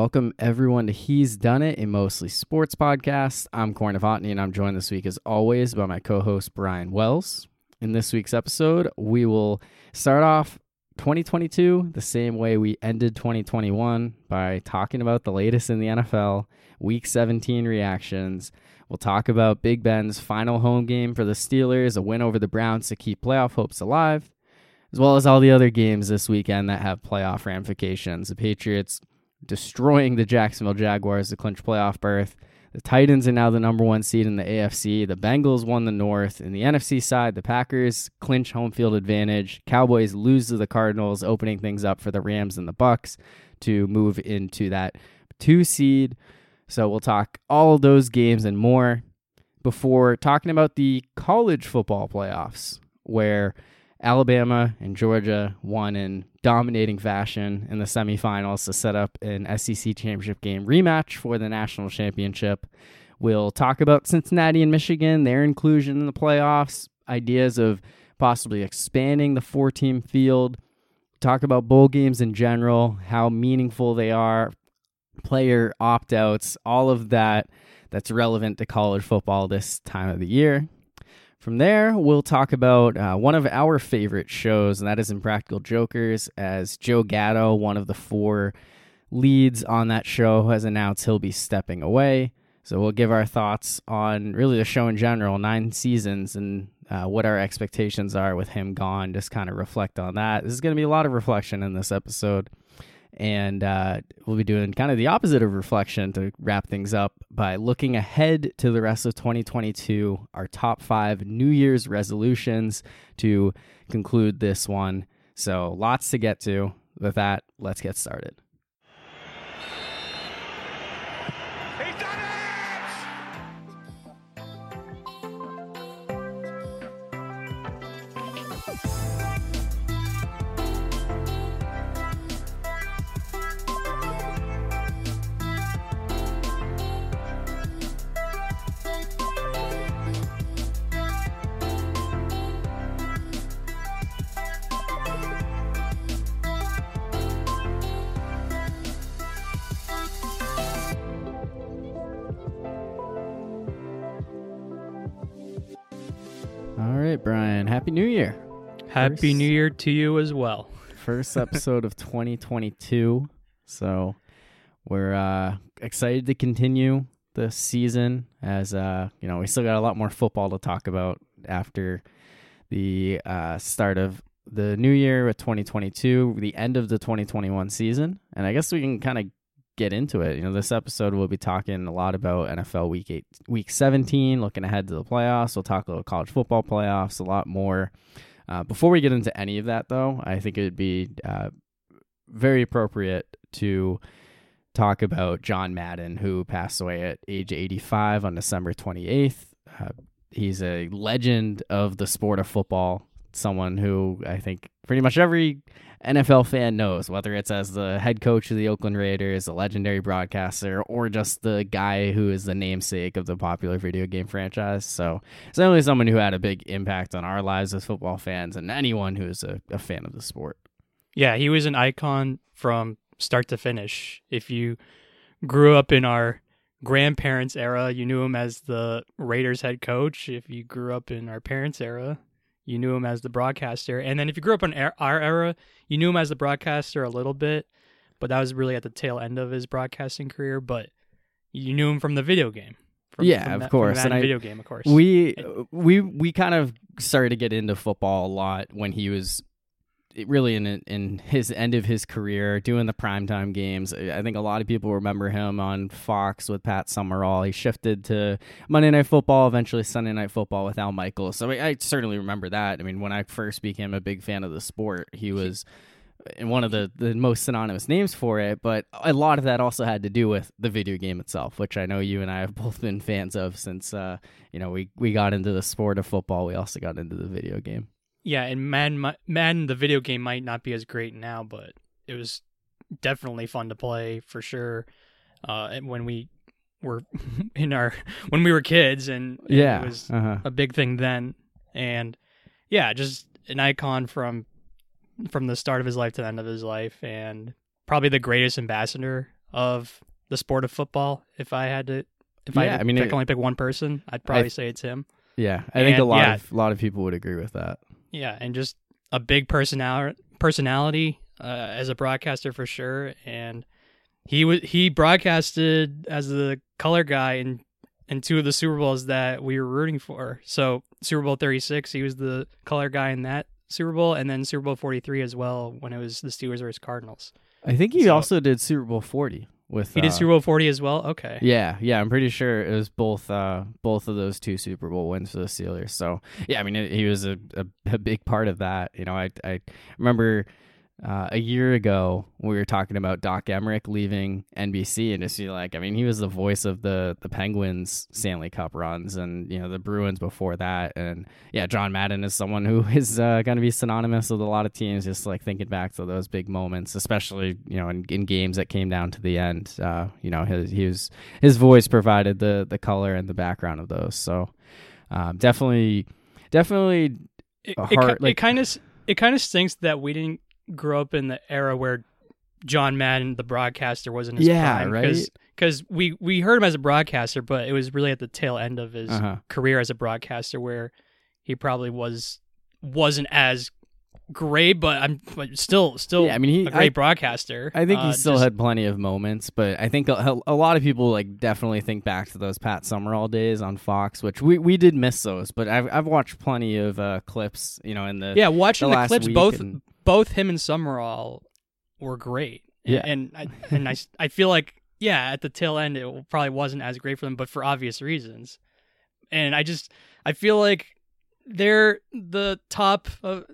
welcome everyone to He's Done It, a mostly sports podcast. I'm Corey Novotny, and I'm joined this week, as always, by my co host, Brian Wells. In this week's episode, we will start off 2022 the same way we ended 2021 by talking about the latest in the NFL, week 17 reactions. We'll talk about Big Ben's final home game for the Steelers, a win over the Browns to keep playoff hopes alive, as well as all the other games this weekend that have playoff ramifications. The Patriots destroying the Jacksonville Jaguars to clinch playoff berth. The Titans are now the number one seed in the AFC. The Bengals won the North. In the NFC side, the Packers clinch home field advantage. Cowboys lose to the Cardinals, opening things up for the Rams and the Bucks to move into that two seed. So we'll talk all those games and more before talking about the college football playoffs, where Alabama and Georgia won in dominating fashion in the semifinals to set up an SEC championship game rematch for the national championship. We'll talk about Cincinnati and Michigan, their inclusion in the playoffs, ideas of possibly expanding the four team field, talk about bowl games in general, how meaningful they are, player opt outs, all of that that's relevant to college football this time of the year. From there, we'll talk about uh, one of our favorite shows, and that is Impractical Jokers, as Joe Gatto, one of the four leads on that show, has announced he'll be stepping away. So we'll give our thoughts on really the show in general, nine seasons, and uh, what our expectations are with him gone. Just kind of reflect on that. This is going to be a lot of reflection in this episode and uh, we'll be doing kind of the opposite of reflection to wrap things up by looking ahead to the rest of 2022, our top five New Year's resolutions to conclude this one. So, lots to get to. With that, let's get started. Happy New Year. Happy First- New Year to you as well. First episode of 2022. So we're uh, excited to continue the season as uh, you know, we still got a lot more football to talk about after the uh, start of the new year with 2022, the end of the 2021 season. And I guess we can kind of get into it. You know, this episode we'll be talking a lot about NFL week 8 week 17, looking ahead to the playoffs. We'll talk a little college football playoffs, a lot more. Uh, before we get into any of that, though, I think it would be uh, very appropriate to talk about John Madden, who passed away at age 85 on December 28th. Uh, he's a legend of the sport of football, someone who I think pretty much every NFL fan knows, whether it's as the head coach of the Oakland Raiders, a legendary broadcaster, or just the guy who is the namesake of the popular video game franchise. So, certainly someone who had a big impact on our lives as football fans and anyone who is a, a fan of the sport. Yeah, he was an icon from start to finish. If you grew up in our grandparents' era, you knew him as the Raiders head coach. If you grew up in our parents' era, you knew him as the broadcaster. And then if you grew up in our our era, you knew him as the broadcaster a little bit, but that was really at the tail end of his broadcasting career. But you knew him from the video game. From, Yeah, from of from course. And I- video game, of course. We we we kind of started to get into football a lot when he was really in in his end of his career doing the primetime games. I think a lot of people remember him on Fox with Pat Summerall. He shifted to Monday Night Football, eventually Sunday Night Football with Al Michaels. So I, I certainly remember that. I mean, when I first became a big fan of the sport, he was and one of the, the most synonymous names for it, but a lot of that also had to do with the video game itself, which I know you and I have both been fans of since uh, you know we, we got into the sport of football. We also got into the video game. Yeah, and Madden, Madden, the video game might not be as great now, but it was definitely fun to play for sure. Uh, and when we were in our when we were kids, and, and Yeah, it was uh-huh. a big thing then. And yeah, just an icon from from the start of his life to the end of his life, and probably the greatest ambassador of the sport of football. If I had to, if Yeah, I, had I mean, pick, it- only pick one person, I'd probably say it's him. Yeah, I think a lot yeah. of a lot of people would agree with that. Yeah, and just a big personality personality uh, as a broadcaster for sure. And he was he broadcasted as the color guy in in two of the Super Bowls that we were rooting for. So Super Bowl thirty six, he was the color guy in that Super Bowl, and then Super Bowl forty three as well when it was the Steelers versus Cardinals. I think he So- also did Super Bowl forty with. He did uh, Super Bowl forty as well. Okay. Yeah, yeah, I'm pretty sure it was both uh both of those two Super Bowl wins for the Steelers. So yeah, I mean it, he was a, a a big part of that. You know, I I remember uh, a year ago we were talking about Doc Emrick leaving NBC and just be like, I mean, he was the voice of the the Penguins Stanley Cup runs and you know the Bruins before that. And yeah, John Madden is someone who is uh, going to be synonymous with a lot of teams. Just like thinking back to those big moments, especially you know in, in games that came down to the end. Uh, you know, his he was his voice provided the the color and the background of those. So um, definitely, definitely, it, a it, like- it kind of it kind of stinks that we didn't grow up in the era where John Madden, the broadcaster, was in his Yeah, prime. right? Because we we heard him as a broadcaster, but it was really at the tail end of his uh-huh. career as a broadcaster where he probably was wasn't as great, but I'm but still still yeah. I mean, he a great I, broadcaster. I think Uh, he still just- had plenty of moments, but I think a, a lot of people like definitely think back to those Pat Summerall days on Fox, which we, we did miss those. But I've I've watched plenty of uh, clips, you know, in the yeah. Watching the the, clips, both and- both him and Summerall were great. And- Yeah. and I and I, I feel like yeah, at the tail end it probably wasn't as great for them, but for obvious reasons. And I just I feel like they're the top of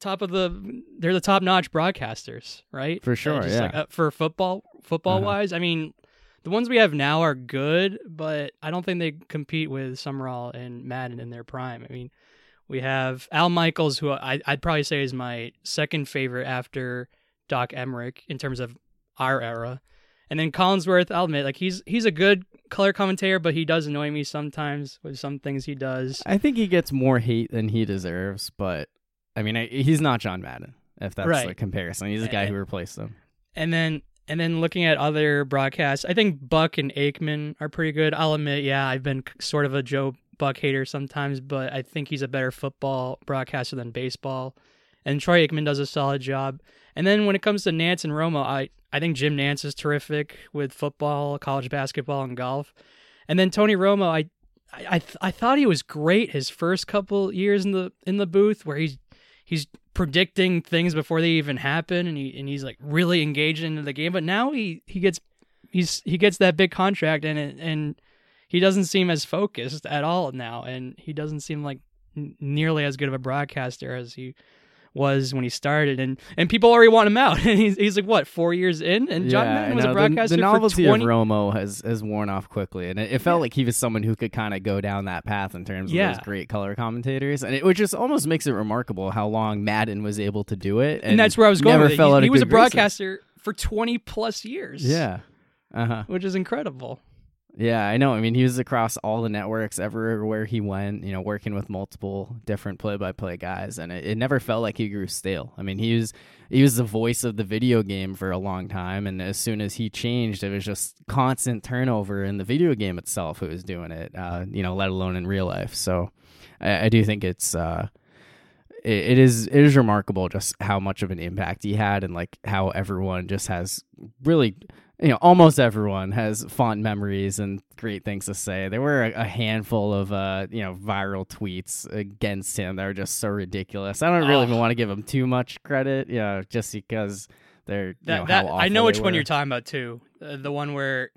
top of the they're the top notch broadcasters, right? For Uh, sure, just like, yeah. uh, for football football Uh-huh. wise, I mean. The ones we have now are good, but I don't think they compete with Summerall and Madden in their prime. I mean, we have Al Michaels, who I, I'd probably say is my second favorite after Doc Emrick in terms of our era. And then Collinsworth, I'll admit, like he's he's a good color commentator, but he does annoy me sometimes with some things he does. I think he gets more hate than he deserves, but I mean, I, he's not John Madden. If that's Right. the comparison, he's the guy Eh, who replaced him. And then and then looking at other broadcasts, I think Buck and Aikman are pretty good. I'll admit, yeah, I've been sort of a Joe Buck hater sometimes, but I think he's a better football broadcaster than baseball. And Troy Aikman does a solid job. And then when it comes to Nantz and Romo, I, I think Jim Nantz is terrific with football, college basketball, and golf. And then Tony Romo, I I I, th- I thought he was great his first couple years in the in the booth where he's he's predicting things before they even happen and he and he's like really engaged into the game but now he he gets he's he gets that big contract and it, and he doesn't seem as focused at all now and he doesn't seem like n- nearly as good of a broadcaster as he was when he started and and people already want him out and he's, he's like what four years in and John yeah, Madden was know. a The- broadcaster the, novelty for 20 of Romo has has worn off quickly, and it, it felt Yeah. like he was someone who could kind of go down that path in terms of Yeah. those great color commentators, and it which just almost makes it remarkable how long Madden was able to do it, and, that's where I was going never fell He, out he was a broadcaster for 20 plus years Yeah, uh huh. which is incredible Yeah, I know. I mean, he was across all the networks everywhere he went, you know, working with multiple different play-by-play guys, and it, it never felt like he grew stale. I mean, he was he was the voice of the video game for a long time, and as soon as he changed, it was just constant turnover in the video game itself who was doing it, uh, you know, let alone in real life. So, I, I do think it's uh, it, is it is remarkable just how much of an impact he had, and like how everyone just has really you know, almost everyone has fond memories and great things to say. There were a, a handful of, uh, you know, viral tweets against him that are just so ridiculous. I don't really Oh. even want to give him too much credit, you know, just because they're, you That, know, that how I know which one you're talking about too. Uh, the one where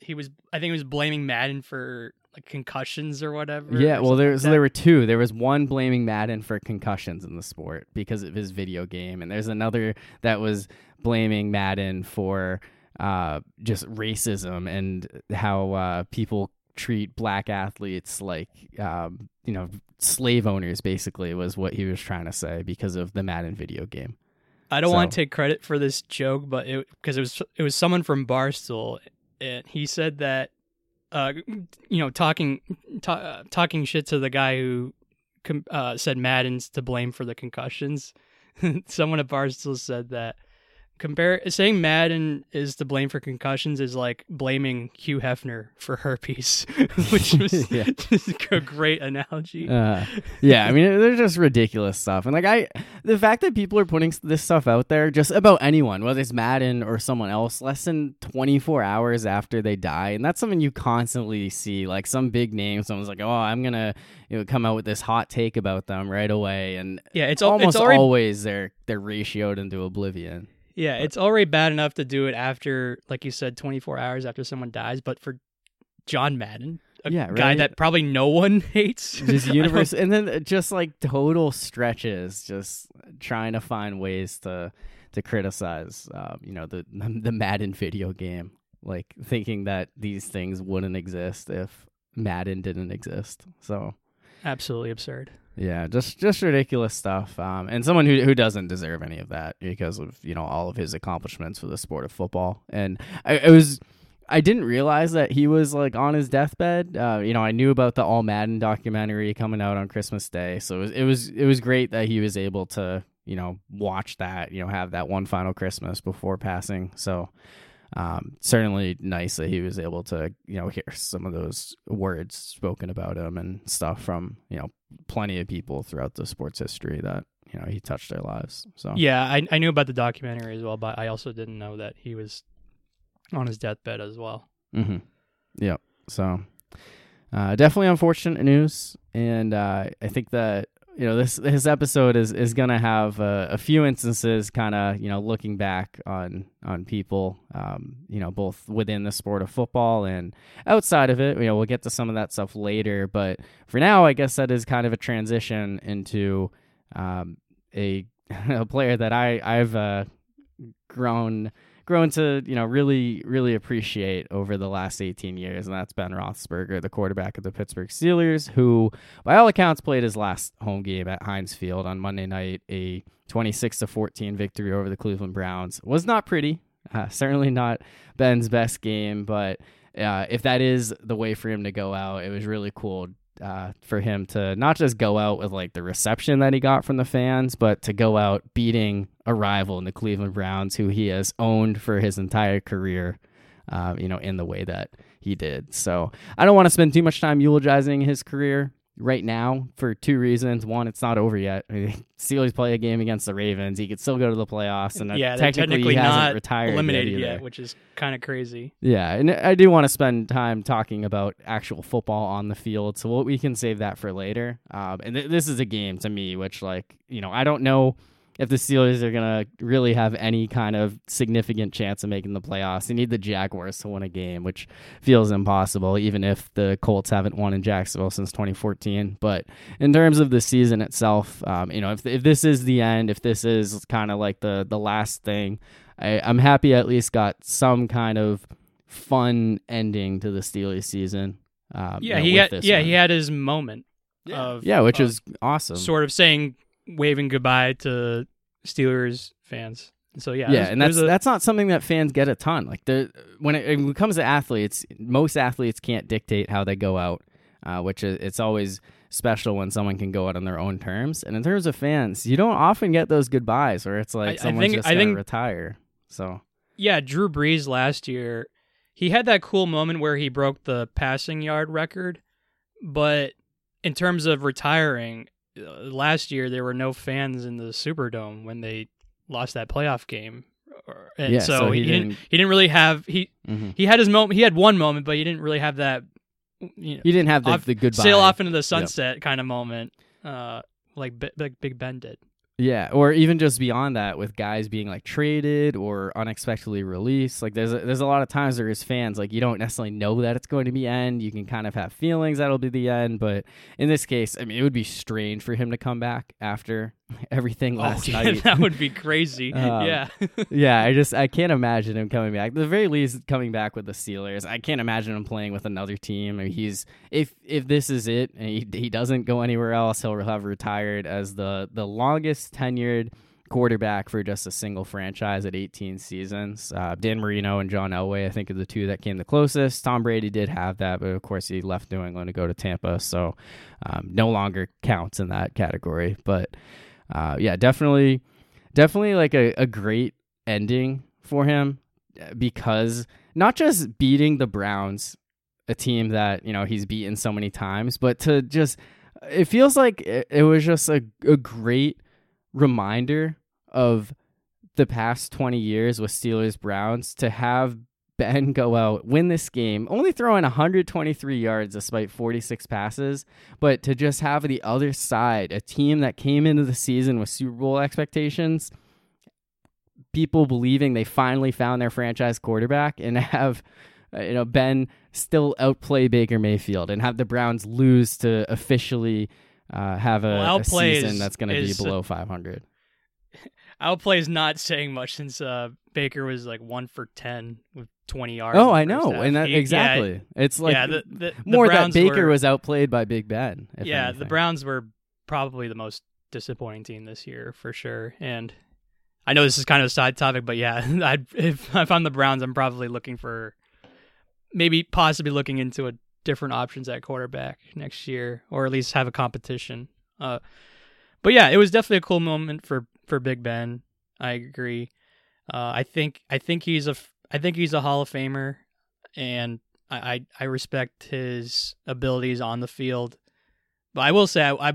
he was, I think he was blaming Madden for like concussions or whatever. Yeah, or well, there like so there were two. There was one blaming Madden for concussions in the sport because of his video game, and there's another that was blaming Madden for uh, just racism and how uh, people treat black athletes like um, you know slave owners. Basically, was what he was trying to say because of the Madden video game. I don't want to take credit for this joke, but it because it was it was someone from Barstool, and he said that, uh, you know, talking ta- uh, talking shit to the guy who com- uh, said Madden's to blame for the concussions. someone at Barstool said that compare saying Madden is to blame for concussions is like blaming Hugh Hefner for herpes, which was Yeah. a great analogy. Uh, yeah, I mean, they're just ridiculous stuff. And like, I, the fact that people are putting this stuff out there just about anyone, whether it's Madden or someone else, less than 24 hours after they die, and that's something you constantly see. Like some big name, someone's like, "Oh, I'm gonna you know, come out with this hot take about them right away," and yeah, it's al- almost it's already always they're they're ratioed into oblivion. Yeah, it's already bad enough to do it after, like you said, 24 hours after someone dies. But for John Madden, a Yeah, guy that probably no one hates, Just universe, and then just like total stretches, just trying to find ways to to criticize, uh, you know, the the Madden video game, like thinking that these things wouldn't exist if Madden didn't exist. So absolutely absurd. Yeah, just just ridiculous stuff. Um, and someone who who doesn't deserve any of that because of you know all of his accomplishments for the sport of football. And I, it was. I didn't realize that he was like on his deathbed. Uh, you know, I knew about the All Madden documentary coming out on Christmas Day, so it was, it was it was great that he was able to you know watch that, you know, have that one final Christmas before passing. So um, certainly nice that he was able to you know hear some of those words spoken about him and stuff from you know plenty of people throughout the sports history that you know he touched their lives. So Yeah, I, I knew about the documentary as well, but I also didn't know that he was on his deathbed as well. Mm-hmm. Yep. So, uh, definitely unfortunate news, and uh, I think that you know this this episode is is gonna have uh, a few instances, kind of you know looking back on on people, um, you know, both within the sport of football and outside of it. You know, we'll get to some of that stuff later, but for now, I guess that is kind of a transition into um, a a player that I I've uh, grown grown to you know really really appreciate over the last 18 years and that's Ben Roethlisberger the quarterback of the Pittsburgh Steelers who by all accounts played his last home game at Heinz Field on Monday night a 26 to 14 victory over the Cleveland Browns. Was not pretty uh, certainly not Ben's best game but uh, if that is the way for him to go out it was really cool uh, for him to not just go out with like the reception that he got from the fans, but to go out beating a rival in the Cleveland Browns, who he has owned for his entire career, uh, you know, in the way that he did. So I don't want to spend too much time eulogizing his career right now for two reasons. One, it's not over yet. I mean, Steelers play a game against the Ravens. He could still go to the playoffs, and uh, yeah, technically, technically he hasn't retired eliminated yet, yet, which is kind of crazy. Yeah, and I do want to spend time talking about actual football on the field, so we can save that for later. Um, and th- this is a game to me, which, like, you know, I don't know if the Steelers are gonna really have any kind of significant chance of making the playoffs. They need the Jaguars to win a game, which feels impossible, even if the Colts haven't won in Jacksonville since 2014. But in terms of the season itself, um, you know, if if this is the end, if this is kind of like the the last thing. I, I'm happy I at least got some kind of fun ending to the Steelers season. Um, Yeah, you know, he had yeah one. he had his moment of yeah, which of is awesome. sort of saying waving goodbye to Steelers fans. So yeah, yeah, was- and that's a- that's not something that fans get a ton. Like the when it, when it comes to athletes, most athletes can't dictate how they go out, uh, which is it's always special when someone can go out on their own terms. And in terms of fans, you don't often get those goodbyes where it's I- I like someone's think- just I gonna think- retire. So yeah. Drew Brees last year, he had that cool moment where he broke the passing yard record, but in terms of retiring, last year there were no fans in the Superdome when they lost that playoff game. And Yeah, so, so he, he didn't, he didn't really have he mhm. he had his moment he had one moment but he didn't really have that you know you didn't have the, off- the goodbye. sail off into the sunset kind of moment uh like Bi- like Big Ben did. Yeah, or even just beyond that, with guys being like traded or unexpectedly released. Like there's a, there's a lot of times there is fans like you don't necessarily know that it's going to be end. You can kind of have feelings that'll be the end, but in this case, I mean, it would be strange for him to come back after everything last oh, yeah, night. that would be crazy. Um, yeah. yeah, I just I can't imagine him coming back. At the very least, coming back with the Steelers. I can't imagine him playing with another team. I mean, he's if if this is it and he he doesn't go anywhere else, he'll have retired as the the longest tenured quarterback for just a single franchise at 18 seasons. Uh, Dan Marino and John Elway, I think, are the two that came the closest. Tom Brady did have that, but of course he left New England to go to Tampa, so um, no longer counts in that category. But uh, yeah, definitely, definitely like a, a great ending for him uh, because not just beating the Browns, a team that, you know, he's beaten so many times, but to just it feels like it, it was just a, a great reminder of the past 20 years with Steelers Browns to have Ben go out, win this game, only throwing 123 yards despite 46 passes, but to just have the other side, a team that came into the season with Super Bowl expectations, people believing they finally found their franchise quarterback, and have uh, you know Ben still outplay Baker Mayfield and have the Browns lose to officially uh, have a, Well, a season is- that's going to be below 500. Outplay is not saying much since uh, Baker was like one for ten with twenty yards. Oh, I know, half. and that He- yeah, exactly. it's like yeah, the, the, the more that Baker were- was outplayed by Big Ben. if yeah, the. Browns were probably the most disappointing team this year for sure. And I know this is kind of a side topic, but yeah, I'd, if if I'm the Browns, I'm probably looking for maybe possibly looking into a different options at quarterback next year, or at least have a competition. Uh, but yeah, it was definitely a cool moment for for Big Ben. I agree. Uh, I think I think he's a f- I think he's a Hall of Famer, and I I, I respect his abilities on the field. But I will say, I, I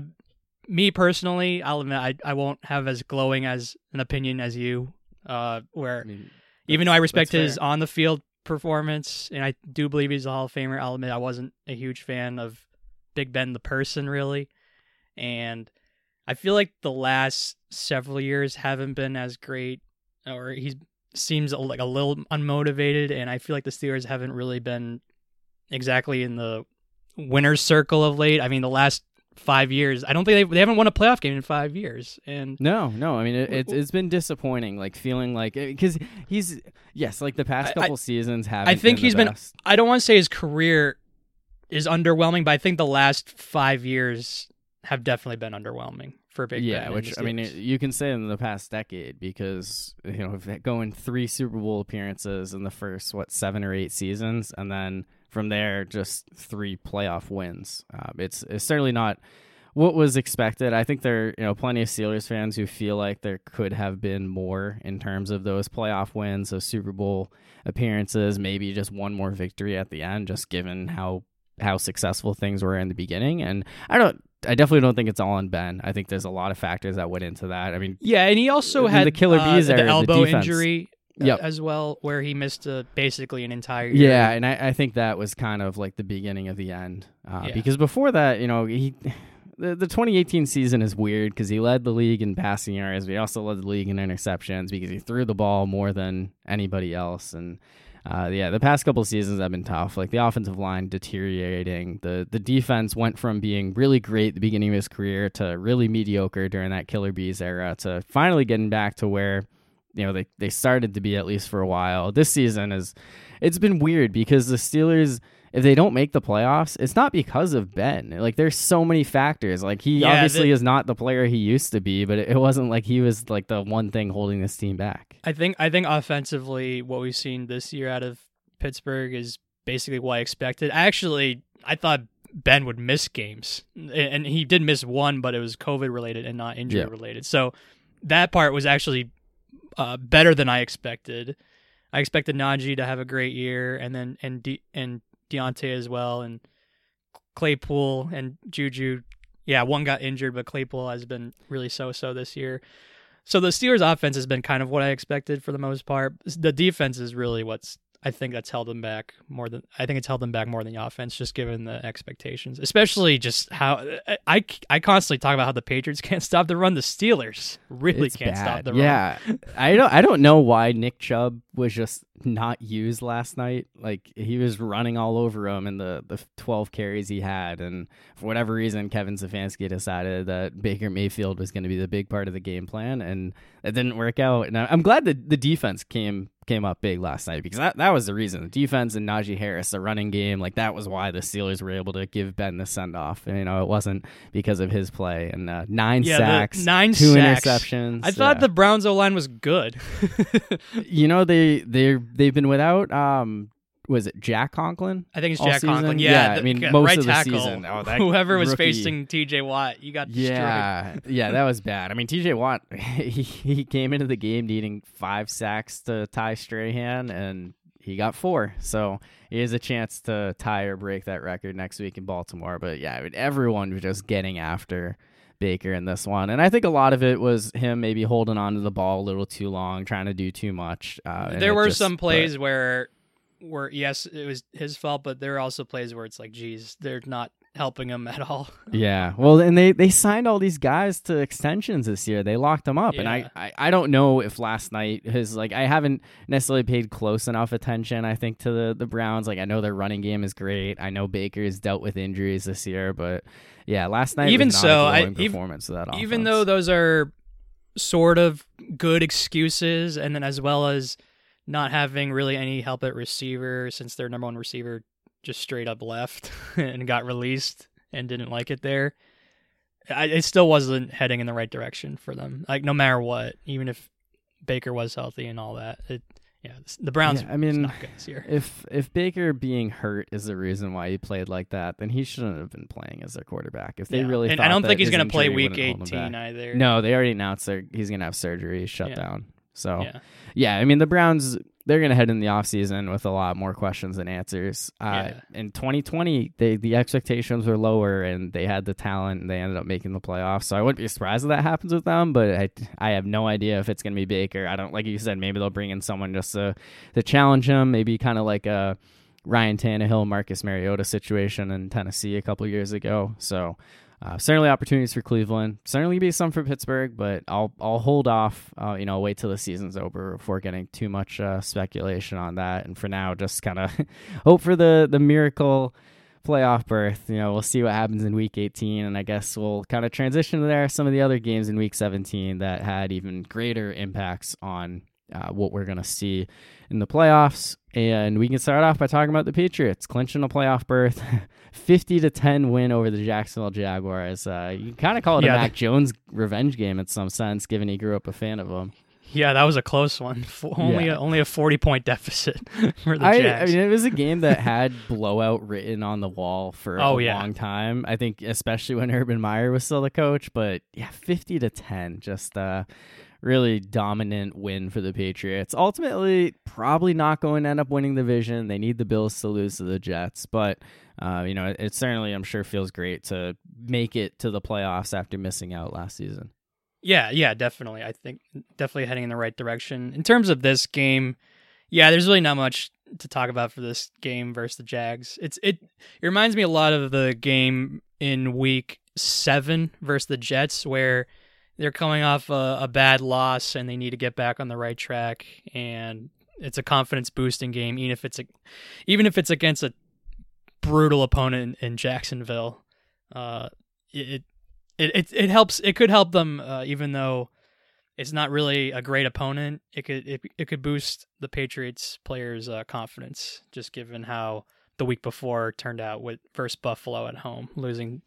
me personally, I'll admit I I won't have as glowing as an opinion as you. Uh, where I mean, even though I respect his fair. on the field performance, and I do believe he's a Hall of Famer, I'll admit I wasn't a huge fan of Big Ben the person really, and I feel like the last several years haven't been as great, or he seems like a little unmotivated, and I feel like the Steelers haven't really been exactly in the winner's circle of late. I mean, the last five years, I don't think they they haven't won a playoff game in five years, and No, no. I mean, it, it's it's been disappointing. Like feeling like eh, because he's yes, like the past I- I- couple seasons have. I think been he's been- I don't want to say his career is underwhelming, but I think the last five years have definitely been underwhelming for a Big yeah, Ben. and which I mean, you can say in the past decade because you know if going three Super Bowl appearances in the first what seven or eight seasons, and then from there just three playoff wins. Um, it's it's certainly not what was expected. I think there you know plenty of Steelers fans who feel like there could have been more in terms of those playoff wins, those Super Bowl appearances, maybe just one more victory at the end, just given how how successful things were in the beginning. And I don't. I definitely don't think it's all on Ben. I think there's a lot of factors that went into that. I mean, yeah, and he also had the Killer uh, Bees the era, the elbow defense. injury uh, Yep. as well, where he missed uh basically an entire year. Yeah, and I, I think that was kind of like the beginning of the end. Uh, Yeah. Because before that, you know, he the, the 2018 season is weird because he led the league in passing yards, but he also led the league in interceptions because he threw the ball more than anybody else. And uh, yeah, the past couple seasons have been tough. Like the offensive line deteriorating. The the defense went from being really great at the beginning of his career to really mediocre during that Killer Bees era to finally getting back to where you know they, they started to be at least for a while. This season is it's been weird because the Steelers if they don't make the playoffs, it's not because of Ben. Like there's so many factors. Like he Yeah, obviously the- is not the player he used to be, but it, it wasn't like he was like the one thing holding this team back. I think I think offensively, what we've seen this year out of Pittsburgh is basically what I expected. I actually I thought Ben would miss games, and- he did miss one, but it was COVID related and not injury Yeah. related. So that part was actually uh, better than I expected. I expected Najee to have a great year, and then and De- and Diontae as well, and Claypool and Juju. Yeah, one got injured, but Claypool has been really so-so this year. So the Steelers' offense has been kind of what I expected for the most part. The defense is really what's I think that's held them back more than I think it's held them back more than the offense, just given the expectations. Especially just how I I, constantly talk about how the Patriots can't stop the run. The Steelers really It's can't bad. stop the run. yeah, I don't. I don't know why Nick Chubb was just not used last night. Like he was running all over him in the the twelve carries he had, and for whatever reason, Kevin Stefanski decided that Baker Mayfield was going to be the big part of the game plan, and it didn't work out. And I'm glad that the defense came came up big last night because that, that was the reason. The defense and Najee Harris, the running game, like that was why the Steelers were able to give Ben the send off. And you know, it wasn't because of his play and uh, nine Yeah, sacks, nine two sacks. interceptions. I thought yeah. the Browns O line was good. you know they they they've been without um was it Jack Conklin? I think it's Jack season? Conklin. Yeah, Yeah, I mean, most right of the tackle, season. Oh, that whoever was rookie- facing T.J. Watt, you got destroyed. Yeah, yeah, that was bad. I mean, T.J. Watt, he, he came into the game needing five sacks to tie Strahan, and he got four. So he has a chance to tie or break that record next week in Baltimore. But yeah, I mean, everyone was just getting after Baker in this one, and I think a lot of it was him maybe holding on to the ball a little too long, trying to do too much. Uh, there were just- some but- plays where, where yes, it was his fault, but there are also plays where it's like, geez, they're not helping him at all. Yeah. Well, and they they signed all these guys to extensions this year. They locked them up, and I, I I don't know if last night his like I haven't necessarily paid close enough attention. I think to the the Browns. Like I know their running game is great. I know Baker's dealt with injuries this year, but yeah, last night Even so, a I- glowing ev- performance of that offense. Even though those are sort of good excuses, and then as well as not having really any help at receiver since their number one receiver just straight up left and got released and didn't like it there. I, it still wasn't heading in the right direction for them. Like no matter what, even if Baker was healthy and all that, it yeah, the Browns. Yeah, I mean, not good this year. if if Baker being hurt is the reason why he played like that, then he shouldn't have been playing as their quarterback. If they Yeah. really, and I don't think he's going to play week wouldn't hold him eighteen either. No, they already announced he's going to have surgery, shut Yeah. down. So Yeah. yeah, I mean the Browns they're going to head in the offseason with a lot more questions than answers. Uh, Yeah. In 2020, they the expectations were lower and they had the talent and they ended up making the playoffs. So I wouldn't be surprised if that happens with them, but I I have no idea if it's going to be Baker. I don't like you said maybe they'll bring in someone just to to challenge him, maybe kind of like a Ryan Tannehill, Marcus Mariota situation in Tennessee a couple years ago. So uh, certainly opportunities for Cleveland. Certainly be some for Pittsburgh, but I'll I'll hold off. Uh, you know, wait till the season's over before getting too much uh, speculation on that. And for now, just kind of hope for the the miracle playoff berth. You know, we'll see what happens in Week 18, and I guess we'll kind of transition to there some of the other games in Week 17 that had even greater impacts on uh, what we're gonna see in the playoffs. And we can start off by talking about the Patriots clinching a playoff berth. 50 to 10 win over the Jacksonville Jaguars. Uh, you kind of call it Yeah, a Mac Jones revenge game in some sense, given he grew up a fan of them. Yeah, that was a close one. Only Yeah. a, only a forty point deficit for the I, I mean, it was a game that had blowout written on the wall for Oh, a yeah. long time. I think, especially when Urban Meyer was still the coach. But yeah, 50 to 10, just uh, really dominant win for the Patriots. Ultimately, probably not going to end up winning the division. They need the Bills to lose to the Jets, but uh, you know, it, it certainly, I'm sure, feels great to make it to the playoffs after missing out last season. Yeah, yeah, definitely. I think definitely heading in the right direction. In terms of this game, yeah, there's really not much to talk about for this game versus the Jags. It's it, it reminds me a lot of the game in week 7 versus the Jets where they're coming off a, a bad loss and they need to get back on the right track and it's a confidence boosting game even if it's a, even if it's against a brutal opponent in, in Jacksonville. Uh it it, it it helps. It could help them, uh, even though it's not really a great opponent. It could it, it could boost the Patriots players' uh, confidence, just given how the week before turned out with versus Buffalo at home, losing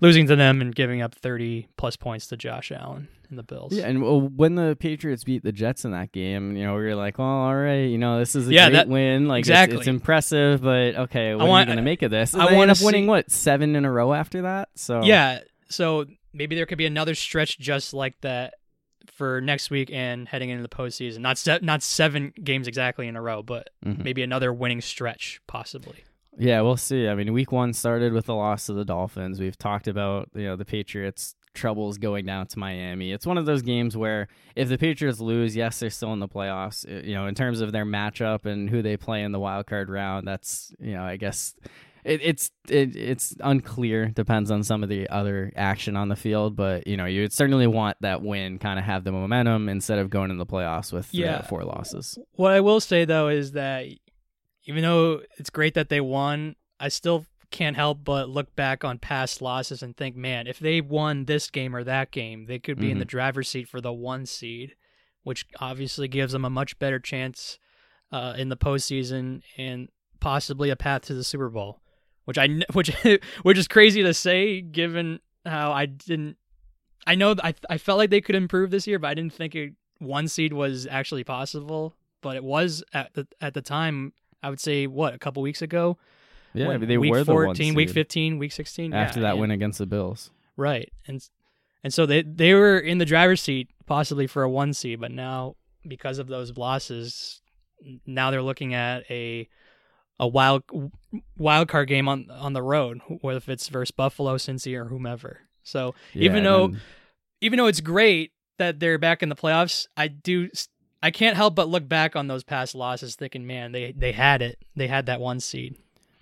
losing to them and giving up thirty plus points to Josh Allen and the Bills. Yeah, and well, when the Patriots beat the Jets in that game, you know, we were like, well, all right, you know, this is a Yeah, great that- win. Like, it's- exactly. it's, impressive, but okay, what are want- you going to make of this? And I wanna up winning, what, seven in a row after that? So Yeah, so maybe there could be another stretch just like that for next week and heading into the postseason. Not se- not seven games exactly in a row, but Mhm. maybe another winning stretch possibly. Yeah, we'll see. I mean, week one started with the loss to the Dolphins. We've talked about you know the Patriots' troubles going down to Miami. It's one of those games where if the Patriots lose, yes, they're still in the playoffs. You know, in terms of their matchup and who they play in the wild card round, that's you know, I guess it, it's it, it's unclear. Depends on some of the other action on the field, but you know, you would certainly want that win, kind of have the momentum instead of going in the playoffs with uh, Yeah. four losses. What I will say though is that even though it's great that they won, I still can't help but look back on past losses and think, man, if they won this game or that game, they could be in the driver's seat for the one seed, which obviously gives them a much better chance uh, in the postseason and possibly a path to the Super Bowl. Which I which which is crazy to say given how I didn't. I know I I felt like they could improve this year, but I didn't think it, one seed was actually possible. But it was at the at the time I would say what a couple weeks ago. Yeah, When- they week were the one 14, week 15, week 16 after yeah, that and- win against the Bills. Right. And and so they they were in the driver's seat possibly for a 1 seed, but now because of those losses, now they're looking at a a wild wild card game on on the road, whether it's versus Buffalo, Cincy, or whomever. So Yeah, even though then- even though it's great that they're back in the playoffs, I do I can't help but look back on those past losses, thinking, man, they they had it, they had that one seed.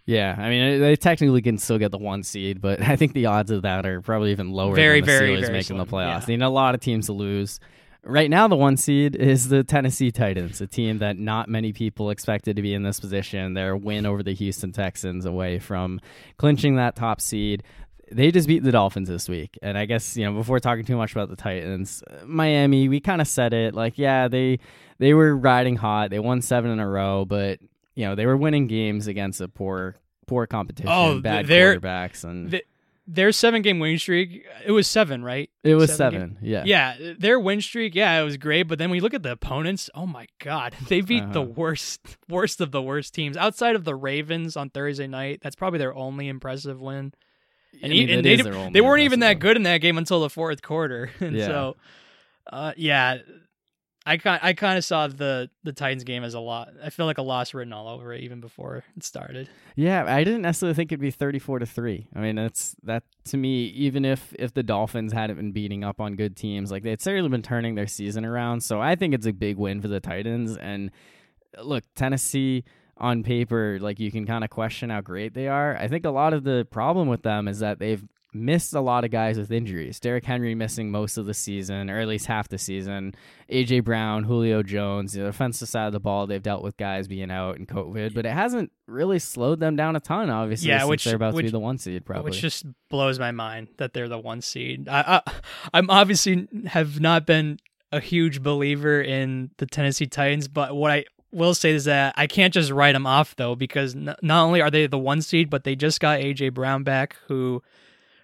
yeah, I mean they technically can still get the one seed, but I think the odds of that are probably even lower. Very, than the very, Steelers very making the playoffs. yeah. They need a lot of teams to lose. Right now, the one seed is the Tennessee Titans, a team that not many people expected to be in this position. Their win over the Houston Texans away from clinching that top seed. They just beat the Dolphins this week. And I guess, you know, before talking too much about the Titans, Miami, we kind of said it like, yeah, they they were riding hot. They won 7 in a row, but you know, they were winning games against a poor poor competition, Oh, bad quarterbacks and The- Their seven game win streak, it was seven, right? it was seven 7. Yeah. Yeah, their win streak, yeah, it was great. But then you look at the opponents, oh my god, they beat the Uh-huh. worst, worst of the worst teams outside of the Ravens on Thursday night. That's probably their only impressive win. And, I mean, and they, is di- their only they weren't even that good in that game until the fourth quarter. and Yeah. so, uh, yeah, I kind I kind of saw the the Titans game as a lot. I feel like a loss written all over it even before it started. Yeah, I didn't necessarily think it'd be thirty-four to three. I mean, that's that to me. Even if if the Dolphins hadn't been beating up on good teams, like they'd certainly been turning their season around. So I think it's a big win for the Titans. And look, Tennessee on paper, like you can kind of question how great they are. I think a lot of the problem with them is that they've missed a lot of guys with injuries. Derrick Henry missing most of the season, or at least half the season. AJ Brown, Julio Jones, the offensive side of the ball, they've dealt with guys being out and COVID, but it hasn't really slowed them down a ton. Obviously, Yeah, which- they're about to be which- the one seed, probably. Which just blows my mind that they're the one seed. I, I I'm obviously have not been a huge believer in the Tennessee Titans, but what I will say is that I can't just write them off though because n- not only are they the one seed, but they just got AJ Brown back, who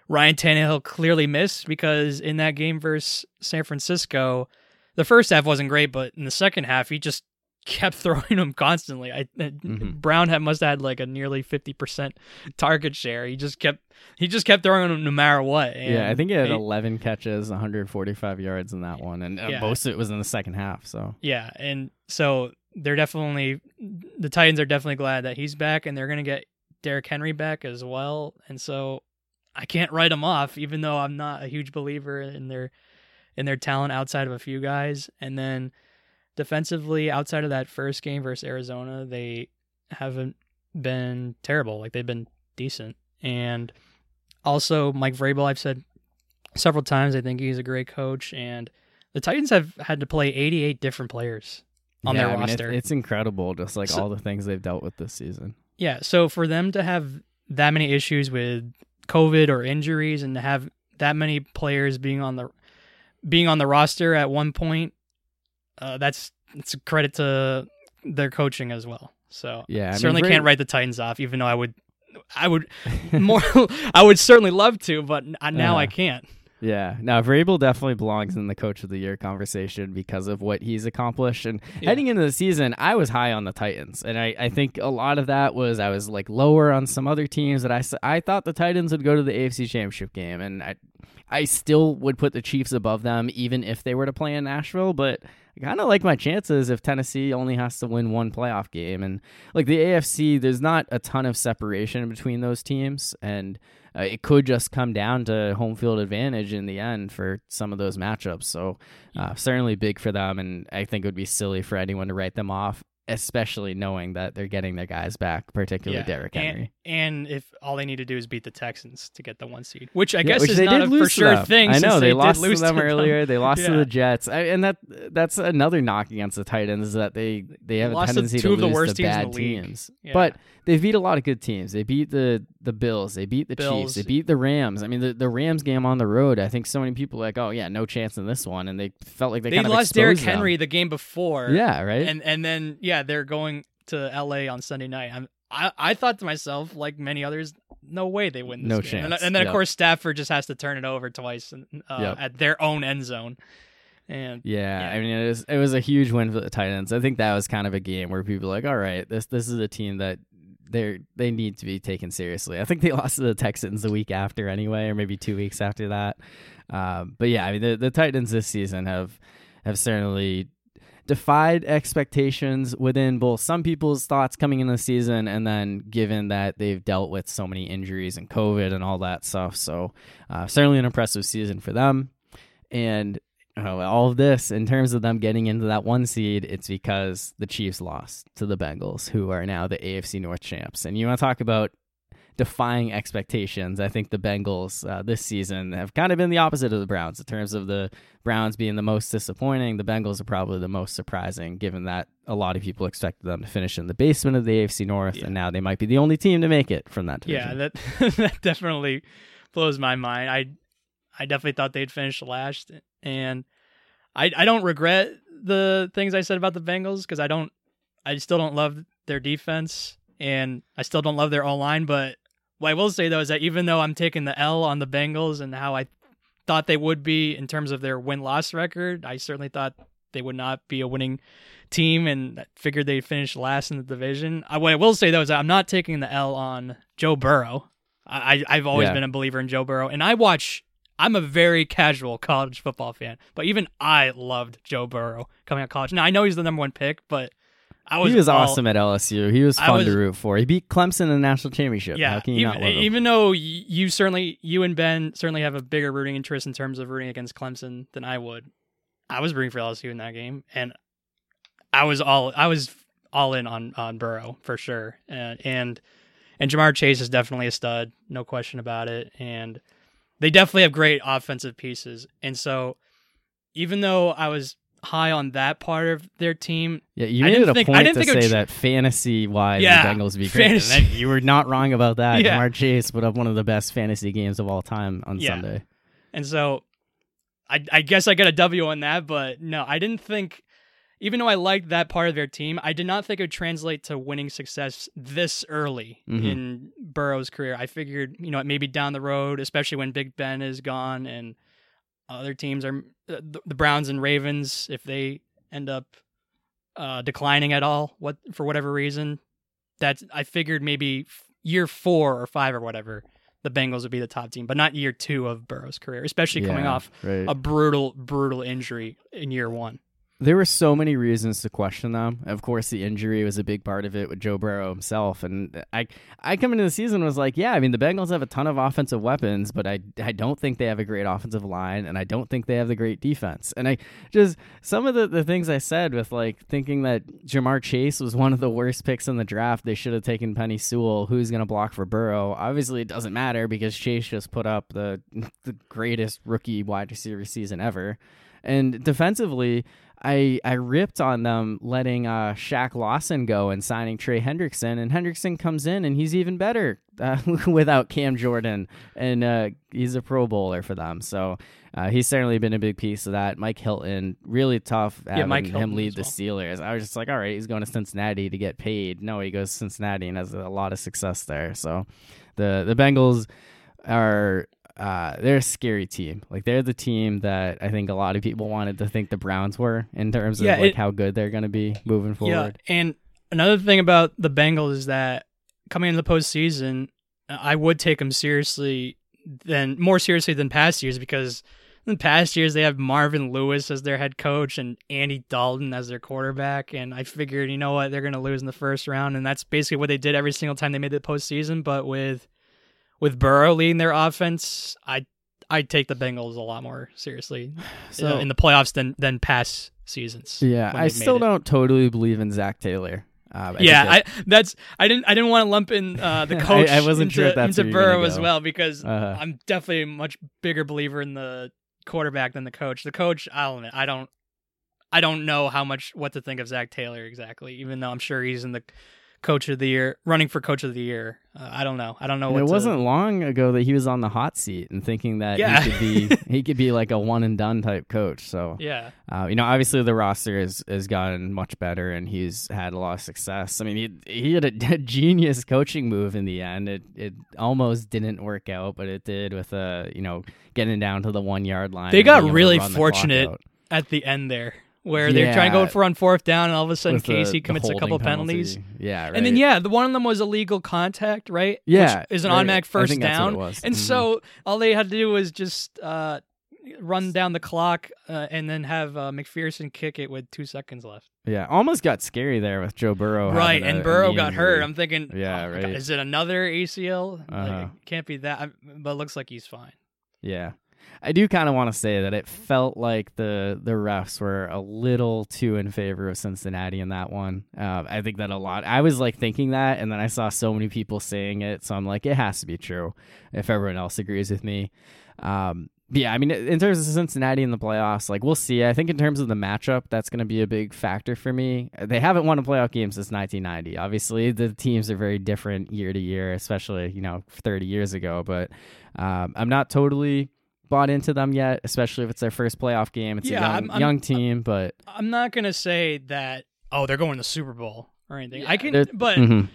Ryan Tannehill clearly missed because in that game versus San Francisco, the first half wasn't great, but in the second half he just kept throwing them constantly. I Mhm. Brown had must have had like a nearly fifty percent target share. He just kept he just kept throwing them no matter what. And yeah, I think he had they- 11 catches, 145 yards in that one, and uh, Yeah. most of it was in the second half. So Yeah, and so they're definitely the Titans are definitely glad that he's back, and they're gonna get Derrick Henry back as well. And so I can't write them off, even though I'm not a huge believer in their in their talent outside of a few guys. And then defensively, outside of that first game versus Arizona, they haven't been terrible. Like they've been decent. And also Mike Vrabel, I've said several times, I think he's a great coach. And the Titans have had to play 88 different players on yeah, their I mean, it's- roster. it's incredible, just like So- all the things they've dealt with this season. Yeah, so for them to have that many issues with COVID or injuries and to have that many players being on the being on the roster at one point, uh, that's it's a credit to their coaching as well. So Yeah, I certainly Vrab- can't write the Titans off, even though I would, I would more, I would certainly love to, but now I Uh, can't. Yeah, now Vrabel definitely belongs in the coach of the year conversation because of what he's accomplished. And Yeah. heading into the season, I was high on the Titans, and I, I think a lot of that was I was like lower on some other teams that I, I thought the Titans would go to the AFC Championship game, and I I still would put the Chiefs above them even if they were to play in Nashville, but. I kind of like my chances if Tennessee only has to win one playoff game. And like the AFC, there's not a ton of separation between those teams. And uh, it could just come down to home field advantage in the end for some of those matchups. So uh, certainly big for them, and I think it would be silly for anyone to write them off, especially knowing that they're getting their guys back, particularly Yeah, Derrick Henry. And, if all they need to do is beat the Texans to get the one seed, which I Yeah, guess which is they not a for sure them. thing. I know they, did lost to them them. earlier. They lost to the Jets, I, and that that's another knock against the Titans is that they they have a Lost to tendency two to of the lose worst to teams bad teams. Yeah. But they beat a lot of good teams. They beat the the Bills. They beat the Chiefs. They beat the Rams. I mean, the, the Rams game on the road. I think so many people like, oh yeah, no chance in this one, and they felt like they, they kind of lost Derrick them. Henry the game before. Yeah, right. and and then yeah, they're going to L.A. on Sunday night. I'm, I I thought to myself, like many others, no way they win this No game. And, chance. and then Yep. of course Stafford just has to turn it over twice uh, Yep. at their own end zone. And Yeah, Yeah. I mean it was it was a huge win for the Titans. I think that was kind of a game where people were like, all right, this this is a team that they they need to be taken seriously. I think they lost to the Texans the week after anyway, or maybe two weeks after that. Um, but yeah, I mean the, the Titans this season have have certainly defied expectations within both some people's thoughts coming into the season and then given that they've dealt with so many injuries and COVID and all that stuff. So uh, certainly an impressive season for them. And uh, all of this, in terms of them getting into that one seed, it's because the Chiefs lost to the Bengals, who are now the AFC North champs. And you want to talk about defying expectations. I think the Bengals uh, this season have kind of been the opposite of the Browns in terms of the Browns being the most disappointing. The Bengals are probably the most surprising, given that a lot of people expected them to finish in the basement of the AFC North, Yeah. and now they might be the only team to make it from that division. yeah, that that definitely blows my mind. I I definitely thought they'd finish last, and I I don't regret the things I said about the Bengals because I don't I still don't love their defense and I still don't love their O line. But what I will say though is that even though I'm taking the L on the Bengals and how I thought they would be in terms of their win loss record, I certainly thought they would not be a winning team and figured they'd finish last in the division. I, what I will say though is that I'm not taking the L on Joe Burrow. I, I- I've always Yeah. been a believer in Joe Burrow, and I watch. I'm a very casual college football fan, but even I loved Joe Burrow coming out of college. Now I know he's the number one pick, but I was he was all- awesome at LSU. He was fun was- to root for. He beat Clemson in the national championship. Yeah, How can you even, not love him? even though you certainly, you and Ben certainly have a bigger rooting interest in terms of rooting against Clemson than I would. I was rooting for LSU in that game, and I was all I was all in on on Burrow for sure, and and and Ja'Marr Chase is definitely a stud, no question about it, and they definitely have great offensive pieces, and so even though I was high on that part of their team, Yeah, you made it a think- point to say tr- that fantasy wise Yeah, the Bengals would be great. And fantasy- you were not wrong about that. Yeah. Ja'Marr Chase put up one of the best fantasy games of all time on Yeah. Sunday. And so I I guess I got a W on that, but no, I didn't think even though I liked that part of their team, I did not think it would translate to winning success this early Mhm. in Burrow's career. I figured, you know, maybe down the road, especially when Big Ben is gone and other teams are uh, the the Browns and Ravens if they end up uh, declining at all, what for whatever reason, that's I figured maybe year 4 or 5 or whatever the Bengals would be the top team, but not year 2 of Burrow's career, especially coming Yeah, off right. a brutal, brutal injury in year one. There were so many reasons to question them. Of course, the injury was a big part of it with Joe Burrow himself. And I, I come into the season was like, yeah, I mean, the Bengals have a ton of offensive weapons, but I, I don't think they have a great offensive line, and I don't think they have the great defense. And I just some of the, the things I said with like thinking that Ja'Marr Chase was one of the worst picks in the draft. They should have taken Penei Sewell, who's going to block for Burrow. Obviously, it doesn't matter because Chase just put up the the greatest rookie wide receiver season ever. And defensively, I I ripped on them letting uh, Shaq Lawson go and signing Trey Hendrickson, and Hendrickson comes in and he's even better uh, without Cam Jordan, and uh, he's a Pro Bowler for them. So uh, he's certainly been a big piece of that. Mike Hilton, really tough having Mike him Hilton lead as the. Steelers. I was just like, all right, he's going to Cincinnati to get paid. No, he goes to Cincinnati and has a lot of success there. So the the Bengals are uh, they're a scary team. Like they're the team that I think a lot of people wanted to think the Browns were in terms of Yeah, like it- how good they're going to be moving forward. Yeah, and another thing about the Bengals is that coming into the postseason, I would take them seriously than more seriously than past years because in past years they have Marvin Lewis as their head coach and Andy Dalton as their quarterback, and I figured you know what they're going to lose in the first round, and that's basically what they did every single time they made the postseason. But with with Burrow leading their offense, I I'd take the Bengals a lot more seriously So in the playoffs than than past seasons. yeah, I still don't totally believe in Zac Taylor. Uh, yeah, think I that's I didn't I didn't want to lump in uh, the coach I wasn't into, sure if that's into Burrow as well because Uh-huh. I'm definitely a much bigger believer in the quarterback than the coach. The coach, I don't I don't I don't know how much what to think of Zac Taylor exactly, even though I'm sure he's in the coach of the year running for coach of the year. Uh, I don't know. I don't know And what it to- wasn't long ago that he was on the hot seat and thinking that Yeah. he could be he could be like a one and done type coach. So Yeah. Uh, you know, obviously the roster has, has gotten much better, and he's had a lot of success. I mean, he he had a, genius coaching move in the end. It it almost didn't work out, but it did with uh you know getting down to the one yard line. They got being able to really run the fortunate at the end there, where they're trying to go for on fourth down, and all of a sudden With Casey the commits a holding couple penalty. penalties. Yeah, right. And then yeah, the one of them was illegal contact, right? Yeah, Which is an right. automatic I first think that's what down. it was. And Mhm. so all they had to do was just uh, run down the clock uh, and then have uh, McPherson kick it with two seconds left. yeah, almost got scary there with Joe Burrow. right, and a Burrow got hurt. injury. I'm thinking, Yeah, oh right. God, is it another ACL? Uh-huh. it can't be that, but it looks like he's fine. Yeah. I do kind of want to say that it felt like the the refs were a little too in favor of Cincinnati in that one. Uh, I think that a lot. I was like thinking that, and then I saw so many people saying it, so I'm like, it has to be true if everyone else agrees with me. Um, yeah, I mean, in terms of Cincinnati in the playoffs, like we'll see. I think in terms of the matchup, that's going to be a big factor for me. They haven't won a playoff game since 1990. Obviously, the teams are very different year to year, especially you know 30 years ago. But um, I'm not totally bought into them yet, especially if it's their first playoff game. It's Yeah, a young, I'm- I'm- young team, but I'm not gonna say that. Oh, they're going to the Super Bowl or anything. I can, but Mhm.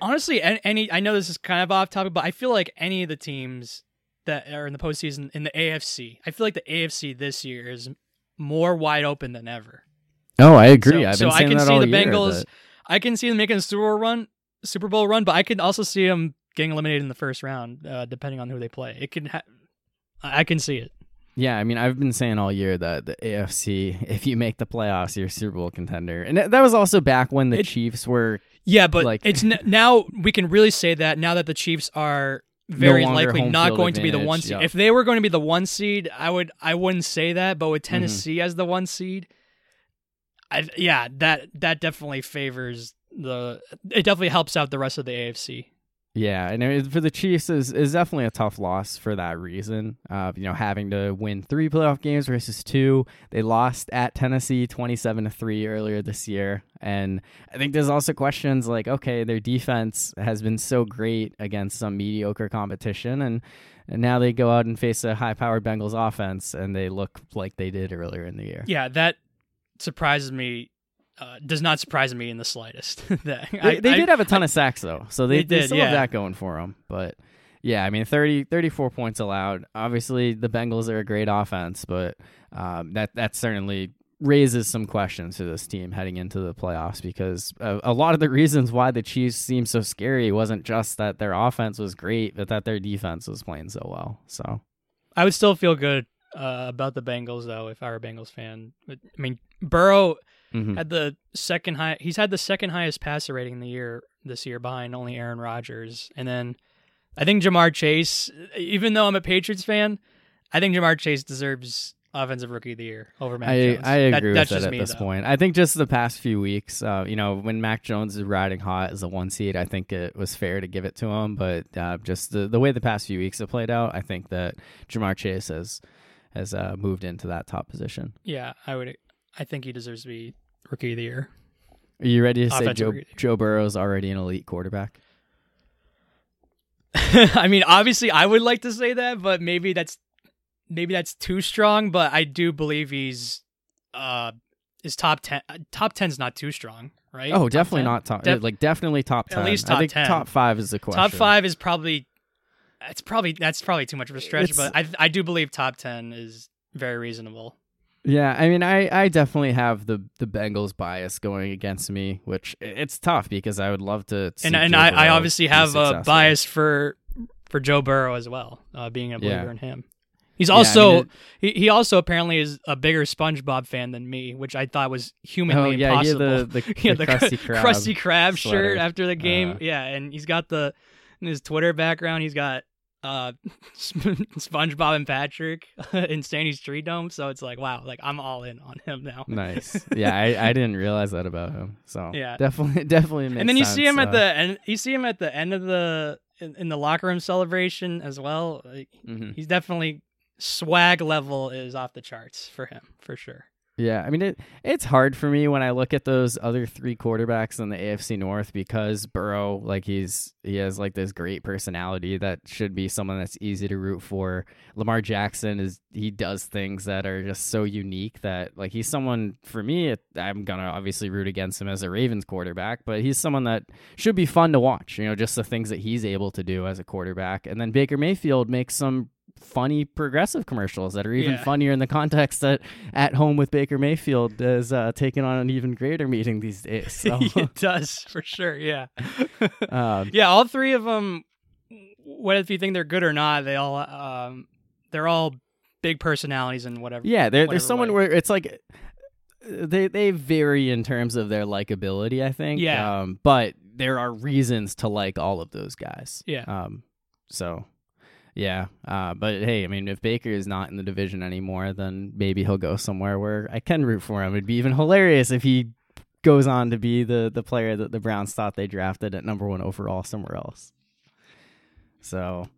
honestly, an- any I know this is kind of off topic, but I feel like any of the teams that are in the postseason in the AFC, I feel like the AFC this year is more wide open than ever. oh, I agree. So, I've so I can see the year, Bengals. that- I can see them making a Super Bowl run, Super Bowl run, but I can also see them getting eliminated in the first round, uh, depending on who they play. It can. Ha- I can see it. Yeah, I mean, I've been saying all year that the AFC, if you make the playoffs, you're a Super Bowl contender, and that was also back when the It- Chiefs were Yeah, but Like- it's n- now we can really say that now that the Chiefs are very longer likely not going to be the one seed. yeah. If they were going to be the one seed, I would I wouldn't say that, but with Mm-hmm. Tennessee as the one seed, I yeah, that that definitely favors the it definitely helps out the rest of the AFC. Yeah, and it, for the Chiefs is is definitely a tough loss for that reason. Uh, you know, having to win three playoff games versus two. They lost at Tennessee twenty seven to three earlier this year, and I think there's also questions like, okay, their defense has been so great against some mediocre competition, and and now they go out and face a high powered Bengals offense, and they look like they did earlier in the year. Yeah, that surprises me. Uh, does not surprise me in the slightest. that They, I- they I- did have a ton of sacks though, so they, They they did, still yeah. have that going for them. But yeah, I mean 30, 34 points allowed. Obviously, the Bengals are a great offense, but um, that that certainly raises some questions to this team heading into the playoffs because a, a lot of the reasons why the Chiefs seemed so scary wasn't just that their offense was great, but that their defense was playing so well. So I would still feel good uh, about the Bengals though if I were a Bengals fan. I mean, Burrow mhm. had the second high. He's had the second highest passer rating in the year this year, behind only Aaron Rodgers. And then I think Ja'Marr Chase. Even though I'm a Patriots fan, I think Ja'Marr Chase deserves offensive rookie of the year over Mac I, Jones. I That- agree that's with just that at me, this though. point. I think just the past few weeks, uh, you know, when Mac Jones is riding hot as a one seed, I think it was fair to give it to him. But uh, just the the way the past few weeks have played out, I think that Ja'Marr Chase has has uh, moved into that top position. Yeah, I would. I think he deserves to be rookie of the year. Are you ready to say Joe. Joe Burrow's already an elite quarterback? I mean, obviously, I would like to say that, but maybe that's maybe that's too strong. But I do believe he's uh is top ten. uh, Top ten's not too strong, right? Oh, Top definitely 10? not top. Def- like definitely top At ten. least I top think 10. top five is the question. Top five is probably it's probably that's probably too much of a stretch, It's- but I I do believe top ten is very reasonable. Yeah, I mean, I, I definitely have the the Bengals bias going against me, which it's tough because I would love to. see And and I, I obviously have a bias for for Joe Burrow as well, uh, being a believer Yeah. in him. He's Yeah, I mean, also it- he, he also apparently is a bigger SpongeBob fan than me, which I thought was humanly Oh yeah, impossible. the the, the the Krusty Krab. Krusty Krab shirt after the game. Uh-huh. yeah, and he's got the in his Twitter background. He's got uh SpongeBob and Patrick in Stanley's Tree Dome. So it's like, wow, like I'm all in on him now. Nice. Yeah, I, I didn't realize that about him. So Yeah. definitely definitely. And then you see sense, him at uh, the and you see him at the end of the in, in the locker room celebration as well. Like, mhm. He's definitely swag level is off the charts for him for sure. Yeah, I mean it. It's hard for me when I look at those other three quarterbacks in the AFC North because Burrow, like he's he has like this great personality that should be someone that's easy to root for. Lamar Jackson is he does things that are just so unique that like he's someone for me. I'm gonna obviously root against him as a Ravens quarterback, but he's someone that should be fun to watch. You know, just the things that he's able to do as a quarterback. And then Baker Mayfield makes some funny progressive commercials that are even Yeah. funnier in the context that at home with Baker Mayfield is uh, taking on an even greater meeting these days. So, it does for sure. Yeah. um, Yeah, all three of them. What if you think they're good or not? They all, um, they're all big personalities and whatever. yeah, there, there's someone way. where it's like they they vary in terms of their likability. I think. Yeah. Um, but there are reasons to like all of those guys. Yeah. Um, so yeah. Uh, but hey, I mean, if Baker is not in the division anymore, then maybe he'll go somewhere where I can root for him. It'd be even hilarious if he goes on to be the the player that the Browns thought they drafted at number one overall somewhere else. So,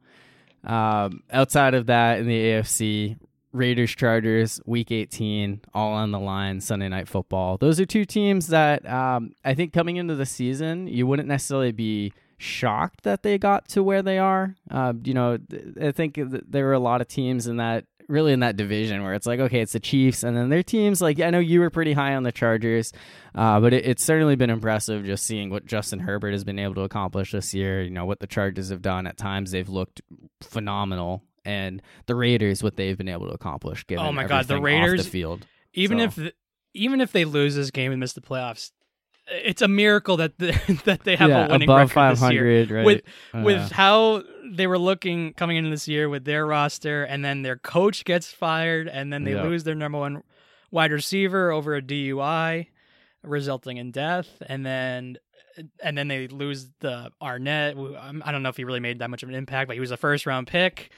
um, outside of that, in the AFC, Raiders Chargers week 18 all on the line Sunday night football. Those are two teams that um, I think coming into the season you wouldn't necessarily be shocked that they got to where they are. Uh, you know, th- I think th- there were a lot of teams in that really in that division where it's like okay, it's the Chiefs and then their teams like I know you were pretty high on the Chargers, uh, but it, it's certainly been impressive just seeing what Justin Herbert has been able to accomplish this year. You know what the Chargers have done at times they've looked phenomenal and the Raiders what they've been able to accomplish. Given Oh my God, the Raiders- the field. even So- if the, even if they lose this game and miss the playoffs, it's a miracle that the, that they have yeah, a winning above record this year. 500, right? With Uh, with how they were looking coming into this year with their roster, and then their coach gets fired, and then they Yeah. lose their number one wide receiver over a DUI, resulting in death, and then and then they lose the Arnette. um, I don't know if he really made that much of an impact, but he was a first round pick.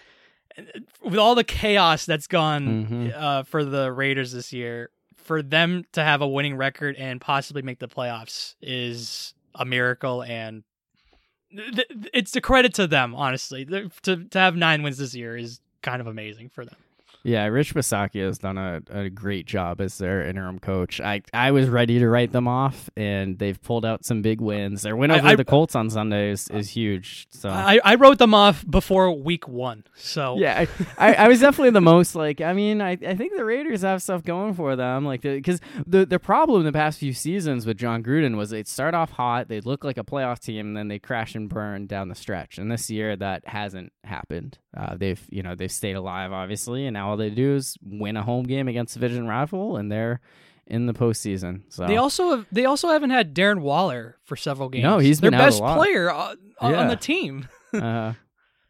With all the chaos that's gone Mhm. uh, for the Raiders this year, for them to have a winning record and possibly make the playoffs is a miracle, and it's a credit to them. Honestly, to to have nine wins this year is kind of amazing for them. Yeah, Rich Bisaccia has done a, a great job as their interim coach. I I was ready to write them off, and they've pulled out some big wins. Their win over I- the Colts on Sunday is, is huge. So I, I wrote them off before week one, so yeah, I, I, I was definitely the most like. I mean, I, I think the Raiders have stuff going for them. Like, because the the problem the past few seasons with Jon Gruden was they'd start off hot, they'd look like a playoff team, and then they crash and burn down the stretch. And this year that hasn't happened. Uh, they've you know they've stayed alive obviously, and now all they do is win a home game against a division rival, and they're in the postseason. So They also have, they also haven't had Darren Waller for several games. No, he's their been out a best player on, on the team. uh,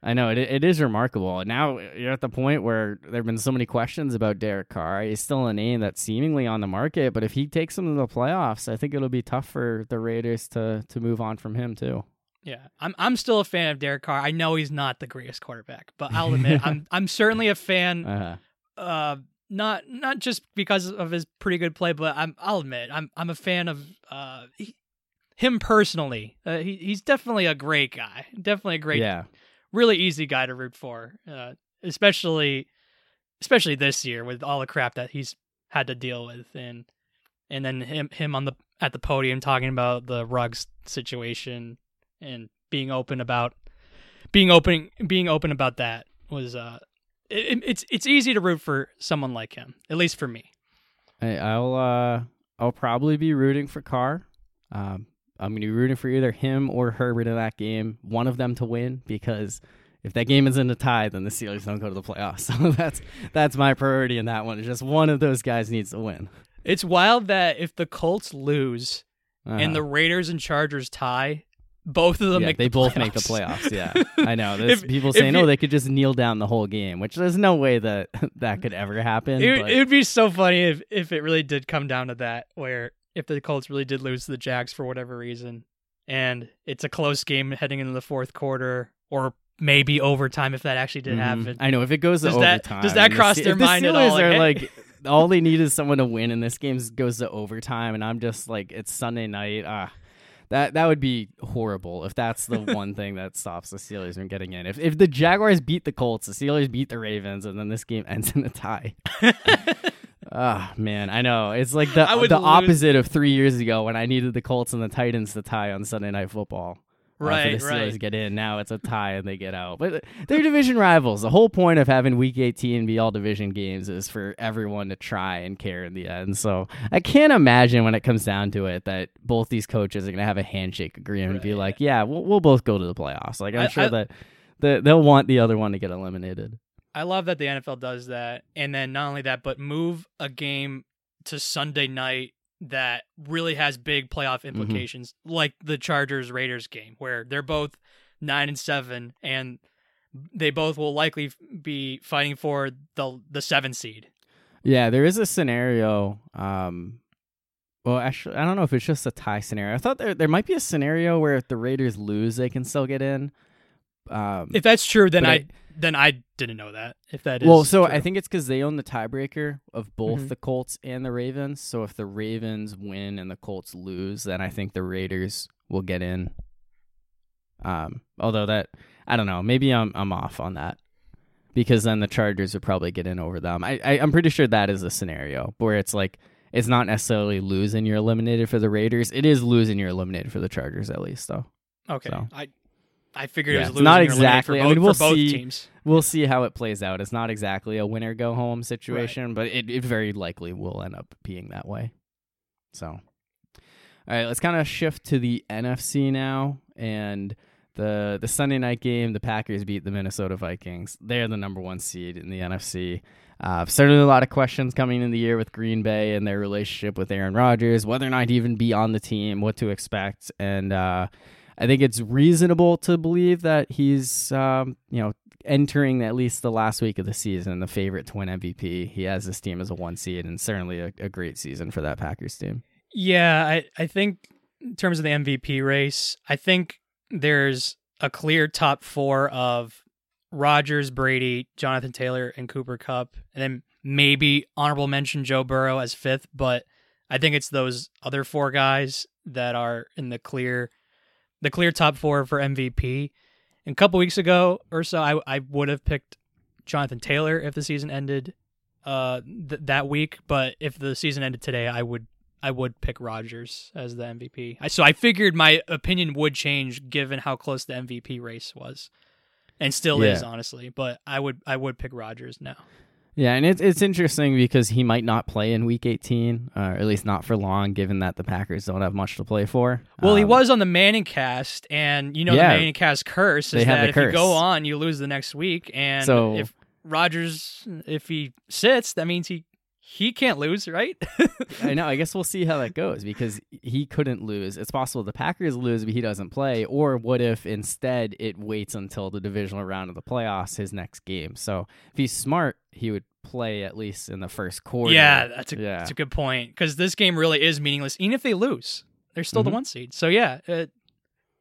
I know it. It is remarkable. Now you're at the point where there have been so many questions about Derek Carr. He's still a name that's seemingly on the market, but if he takes them to the playoffs, I think it'll be tough for the Raiders to to move on from him too. Yeah, I'm I'm still a fan of Derek Carr. I know he's not the greatest quarterback, but I'll admit I'm I'm certainly a fan. Uh, Uh, not not just because of his pretty good play, but I'm I'll admit I'm I'm a fan of uh he, him personally. Uh, he he's definitely a great guy. Definitely a great, yeah, really easy guy to root for. Uh, especially especially this year with all the crap that he's had to deal with, and and then him him on the at the podium talking about the Ruggs situation and being open about being open being open about that was uh it, it's it's easy to root for someone like him at least for me I, I'll uh, I'll probably be rooting for Carr. Um, I'm gonna be rooting for either him or Herbert in that game. One of them to win because. If that game is in a tie, then the Steelers don't go to the playoffs. So that's that's my priority in that one. It's just one of those guys needs to win. it's wild that if the Colts lose and Uh-huh. the Raiders and Chargers tie both of them yeah, they the both make the playoffs. playoffs. Yeah, I know. There's If- people saying, you- "Oh, they could just kneel down the whole game," which there's no way that that could ever happen. it, but- it would be so funny if if it really did come down to that where if the Colts really did lose to the Jags for whatever reason and it's a close game heading into the fourth quarter or maybe overtime if that actually did Mhm. happen I know if it goes to Does that- overtime. does that and the cross their the mind at all? Are Like, like all they need is someone to win, and this game goes to overtime, and I'm just like, it's Sunday night. Ah, that that would be horrible if that's the one thing that stops the Steelers from getting in. If if the Jaguars beat the Colts, the Steelers beat the Ravens, and then this game ends in a tie. Ah man, I know it's like the the lose- opposite of three years ago when I needed the Colts and the Titans to tie on Sunday Night Football. Uh, Right, for the Steelers right. get in. Now it's a tie and they get out. But they're division rivals. The whole point of having Week 18 be all division games is for everyone to try and care in the end. So I can't imagine when it comes down to it that both these coaches are going to have a handshake agreement and be Right. like, "Yeah, we'll, we'll both go to the playoffs." Like I'm I- sure I- that the, they'll want the other one to get eliminated. I love that the NFL does that, and then not only that, but move a game to Sunday night that really has big playoff implications, like the Chargers Raiders game, where they're both nine and seven, and they both will likely be fighting for the the seven seed. Yeah, there is a scenario. Um, well, actually, I don't know if it's just a tie scenario. I thought there there might be a scenario where if the Raiders lose, they can still get in. Um, If that's true, then I, I- then I didn't know that. If that is well, so true. I think it's because they own the tiebreaker of both Mhm. the Colts and the Ravens. So if the Ravens win and the Colts lose, then I think the Raiders will get in. Um, although that I don't know, maybe I'm I'm off on that because then the Chargers would probably get in over them. I, I I'm pretty sure that is a scenario where it's like it's not necessarily losing you're eliminated for the Raiders. It is losing you're eliminated for the Chargers at least though. okay. so. I I figured Yeah, it was not exactly- for I mean, we'll both see. teams. We'll see how it plays out. It's not exactly a winner go home situation, but it, it very likely will end up being that way. So, all right, let's kind of shift to the NFC now. And the the Sunday night game, the Packers beat the Minnesota Vikings. They're the number one seed in the NFC. Uh, certainly a lot of questions coming in the year with Green Bay and their relationship with Aaron Rodgers, whether or not even be on the team, what to expect, and uh, I think it's reasonable to believe that he's, um, you know, entering at least the last week of the season, the favorite to win MVP. He has this team as a one seed, and certainly a, a great season for that Packers team. Yeah, I, I think in terms of the MVP race, I think there's a clear top four of Rodgers, Brady, Jonathan Taylor, and Cooper Kupp, and then maybe honorable mention Joe Burrow as fifth. But I think it's those other four guys that are in the clear, the clear top four for MVP. And a couple weeks ago or so, I I would have picked Jonathan Taylor if the season ended uh th- that week. But if the season ended today, I would I would pick Rodgers as the MVP. I, so I figured my opinion would change given how close the MVP race was, and still is honestly. But I would I would pick Rodgers now. Yeah, and it's it's interesting because he might not play in Week 18, uh, or at least not for long, given that the Packers don't have much to play for. Well, he Um, was on the Manning cast, and you know Yeah. the Manning cast curse is have that if you go on, you lose the next week. And So- if Rodgers, if he sits, that means he he can't lose, right? I know. I guess we'll see how that goes because he couldn't lose. It's possible the Packers lose, but he doesn't play. Or what if instead it waits until the divisional round of the playoffs, his next game? So if he's smart, he would play at least in the first quarter. yeah, that's a Yeah. that's a good point because this game really is meaningless. Even if they lose, they're still the Mhm. one seed. So yeah, uh,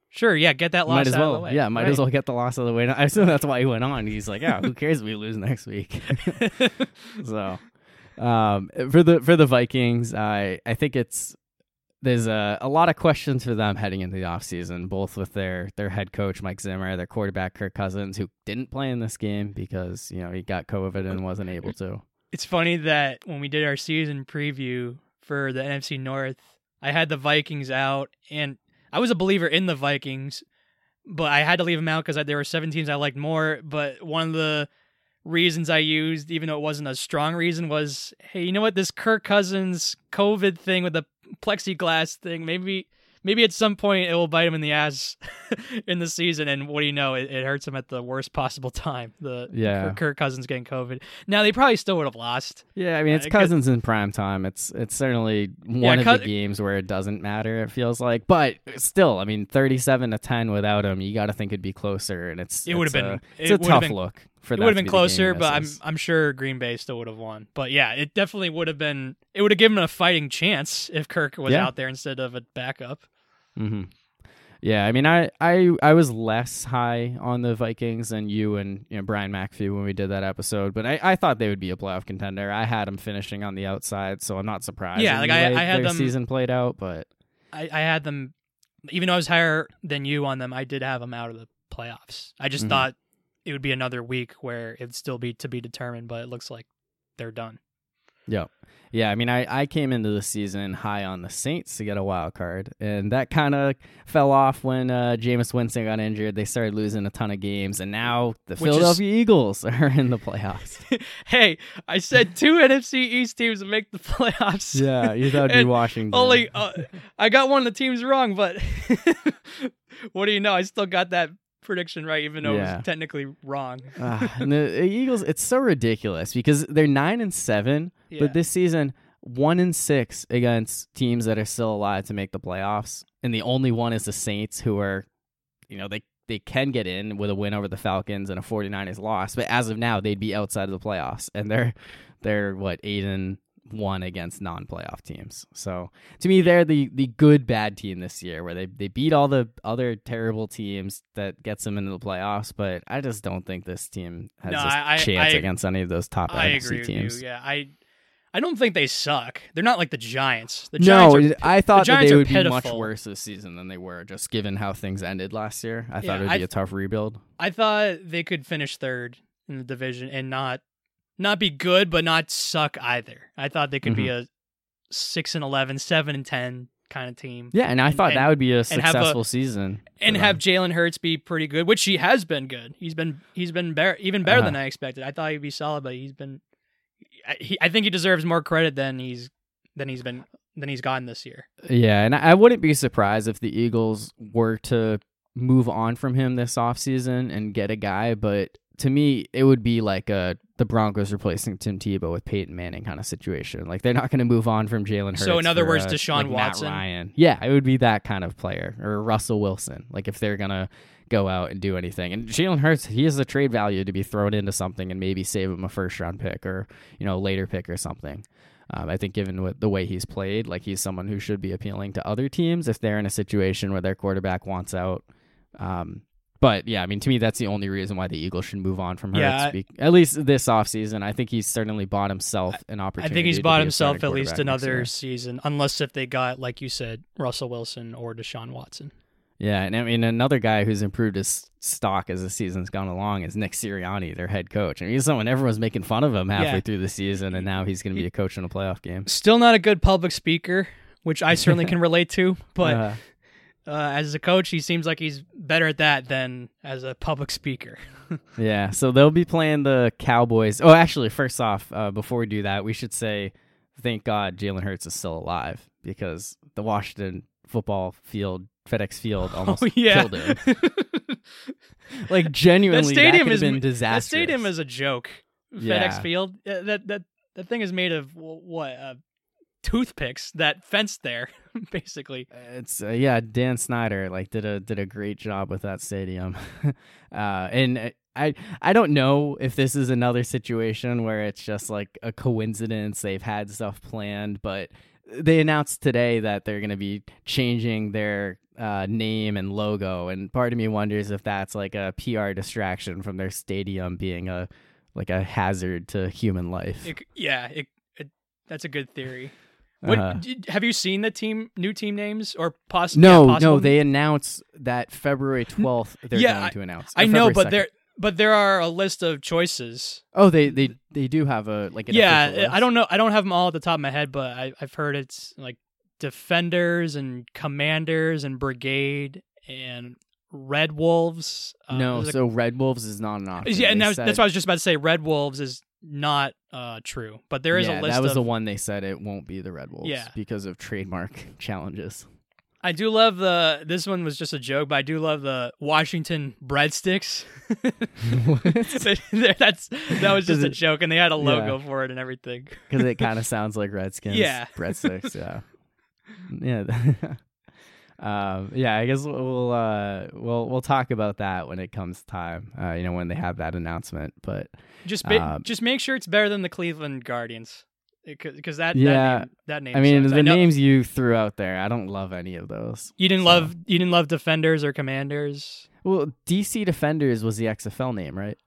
sure, yeah, get that loss might as out well. of the way. Yeah, might Right. as well get the loss out of the way. I assume that's why he went on. He's like, yeah, who cares if we lose next week? so um, for the for the Vikings, I I think it's there's a, a lot of questions for them heading into the offseason, both with their their head coach Mike Zimmer, their quarterback Kirk Cousins, who didn't play in this game because you know he got COVID and wasn't able to. it's funny that when we did our season preview for the NFC North, I had the Vikings out, and I was a believer in the Vikings, but I had to leave them out because there were seven teams I liked more. But one of the reasons I used, even though it wasn't a strong reason, was hey, you know what? This Kirk Cousins COVID thing with the plexiglass thing, maybe. Maybe at some point it will bite him in the ass in the season, and what do you know? It, it hurts him at the worst possible time. The Yeah. Kirk, Cousins getting COVID. Now they probably still would have lost. Yeah, I mean it's uh, could- Cousins in prime time. It's it's certainly one Yeah, of Cous- the games where it doesn't matter. It feels like, but still, I mean, thirty-seven to ten without him, you got to think it'd be closer, and it's It would it's have a- been. it's it a tough been, look for It would have been be closer, but I'm. I'm sure Green Bay still would have won. But yeah, it definitely would have been. It would have given a fighting chance if Kirk was Yeah. out there instead of a backup. hmm Yeah, I mean, I, I I was less high on the Vikings than you and you know Brian McAfee when we did that episode, but I, I thought they would be a playoff contender. I had them finishing on the outside, so I'm not surprised. Yeah, like, I- I had them- season played out, but I, I had them, even though I was higher than you on them. I did have them out of the playoffs. I just Mhm. thought it would be another week where it'd still be to be determined. But it looks like they're done. yeah, yeah. I mean, I, I came into the season high on the Saints to get a wild card, and that kind of fell off when uh, Jameis Winston got injured. They started losing a ton of games, and now the Which is- Philadelphia Eagles are in the playoffs. hey, I said two NFC East teams would make the playoffs. yeah, you thought it'd be Washington. Only uh, I got one of the teams wrong, but what do you know? I still got that prediction right, even though it was technically wrong. Ah, and the Eagles, it's so ridiculous because they're nine and seven, Yeah. but this season one and six against teams that are still alive to make the playoffs, and the only one is the Saints, who are, you know, they they can get in with a win over the Falcons and a 49ers loss, but as of now they'd be outside of the playoffs, and they're they're what eight and one against non-playoff teams. So to me, they're the the good bad team this year, where they they beat all the other terrible teams that gets them into the playoffs. But I just don't think this team has No, a I- chance I- against any of those top I NFC agree with teams. you. Yeah, I I don't think they suck. They're not like the Giants. The No, Giants are I thought that Giants they would be much worse this season than they were, just given how things ended last year. I Yeah, thought it would I be a tough rebuild. I thought they could finish third in the division and not not be good, but not suck either. I thought they could be Mm-hmm. a six and 11, 7 and ten kind of team, Yeah, and I And- thought that would be a successful season. and have Jalen Hurts be pretty good, which he has been good. He's been he's been better, even better than Uh-huh. I expected. I thought he'd be solid, but he's been. I, he, I think he deserves more credit than he's than he's been than he's gotten this year. Yeah, and I I wouldn't be surprised if the Eagles were to move on from him this offseason and get a guy, but to me, it would be like a the Broncos replacing Tim Tebow with Peyton Manning kind of situation. Like they're not going to move on from Jalen Hurts. So in other for, words, uh, Deshaun like Matt Watson? Ryan. Yeah, it would be that kind of player or Russell Wilson. Like if they're gonna go out and do anything, and Jalen Hurts, he has the trade value to be thrown into something and maybe save him a first round pick or you know later pick or something. Um, I think given what, the way he's played, like he's someone who should be appealing to other teams if they're in a situation where their quarterback wants out. Um, but yeah, I mean, to me, that's the only reason why the Eagles should move on from Hurts. Yeah, be- at least this offseason. I think he's certainly bought himself an opportunity. I think he's bought himself at least another season, unless if they got, like you said, Russell Wilson or Deshaun Watson. Yeah, and I mean, another guy who's improved his stock as the season's gone along is Nick Sirianni, their head coach. I mean, he's someone everyone's making fun of him halfway Yeah. through the season, and now he's going to be a coach in a playoff game. Still not a good public speaker, which I certainly can relate to, but Uh, uh, as a coach, he seems like he's better at that than as a public speaker. Yeah, so they'll be playing the Cowboys. Oh, actually, first off, uh, before we do that, we should say, thank God Jalen Hurts is still alive because the Washington football field, FedEx Field, almost oh yeah, killed him. Like genuinely, that, stadium is have been that disastrous. stadium is a joke. Yeah. FedEx Field, uh, that that that thing is made of what uh, toothpicks that fenced there, basically. It's uh, yeah, Dan Snyder like did a did a great job with that stadium, uh, and I I don't know if this is another situation where it's just like a coincidence they've had stuff planned, but they announced today that they're going to be changing their uh, name and logo, and part of me wonders if that's like a PR distraction from their stadium being a like a hazard to human life. It, yeah, it, it, that's a good theory. What Uh-huh. did, have you seen the team new team names or poss- No, yeah, possible- no, they announce that February twelfth they're Yeah, going to announce. I know, February but 2nd. there but there are a list of choices. Oh, they they they do have a like an yeah? I don't know. I don't have them all at the top of my head, but I, I've heard it's like defenders and commanders and brigade and red wolves. Uh, no, there's a- so Red Wolves is not an option. yeah, and They that was, said- that's what I was just about to say. Red wolves is not uh, true, but there is yeah, a list That was of. the one they said it won't be the Red Wolves Yeah. because of trademark challenges. I do love the. This one was just a joke, but I do love the Washington breadsticks. That's that was just Does a joke, and they had a logo for it and everything. Because it kind of sounds like Redskins. Yeah. breadsticks. Yeah, yeah, um, yeah. I guess we'll uh, we'll we'll talk about that when it comes time. Uh, you know, when they have that announcement. But Just ba- Um, just make sure it's better than the Cleveland Guardians, because that Yeah, that name, that name I mean, sucks. the know names you threw out there, I don't love any of those. you didn't so- love you didn't love defenders or commanders. Well, DC Defenders was the XFL name, right?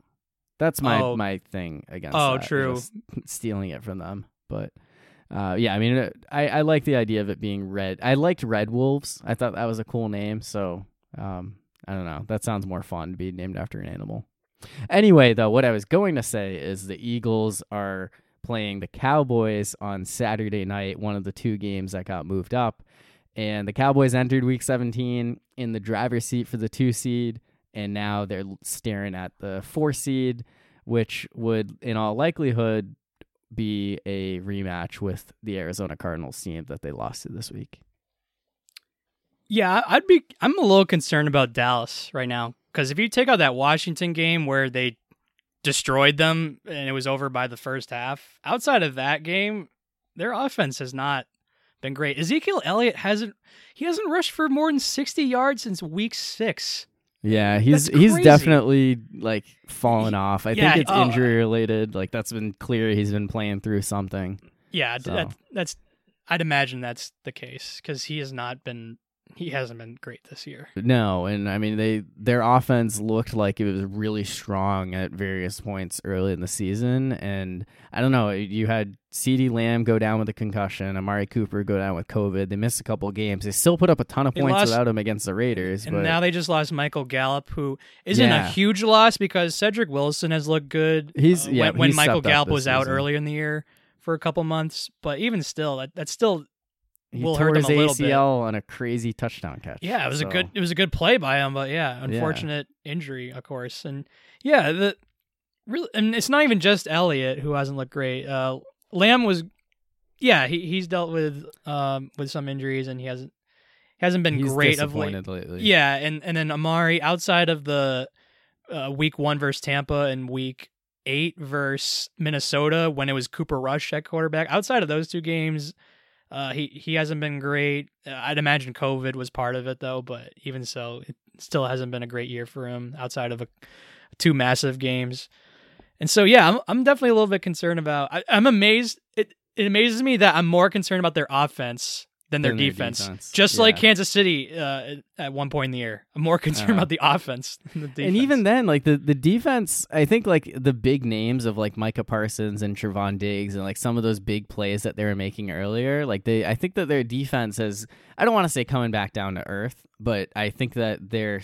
That's my Oh. my thing against. Oh, that, true. just stealing it from them, but uh, yeah, I mean, I I like the idea of it being red. I liked Red Wolves. I thought that was a cool name. So um, I don't know. That sounds more fun to be named after an animal. Anyway, though, what I was going to say is the Eagles are playing the Cowboys on Saturday night, one of the two games that got moved up. And the Cowboys entered week 17 in the driver's seat for the two seed, and now they're staring at the four seed, which would, in all likelihood, be a rematch with the Arizona Cardinals team that they lost to this week. Yeah, I'd be. I'm a little concerned about Dallas right now Because if you take out that Washington game where they destroyed them and it was over by the first half, outside of that game, their offense has not been great. Ezekiel Elliott hasn't he hasn't rushed for more than 60 yards since week 6. Yeah, he's That's he's crazy. definitely like fallen off. I Yeah, think it's oh. injury related. Like that's been clear. He's been playing through something. Yeah, So. that, that's I'd imagine that's the case cuz he has not been he hasn't been great this year. No, and I mean they their offense looked like it was really strong at various points early in the season, and I don't know. You had CeeDee Lamb go down with a concussion, Amari Cooper go down with COVID. They missed a couple of games. They still put up a ton of They points lost- without him against the Raiders. And but now they just lost Michael Gallup, who isn't Yeah. a huge loss because Cedric Wilson has looked good. He's- uh, yeah, when, when Michael Gallup was out season. earlier in the year for a couple months. But even still, that, that's still he will tore his a little bit. ACL on a crazy touchdown catch. yeah, it was So, a good it was a good play by him. But yeah, unfortunate injury, of course. And yeah, the really, and it's not even just Elliott who hasn't looked great. Uh, Lamb was, yeah, he he's dealt with um with some injuries and he hasn't hasn't been He's great of late. lately. Yeah, and and then Amari outside of the uh, week one versus Tampa and week eight versus Minnesota when it was Cooper Rush at quarterback. Outside of those two games, uh, he he hasn't been great. Uh, I'd imagine COVID was part of it though, but even so, it still hasn't been a great year for him outside of a, two massive games. And so yeah, I'm I'm definitely a little bit concerned about. I, I'm amazed. It it amazes me that I'm more concerned about their offense than their Than their defense. defense, Just like. Kansas City uh, at one point in the year, I'm more concerned Uh-huh. about the offense than the defense. And even then, like the, the defense, I think like the big names of like Micah Parsons and Trevon Diggs and like some of those big plays that they were making earlier, like they, I think that their defense has, I don't want to say coming back down to earth, but I think that they're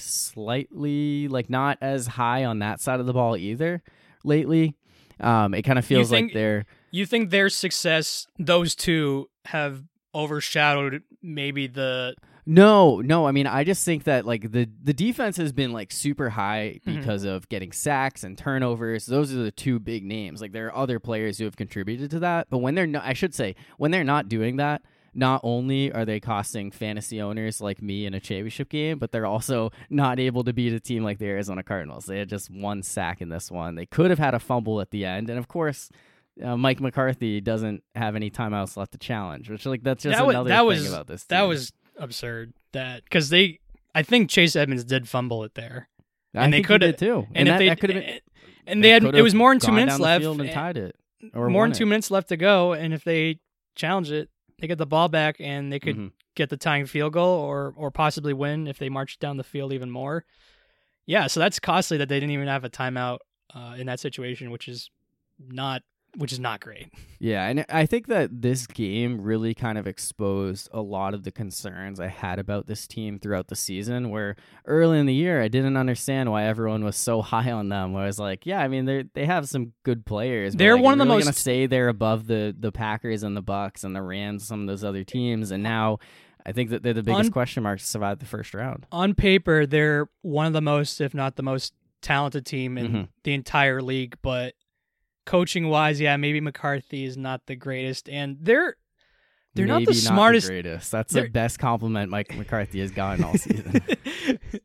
slightly like not as high on that side of the ball either lately. Um, it kind of feels think- like they're you think their success, those two have overshadowed maybe the No, no. I mean, I just think that like the the defense has been like super high Mhm. because of getting sacks and turnovers. Those are the two big names. Like there are other players who have contributed to that, but when they're not, I should say, when they're not doing that, not only are they costing fantasy owners like me in a championship game, but they're also not able to beat a team like the Arizona Cardinals. They had just one sack in this one. They could have had a fumble at the end, and of course. Uh, Mike McCarthy doesn't have any timeouts left to challenge, which like that's just that was another that thing was about this. that was absurd. That because they, I think Chase Edmonds did fumble it there, I and they could did too. and, that, if they could have been, and they had it was more than two minutes left, field and and- tied it, or more than two it. minutes left to go, and if they challenge it, they get the ball back and they could Mhm. get the tying field goal or or possibly win if they march down the field even more. Yeah, so that's costly that they didn't even have a timeout uh, in that situation, which is not which is not great. Yeah, and I think that this game really kind of exposed a lot of the concerns I had about this team throughout the season. Where early in the year, I didn't understand why everyone was so high on them. Where I was like, yeah, I mean they they have some good players. They're like, one of the really most- gonna say they're above the the Packers and the Bucs and the Rams, some of those other teams, and now. I think that they're the biggest On- question marks to survive the first round. On paper, they're one of the most, if not the most talented team in Mhm. the entire league, but coaching wise, yeah, maybe McCarthy is not the greatest, and they're they're not Maybe the smartest. greatest. That's the they're- best compliment Mike McCarthy has gotten all season.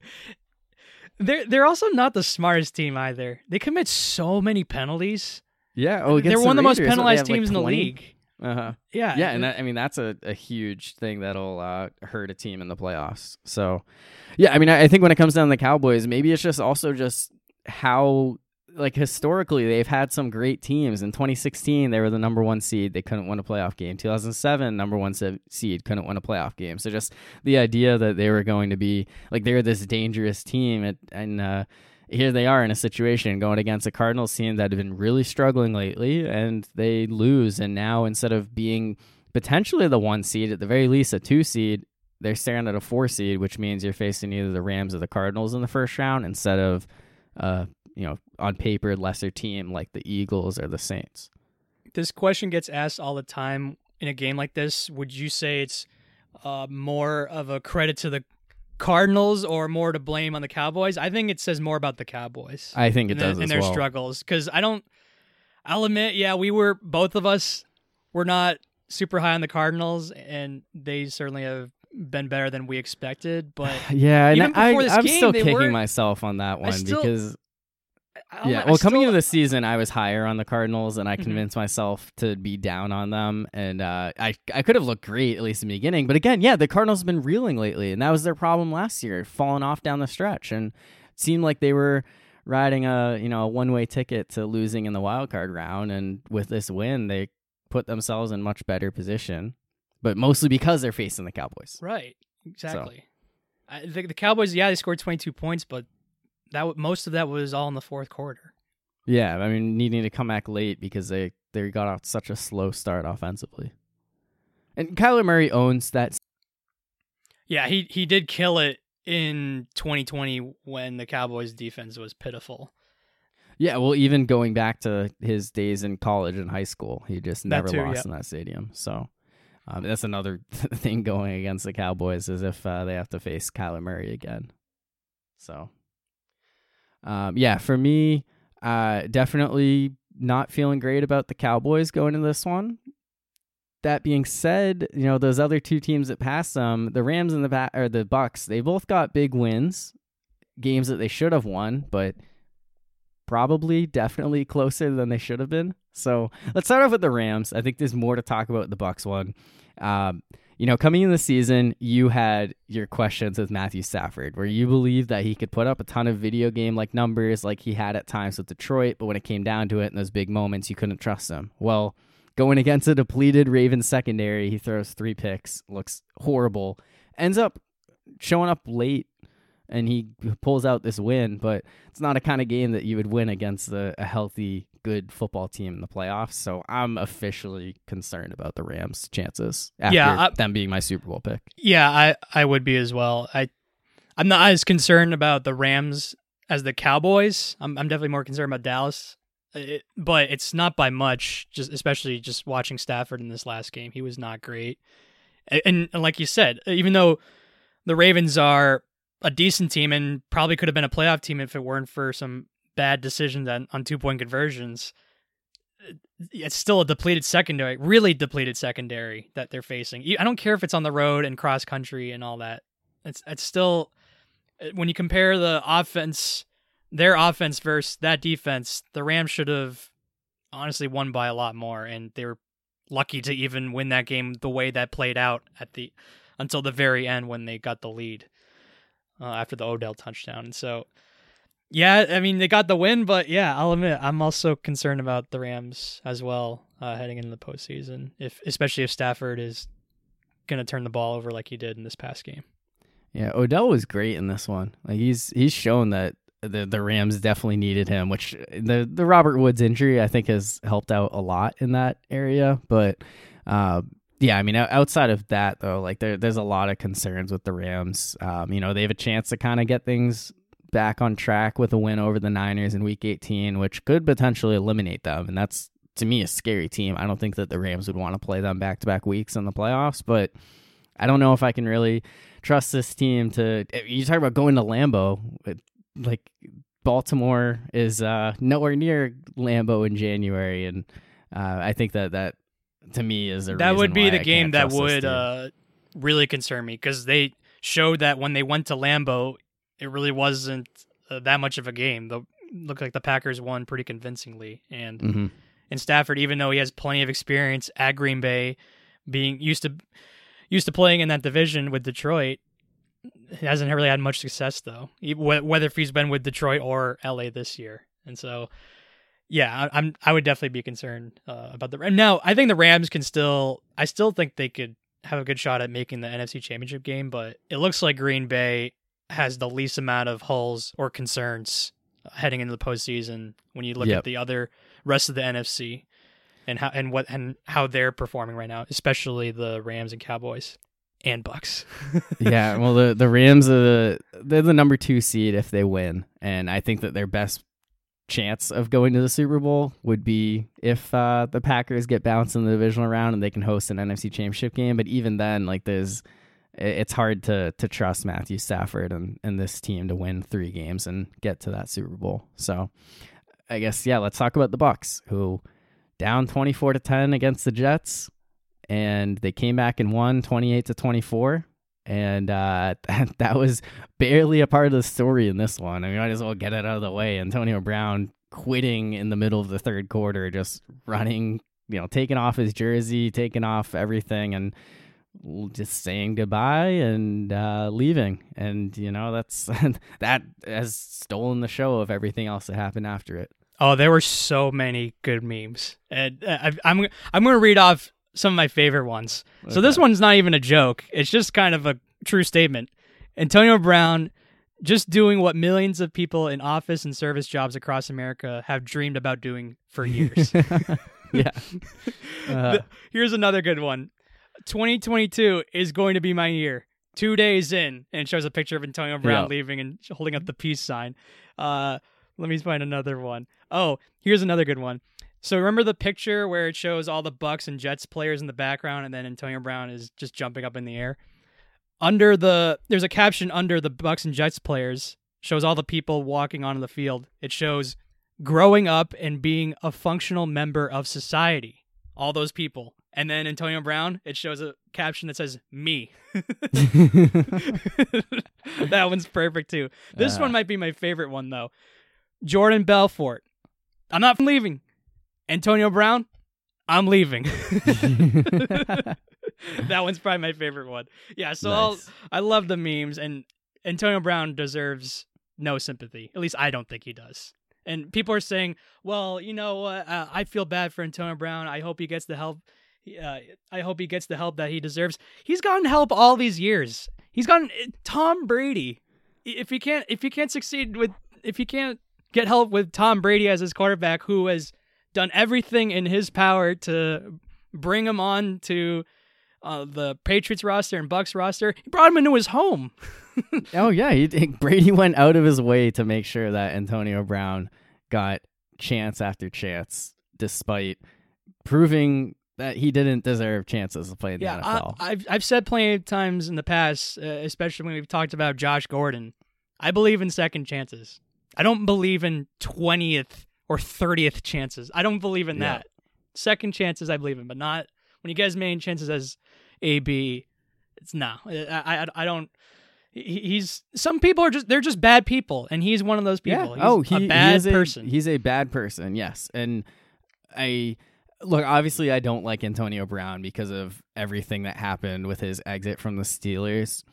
they're they're also not the smartest team either. They commit so many penalties. yeah, oh, they're one of the most penalized teams in the league. Uh huh. Yeah, Yeah, and that, I mean that's a, a huge thing that'll uh, hurt a team in the playoffs. So, yeah, I mean I, I think when it comes down to the Cowboys, maybe it's just also just how like historically they've had some great teams. In 2016, they were the number one seed, they couldn't win a playoff game. 2007, number one seed, couldn't win a playoff game. So just the idea that they were going to be like they're this dangerous team, and, and uh, here they are in a situation going against a Cardinals team that have been really struggling lately, and they lose. And now instead of being potentially the one seed, at the very least a two seed, they're staring at a four seed, which means you're facing either the Rams or the Cardinals in the first round instead of, uh, you know, on paper lesser team like the Eagles or the Saints. this question gets asked all the time in a game like this. Would you say it's uh, more of a credit to the Cardinals or more to blame on the Cowboys? I think it says more about the Cowboys I think it and, does and as their well. struggles. Because I don't. I'll admit, yeah, we were both of us were not super high on the Cardinals, and they certainly have been better than we expected. But yeah, and Even I, before this I'm game, still kicking myself on that one still- because I- yeah. Well, coming into the season, I was higher on the Cardinals, and I Mhm. convinced myself to be down on them. And uh, I I could have looked great at least in the beginning, but again, yeah, the Cardinals have been reeling lately, and that was their problem last year, falling off down the stretch, and it seemed like they were riding a you know a one way ticket to losing in the wild card round. And with this win, they put themselves in much better position, but mostly because they're facing the Cowboys. Right. Exactly. I think the Cowboys, yeah, they scored 22 points, but that most of that was all in the fourth quarter. Yeah, I mean, needing to come back late because they they got off such a slow start offensively. And Kyler Murray owns that. Yeah, he he did kill it in 2020 when the Cowboys defense was pitiful. Yeah, well, even going back to his days in college and high school, he just never too, lost yeah. in that stadium. So um, that's another thing going against the Cowboys is if uh, they have to face Kyler Murray again. So, um, yeah, for me, uh, definitely not feeling great about the Cowboys going into this one. That being said, you know those other two teams that passed them, the Rams and the ba- or the Bucs, they both got big wins, games that they should have won, but probably definitely closer than they should have been. So let's start off with the Rams. I think there's more to talk about the Bucs one. Um, you know, coming in the season, you had your questions with Matthew Stafford, where you believed that he could put up a ton of video game like numbers, like he had at times with Detroit, but when it came down to it in those big moments, you couldn't trust him. Well, going against a depleted Ravens secondary, he throws three picks, looks horrible, ends up showing up late and he pulls out this win, but it's not a kind of game that you would win against a, a healthy, good football team in the playoffs. So I'm officially concerned about the Rams' chances after Yeah, I- them being my Super Bowl pick. Yeah, I I would be as well. I I'm not as concerned about the Rams as the Cowboys. I'm I'm definitely more concerned about Dallas. It, but it's not by much, just especially just watching Stafford in this last game. He was not great. And, and like you said, even though the Ravens are a decent team and probably could have been a playoff team if it weren't for some bad decisions on, on two point conversions, it's still a depleted secondary, really depleted secondary that they're facing. I don't care if it's on the road and cross country and all that. It's it's still when you compare the offense, their offense versus that defense, the Rams should have honestly won by a lot more, and they were lucky to even win that game the way that played out at the until the very end when they got the lead uh, after the Odell touchdown. And so, yeah, I mean they got the win, but yeah, I'll admit I'm also concerned about the Rams as well uh, heading into the postseason, if especially if Stafford is going to turn the ball over like he did in this past game. Yeah, Odell was great in this one. Like he's he's shown that the the Rams definitely needed him, which the the Robert Woods injury I think has helped out a lot in that area. But uh, yeah, I mean outside of that though, like there there's a lot of concerns with the Rams. Um, you know they have a chance to kind of get things back on track with a win over the Niners in Week 18, which could potentially eliminate them, and that's to me a scary team. I don't think that the Rams would want to play them back to back weeks in the playoffs, but I don't know if I can really trust this team to. You talk about going to Lambeau, like Baltimore is uh, nowhere near Lambeau in January, and uh, I think that that to me is a that would be the I game that would uh, really concern me because they showed that when they went to Lambeau, it really wasn't uh, that much of a game. The looked like the Packers won pretty convincingly, and Mhm. and Stafford, even though he has plenty of experience at Green Bay, being used to used to playing in that division with Detroit, hasn't really had much success though. Whether if he's been with Detroit or LA this year, and so yeah, I- I'm I would definitely be concerned uh, about the Rams. Now I think the Rams can still. I still think they could have a good shot at making the NFC Championship game, but it looks like Green Bay has the least amount of holes or concerns heading into the postseason when you look Yep. at the other rest of the NFC and how and what and how they're performing right now, especially the Rams and Cowboys and Bucs. yeah, well, the the Rams are the they're the number two seed if they win, and I think that their best chance of going to the Super Bowl would be if uh, the Packers get bounced in the divisional round and they can host an NFC Championship game. But even then, like there's, it's hard to to trust Matthew Stafford and and this team to win three games and get to that Super Bowl. So, I guess yeah, let's talk about the Bucs who down twenty four to ten against the Jets, and they came back and won twenty eight to twenty four And uh, that, that was barely a part of the story in this one. I mean, might as well get it out of the way. Antonio Brown quitting in the middle of the third quarter, just running, you know, taking off his jersey, taking off everything, and just saying goodbye and uh, leaving. And you know, that's that has stolen the show of everything else that happened after it. Oh, there were so many good memes, and uh, I, I'm I'm going to read off some of my favorite ones. So this one's not even a joke; it's just kind of a true statement. Antonio Brown just doing what millions of people in office and service jobs across America have dreamed about doing for years. yeah. Uh, Here's another good one. 2022 is going to be my year. Two days in, and it shows a picture of Antonio Brown Yeah. leaving and holding up the peace sign. Uh, let me find another one. Oh, here's another good one. So remember the picture where it shows all the Bucs and Jets players in the background, and then Antonio Brown is just jumping up in the air. Under the there's a caption under the Bucs and Jets players shows all the people walking onto the field. It shows growing up and being a functional member of society. All those people. And then Antonio Brown, it shows a caption that says me. that one's perfect too. This Uh. one might be my favorite one though. Jordan Belfort. I'm not leaving. Antonio Brown, I'm leaving. that one's probably my favorite one. Yeah, so I'll, Nice. I love the memes, and Antonio Brown deserves no sympathy. At least I don't think he does. And people are saying, "Well, you know, what? uh, I feel bad for Antonio Brown. I hope he gets the help. Uh, I hope he gets the help that he deserves. He's gotten help all these years. He's gotten Tom Brady. If he can't, if he can't succeed with, if he can't get help with Tom Brady as his quarterback, who has done everything in his power to bring him on to uh, the Patriots roster and Bucs roster. He brought him into his home. oh yeah, he, Brady went out of his way to make sure that Antonio Brown got chance after chance, despite proving that he didn't deserve chances to play in the Yeah, NFL. I, I've I've said plenty of times in the past, uh, especially when we've talked about Josh Gordon. I believe in second chances. I don't believe in twentieth or thirtieth chances. I don't believe in Yeah. that. Second chances, I believe in, but not when you get as many chances as AB. It's no. I I, I don't. He's some people are just they're just bad people, and he's one of those people. Yeah. He's oh, he, a he bad a, person. He's a bad person. Yes, and I look. Obviously, I don't like Antonio Brown because of everything that happened with his exit from the Steelers.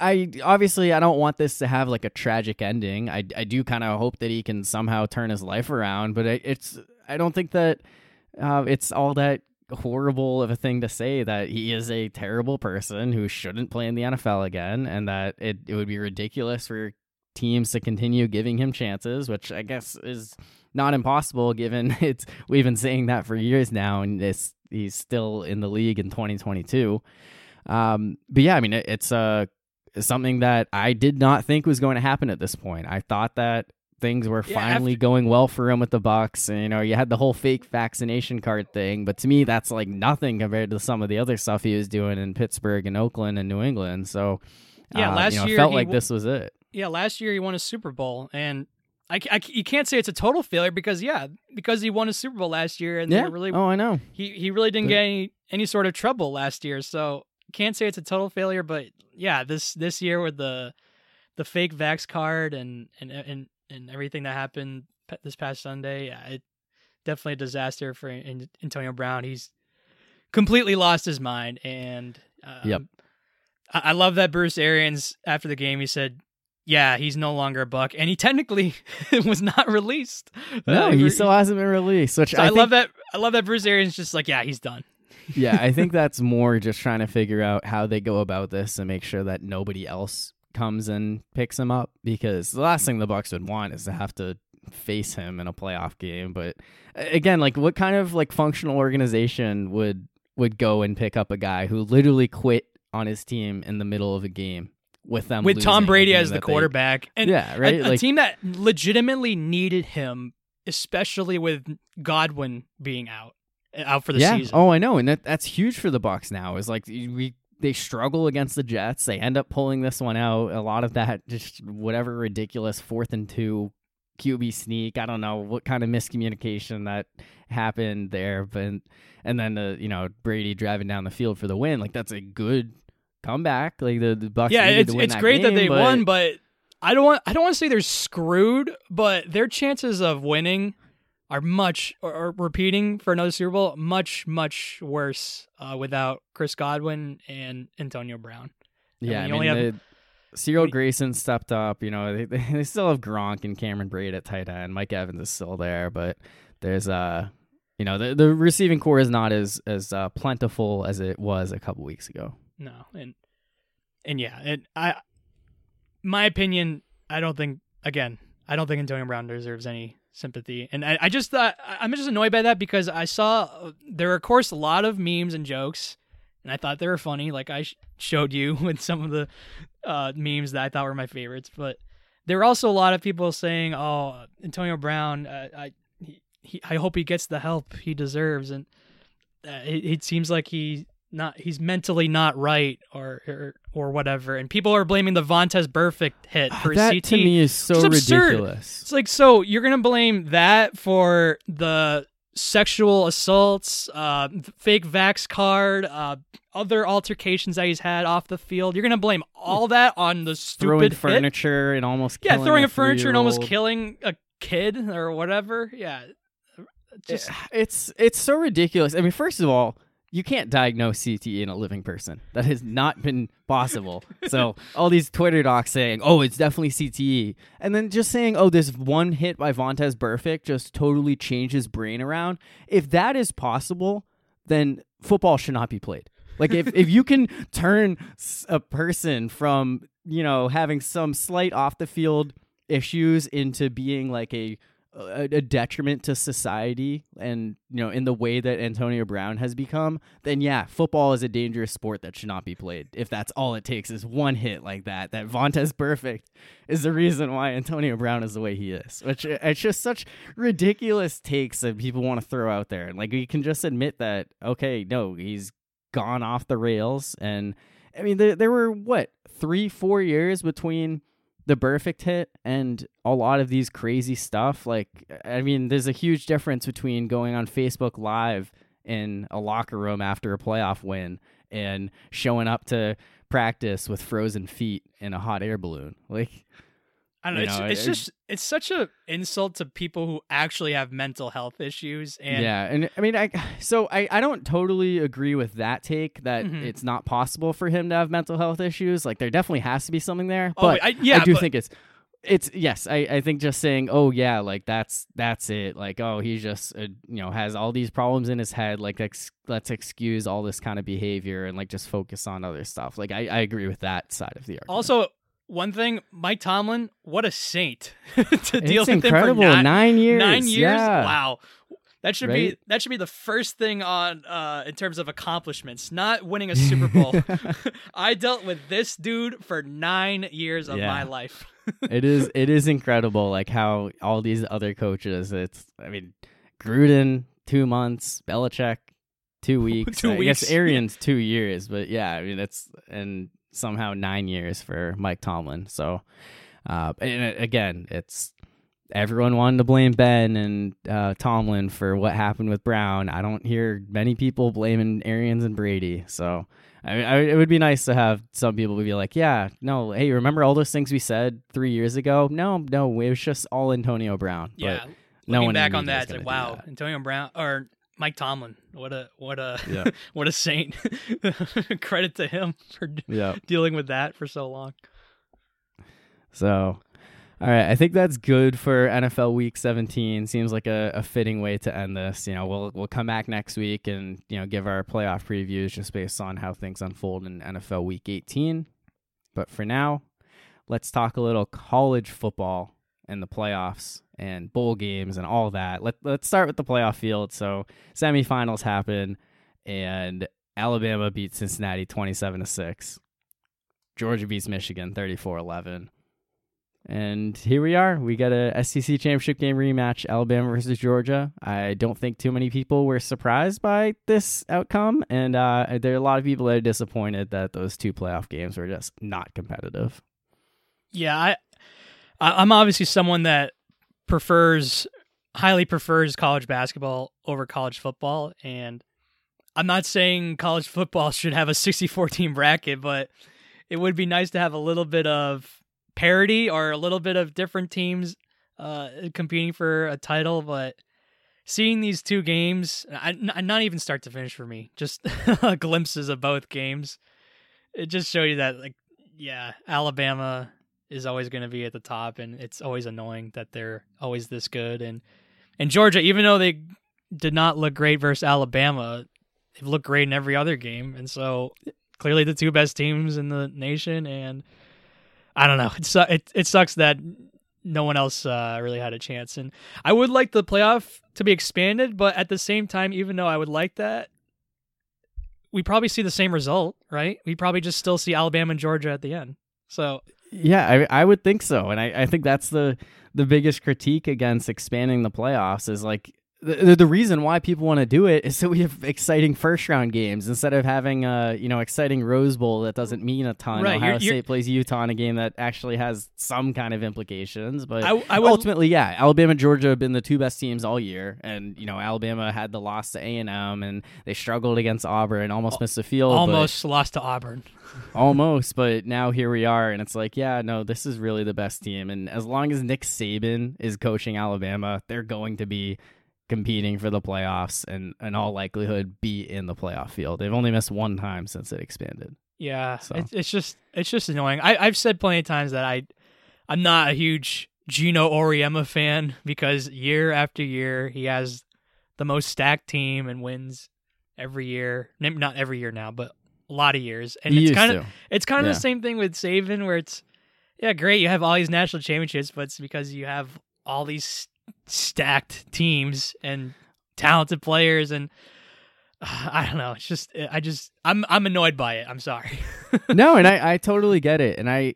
I obviously I don't want this to have like a tragic ending. I I do kind of hope that he can somehow turn his life around, but I, it's I don't think that uh, it's all that horrible of a thing to say that he is a terrible person who shouldn't play in the NFL again, and that it, it would be ridiculous for teams to continue giving him chances, which I guess is not impossible given it's we've been saying that for years now, and it's he's still in the league in 2022. Um, but yeah, I mean it, it's uh something that I did not think was going to happen at this point. I thought that things were Yeah, finally after- going well for him with the Bucs, and you know you had the whole fake vaccination card thing, but to me that's like nothing compared to some of the other stuff he was doing in Pittsburgh and Oakland and New England. So Yeah, uh, last you know, year felt like w- this was it. yeah, last year he won a Super Bowl, and I, I- you can't say it's a total failure because yeah, because he won a Super Bowl last year, and Yeah. really Oh, I know. he he really didn't But- get any any sort of trouble last year, so can't say it's a total failure. But yeah, this this year with the the fake vax card and and and and everything that happened pe- this past Sunday, yeah, it definitely a disaster for An- Antonio Brown. He's completely lost his mind, and um, Yep. I, I love that Bruce Arians after the game he said. Yeah, he's no longer a buck, and he technically was not released. No, Uh, he still hasn't been released. Which so I, I, think, love that. I love that Bruce Arians just like, yeah, he's done. yeah, I think that's more just trying to figure out how they go about this and make sure that nobody else comes and picks him up because the last thing the Bucs would want is to have to face him in a playoff game. But again, like what kind of like functional organization would would go and pick up a guy who literally quit on his team in the middle of a game with them with Tom Brady as the that they- quarterback, and yeah, right. a, a like team that legitimately needed him, especially with Godwin being out out for the yeah. season. Oh, I know, and that that's huge for the Bucs now. Is like we they struggle against the Jets. They end up pulling this one out. A lot of that just whatever ridiculous fourth and two QB sneak. I don't know what kind of miscommunication that happened there, but and then the you know Brady driving down the field for the win. Like that's a good come back. Like the the Bucs. yeah, it's to win it's that great that they but won, but I don't want I don't want to say they're screwed, but their chances of winning are much or, or repeating for another Super Bowl much much worse uh, without Chris Godwin and Antonio Brown. Yeah, I you mean, only have- the, Cyril when- Grayson stepped up. You know, they, they still have Gronk and Cameron Brate at tight end. Mike Evans is still there, but there's uh, you know, the the receiving corps is not as as uh, plentiful as it was a couple weeks ago. No, and and yeah, and I, my opinion, I don't think again, I don't think Antonio Brown deserves any sympathy, and I, I just thought I'm just annoyed by that because I saw there are of course a lot of memes and jokes, and I thought they were funny, like I sh- showed you with some of the uh, memes that I thought were my favorites, but there were also a lot of people saying, "Oh, Antonio Brown, uh, I he, I hope he gets the help he deserves," and uh, it, it seems like he not he's mentally not right or or, or whatever, and people are blaming the Vontaze Burfict hit for that CTE. to me is so ridiculous. It's like so you're gonna blame that for the sexual assaults, uh, fake vax card, uh, other altercations that he's had off the field. You're gonna blame all that on the Throwing stupid hit? furniture and almost Yeah, throwing a a furniture and almost killing a kid or whatever. Yeah, just it's it's so ridiculous. I mean, first of all, you can't diagnose CTE in a living person. That has not been possible. so all these Twitter docs saying, "Oh, it's definitely CTE," and then just saying, "Oh, this one hit by Vontaze Burfict just totally changed his brain around." If that is possible, then football should not be played. Like if if you can turn a person from you know having some slight off the field issues into being like a a, a detriment to society and you know in the way that Antonio Brown has become, then yeah, football is a dangerous sport that should not be played. If that's all it takes is one hit like that, that Vontaze Burfict is the reason why Antonio Brown is the way he is. Which it's just such ridiculous takes that people want to throw out there. Like we can just admit that okay, no, he's gone off the rails and I mean there there were what, 3 4 years between the Burfict hit and a lot of these crazy stuff like i mean there's a huge difference between going on facebook live in a locker room after a playoff win and showing up to practice with frozen feet in a hot air balloon. Like I don't know. you It's, know, it's it- just it's such a insult to people who actually have mental health issues and yeah and i mean i so i, I don't totally agree with that take that Mhm. it's not possible for him to have mental health issues like there definitely has to be something there Oh, but I, yeah, I do but- think it's it's yes I, I think just saying oh yeah like that's that's it like oh he's just uh, you know has all these problems in his head like ex- let's excuse all this kind of behavior and like just focus on other stuff like I, I agree with that side of the argument Also, one thing, Mike Tomlin, what a saint to deal it's with incredible him for nine, nine years nine years. yeah. Wow, that should be that should be the first thing on uh, in terms of accomplishments. Not winning a Super Bowl. I dealt with this dude for nine years of Yeah. my life. it is it is incredible like how all these other coaches it's I mean Gruden two months Belichick two weeks Two I weeks. guess Arians two years but yeah I mean it's and somehow nine years for Mike Tomlin so uh and again it's everyone wanted to blame Ben and uh, Tomlin for what happened with Brown I don't hear many people blaming Arians and Brady so I mean, I, it would be nice to have some people be like, yeah, no, hey, remember all those things we said three years ago? No, no, it was just all Antonio Brown. Yeah, but no one back on that, it's like wow, that. Antonio Brown or Mike Tomlin, what a what a Yeah. what a saint. Credit to him for Yeah. dealing with that for so long. So, all right, I think that's good for NFL Week 17. Seems like a, a fitting way to end this. You know, we'll we'll come back next week and you know give our playoff previews just based on how things unfold in NFL Week 18. But for now, let's talk a little college football and the playoffs and bowl games and all that. Let let's start with the playoff field. So semifinals happen, and Alabama beats Cincinnati 27 to six. Georgia beats Michigan 34-11. And here we are. We got a SEC championship game rematch, Alabama versus Georgia. I don't think too many people were surprised by this outcome, and uh, there are a lot of people that are disappointed that those two playoff games were just not competitive. Yeah, I- I'm obviously someone that prefers highly prefers college basketball over college football and I'm not saying college football should have a 64 team bracket, but it would be nice to have a little bit of parity or a little bit of different teams uh, competing for a title. But seeing these two games, I, not even start to finish for me, just glimpses of both games, it just showed you that, like, yeah, Alabama is always going to be at the top, and it's always annoying that they're always this good. And and Georgia, even though they did not look great versus Alabama, they've looked great in every other game, and so clearly the two best teams in the nation. And I don't know, it su- it, it sucks that no one else uh, really had a chance. And I would like the playoff to be expanded, but at the same time, even though I would like that, we probably see the same result, right? We probably just still see Alabama and Georgia at the end. So yeah, I, I would think so, and I, I think that's the the biggest critique against expanding the playoffs is like the, the reason why people want to do it is so we have exciting first round games instead of having a you know exciting Rose Bowl that doesn't mean a ton. Right, Ohio you're, State you're, plays Utah in a game that actually has some kind of implications, but I, I would, ultimately, yeah, Alabama Georgia have been the two best teams all year, and you know Alabama had the loss to A and M, and they struggled against Auburn, and almost missed the field, almost lost to Auburn, almost. But now here we are, and it's like, yeah, no, this is really the best team, and as long as Nick Saban is coaching Alabama, they're going to be competing for the playoffs and in all likelihood be in the playoff field. They've only missed one time since it expanded. Yeah, so. it's, it's just it's just annoying. I, I've said plenty of times that I I'm not a huge Geno Auriemma fan because year after year he has the most stacked team and wins every year. Not every year now, but a lot of years. And he it's kind of it's kind of Yeah. the same thing with Saban where it's yeah, great, you have all these national championships, but it's because you have all these stacked teams and talented players and uh, I don't know. It's just I just I'm I'm annoyed by it. I'm sorry. no, and I, I totally get it, and I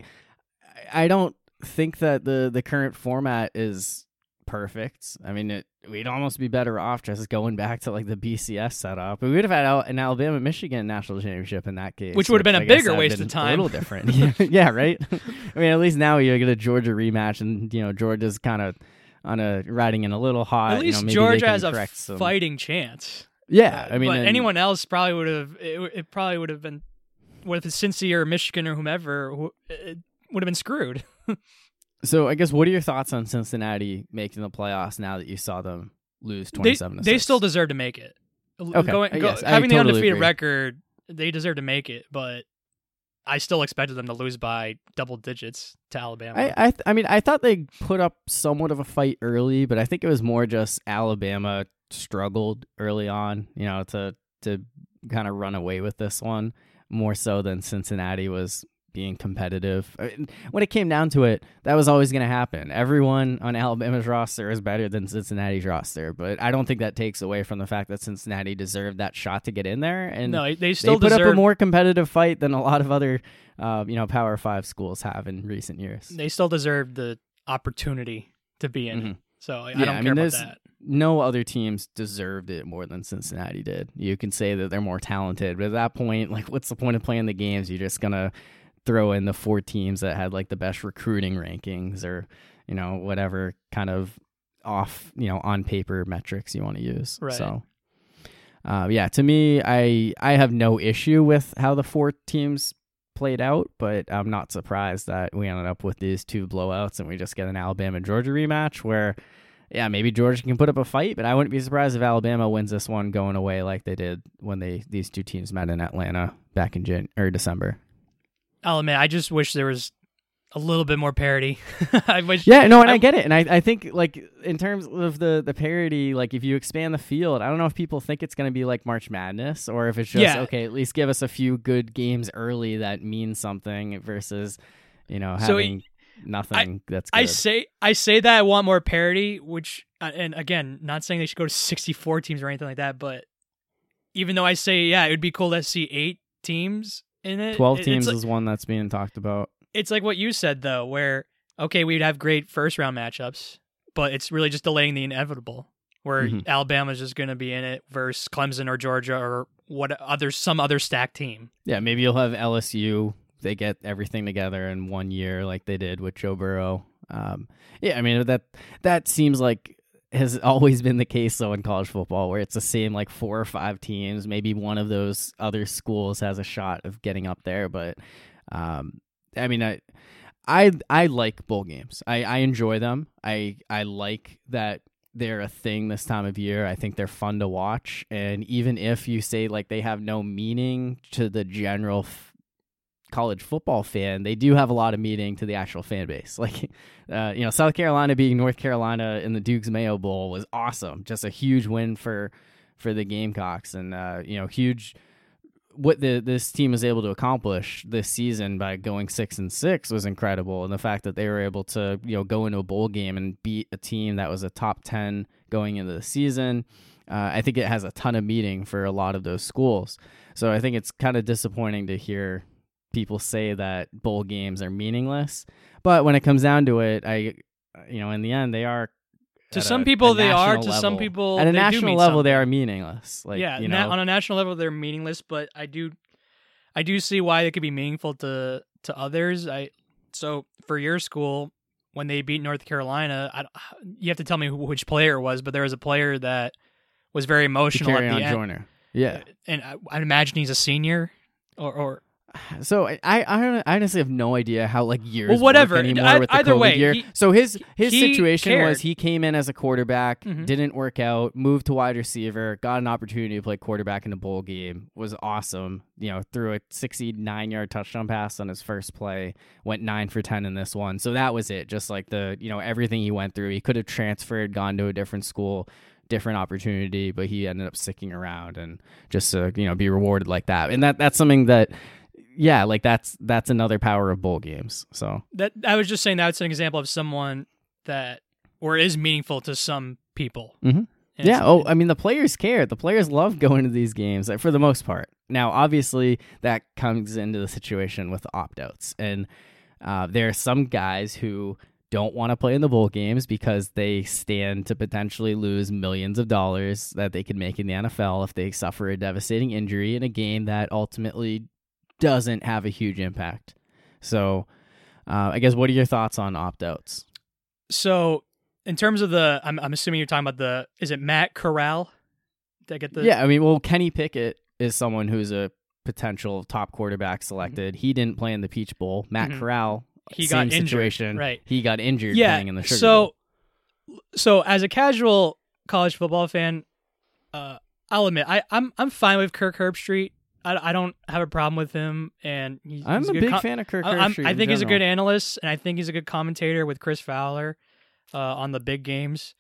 I don't think that the the current format is perfect. I mean, it, we'd almost be better off just going back to like the BCS setup. We would have had Al- an Alabama Michigan national championship in that case, Which would have been a I bigger waste been of time. A little different, yeah, yeah, right. I mean, at least now you get a Georgia rematch, and you know Georgia's kind of on a riding in a little hot. At least you know, maybe Georgia has a some- fighting chance. Yeah, Uh, I mean, but and- anyone else probably would have. It, it probably would have been, what if it's Cincy or Michigan or whomever, it would have been screwed. So I guess what are your thoughts on Cincinnati making the playoffs now that you saw them lose twenty-seven? to they still deserve to make it. Okay, Going, go- yes, having the totally undefeated agree. record, they deserve to make it. But I still expected them to lose by double digits to Alabama. I I, th- I mean I thought they put up somewhat of a fight early, but I think it was more just Alabama struggled early on, you know, to to kind of run away with this one more so than Cincinnati was being competitive. I mean, when it came down to it, that was always going to happen. Everyone on Alabama's roster is better than Cincinnati's roster, but I don't think that takes away from the fact that Cincinnati deserved that shot to get in there and no, they still they put deserve. up a more competitive fight than a lot of other, uh, you know, Power Five schools have in recent years. they still deserve the opportunity to be in. Mhm. So I Yeah, don't I care mean, there's- that. No other teams deserved it more than Cincinnati did. You can say that they're more talented, but at that point, like, what's the point of playing the games? You're just gonna throw in the four teams that had like the best recruiting rankings, or you know, whatever kind of off, you know, on paper metrics you want to use. Right. So. Uh, yeah, to me, I I have no issue with how the four teams played out, but I'm not surprised that we ended up with these two blowouts and we just get an Alabama Georgia rematch where, yeah, maybe Georgia can put up a fight, but I wouldn't be surprised if Alabama wins this one going away like they did when they these two teams met in Atlanta back in Jan- or December. I'll admit, I just wish there was a little bit more parity. I wish. Yeah, no, and I, I- get it, and I, I think like in terms of the the parity, like if you expand the field, I don't know if people think it's going to be like March Madness or if it's just Yeah. okay. At least give us a few good games early that mean something versus you know So having nothing that's good. I say I say that I want more parity, which uh, and again, not saying they should go to 64 teams or anything like that, but even though I say yeah, it would be cool to see eight teams in it. Twelve teams like, is one that's being talked about. it's like what you said though, where okay, we'd have great first round matchups, but it's really just delaying the inevitable. Where Mhm. Alabama's just going to be in it versus Clemson or Georgia or what other some other stacked team. Yeah, maybe you'll have LSU. They get everything together in one year, like they did with Joe Burrow. Um, yeah, I mean that that seems like has always been the case though in college football where it's the same like four or five teams. Maybe one of those other schools has a shot of getting up there but um i mean i i i like bowl games. I i enjoy them. I i like that they're a thing this time of year. I think they're fun to watch. And even if you say like they have no meaning to the general college football fan, they do have a lot of meaning to the actual fan base. Like, uh, you know, South Carolina being North Carolina in the Duke's Mayo Bowl was awesome. Just a huge win for for the Gamecocks, and uh, you know, huge what the this team was able to accomplish this season by going six and six was incredible, and the fact that they were able to you know go into a bowl game and beat a team that was a top ten going into the season. Uh, I think it has a ton of meaning for a lot of those schools. So I think it's kind of disappointing to hear people say that bowl games are meaningless. But when it comes down to it, I, you know, in the end, they are. To some a- people, a they are. national To some people, at a national level, they are meaningless. Like, yeah, you na- know, on a national level, they're meaningless, but I do, I do see why they could be meaningful to to others. I so for your school when they beat North Carolina, I, you have to tell me who, which player it was, but there was a player that was very emotional at the end, Joyner. Yeah. Uh, and I, I imagine he's a senior, or, or So I, I I honestly have no idea how like years Well, whatever. anymore I- with the either COVID way, year. he- so his his situation cared. was he came in as a quarterback, Mhm. didn't work out, moved to wide receiver, got an opportunity to play quarterback in a bowl game, was awesome. You know, threw a 69 yard touchdown pass on his first play, went nine for 10 in this one. So that was it. Just like the you know everything he went through, he could have transferred, gone to a different school. Different opportunity, but he ended up sticking around and just to you know be rewarded like that, and that that's something that yeah, like that's that's another power of bowl games. So that I was just saying that's an example of someone that or is meaningful to some people. Mhm. Yeah. Oh, I mean, the players care. The players love going to these games for the most part. Now, obviously, that comes into the situation with opt outs, and uh, there are some guys who don't want to play in the bowl games because they stand to potentially lose millions of dollars that they could make in the NFL if they suffer a devastating injury in a game that ultimately doesn't have a huge impact. So, uh, I guess what are your thoughts on opt outs? So, in terms of the, I'm, I'm assuming you're talking about the, is it Matt Corral? Did I get the? yeah, I mean, well, Kenny Pickett is someone who's a potential top quarterback selected. He didn't play in the Peach Bowl. Matt Mhm. Corral, He same got injured, situation. right. He got injured Yeah. playing in the Sugar so, Bowl. so as a casual college football fan, uh, I'll admit I, I'm I'm fine with Kirk Herbstreit. I, I don't have a problem with him, and he's, I'm he's a good big com- fan of Kirk I- I in think he's a good analyst, and I think he's a good commentator with Chris Fowler uh, on the big games.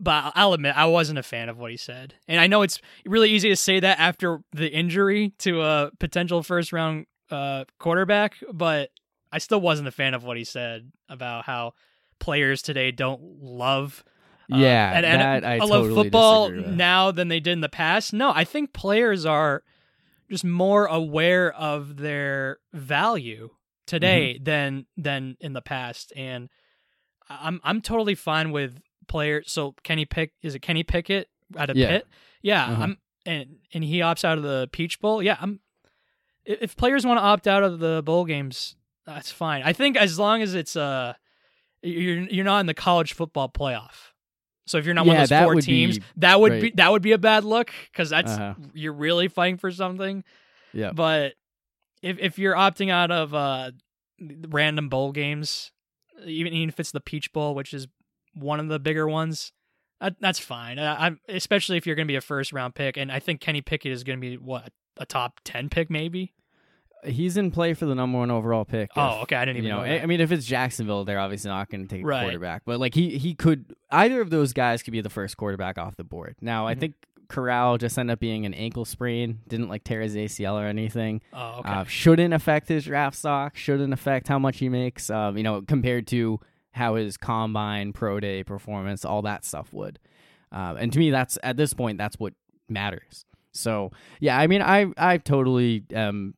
But I'll admit, I wasn't a fan of what he said, and I know it's really easy to say that after the injury to a potential first round uh, quarterback. But I still wasn't a fan of what he said about how players today don't love. uh, Yeah, and, and that I love totally football now than they did in the past. No, I think players are just more aware of their value today Mm-hmm. than than in the past and I'm I'm totally fine with players so Kenny Pick is it Kenny Pickett at a Yeah. Pitt yeah Uh-huh. I'm and and he opts out of the Peach Bowl yeah I'm if if players want to opt out of the bowl games that's fine I think as long as it's uh you're you're not in the college football playoff so if you're not one of those four teams be- that would be that would be a bad look because that's Uh-huh. you're really fighting for something Yeah. but if if you're opting out of uh random bowl games, even even if it's the Peach Bowl, which is one of the bigger ones, that, that's fine. I, I'm especially if you're going to be a first round pick, and I think Kenny Pickett is going to be what a top ten pick maybe. He's in play for the number one overall pick. Oh, if- okay, I didn't even you know, know. I-. I mean, if it's Jacksonville, they're obviously not going to take a quarterback. But like he he could either of those guys could be the first quarterback off the board. Now, I Mhm. think Corral just ended up being an ankle sprain. Didn't like tear his ACL or anything. oh, okay. Uh, shouldn't affect his draft stock. Shouldn't affect how much he makes. Um, you know, compared to how his combine, pro day performance, all that stuff would. Uh, and to me, that's at this point, that's what matters. So yeah, I mean, I I totally am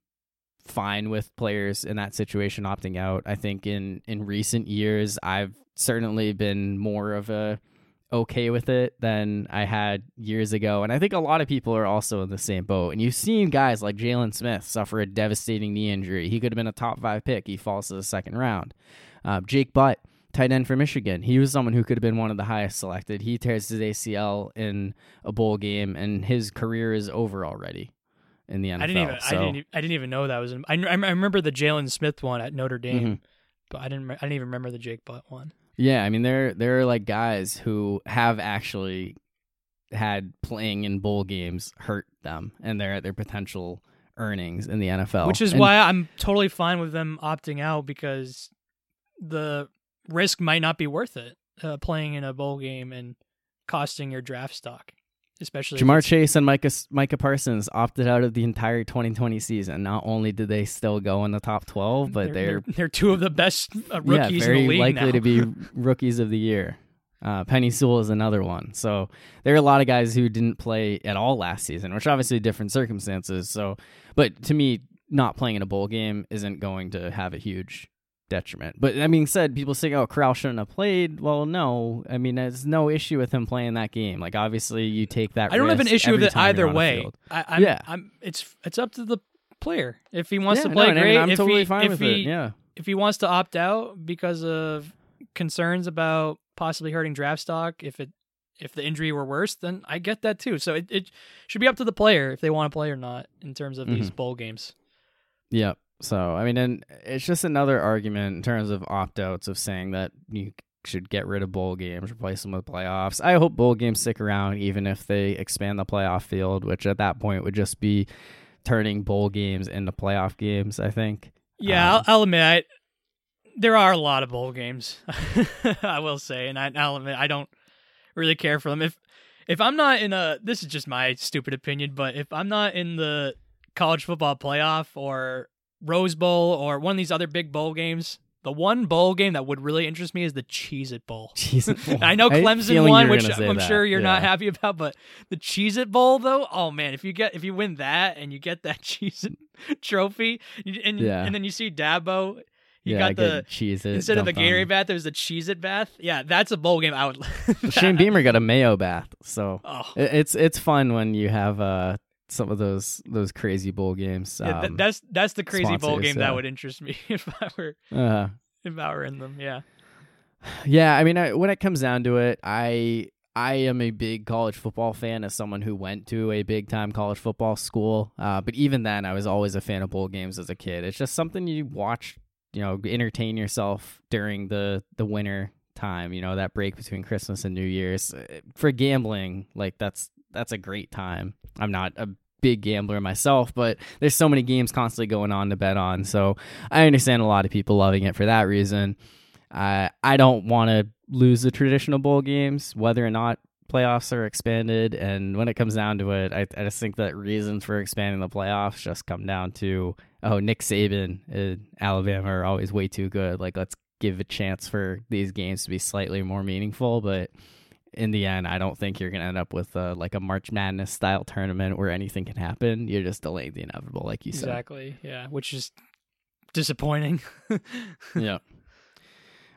fine with players in that situation opting out. I think in in recent years, I've certainly been more of a okay with it than I had years ago. And I think a lot of people are also in the same boat. And you've seen guys like Jaylon Smith suffer a devastating knee injury. He could have been a top five pick. He falls to the second round. Uh, Jake Butt, tight end for Michigan. He was someone who could have been one of the highest selected. He tears his ACL in a bowl game, and his career is over already in the NFL. I didn't even so, I didn't I didn't even know that was. In, I I remember the Jaylon Smith one at Notre Dame, Mhm. but I didn't I didn't even remember the Jake Butt one. Yeah, I mean there there are like guys who have actually had playing in bowl games hurt them and they're at their potential earnings in the NFL. Which is And- why I'm totally fine with them opting out because the risk might not be worth it uh, playing in a bowl game and costing your draft stock, especially Ja'Marr Chase and Micah Micah Parsons opted out of the entire 2020 season. Not only did they still go in the top 12, but they're, they're, they're two of the best uh, yeah, rookies very in the league likely now. to be rookies of the year. Uh, Penei Sewell is another one. So there are a lot of guys who didn't play at all last season, which obviously different circumstances. So, but to me, not playing in a bowl game isn't going to have a huge detriment. But that being said, people say, "Oh, Corral shouldn't have played." Well, no. I mean, there's no issue with him playing that game. Like, obviously, you take that. I don't have an issue with it either you're on a way. I, I'm, Yeah. I'm, it's it's up to the player if he wants Yeah, to play no, I great. mean, I'm if totally he, fine if with he, it. Yeah. if he wants to opt out because of concerns about possibly hurting draft stock, if it if the injury were worse, then I get that too. So it, it should be up to the player if they want to play or not in terms of these Mhm. bowl games. Yep. So I mean, and it's just another argument in terms of opt outs of saying that you should get rid of bowl games, replace them with playoffs. I hope bowl games stick around, even if they expand the playoff field, which at that point would just be turning bowl games into playoff games. I think. Yeah, Um, I'll, I'll admit I, there are a lot of bowl games. I will say, and I, I'll admit I don't really care for them. If if I'm not in a, this is just my stupid opinion, but if I'm not in the college football playoff or Rose Bowl or one of these other big bowl games, the one bowl game that would really interest me is the Cheez It Bowl. Jeez, I know Clemson won, which I'm that. sure you're not happy about, but the Cheez It Bowl though, oh man, if you get if you win that and you get that Cheez It trophy, and Yeah. and then you see Dabo, you yeah, got the Cheez It instead of the on bath, There's the Cheez It bath. Yeah, that's a bowl game I would. Shane Beamer got a mayo bath, so Oh, it's it's fun when you have uh some of those those crazy bowl games. yeah, th- Um, that's that's the crazy bowl game that would interest me if I were uh, if I were in them. Yeah. Yeah, I mean, I, when it comes down to it, I I am a big college football fan as someone who went to a big time college football school. Uh, but even then, I was always a fan of bowl games as a kid. It's just something you watch, you know, entertain yourself during the the winter time. You know, that break between Christmas and New Year's Uh, for gambling. Like that's that's a great time. I'm not a big gambler myself, but there's so many games constantly going on to bet on. So I understand a lot of people loving it for that reason. I I don't want to lose the traditional bowl games, whether or not playoffs are expanded. And when it comes down to it, I, I just think that reasons for expanding the playoffs just come down to oh, Nick Saban and Alabama are always way too good. Like let's give a chance for these games to be slightly more meaningful, but. In the end, I don't think you're gonna end up with uh like a March Madness style tournament where anything can happen. You're just delaying the inevitable, like you said. Exactly. Yeah, which is disappointing. yeah.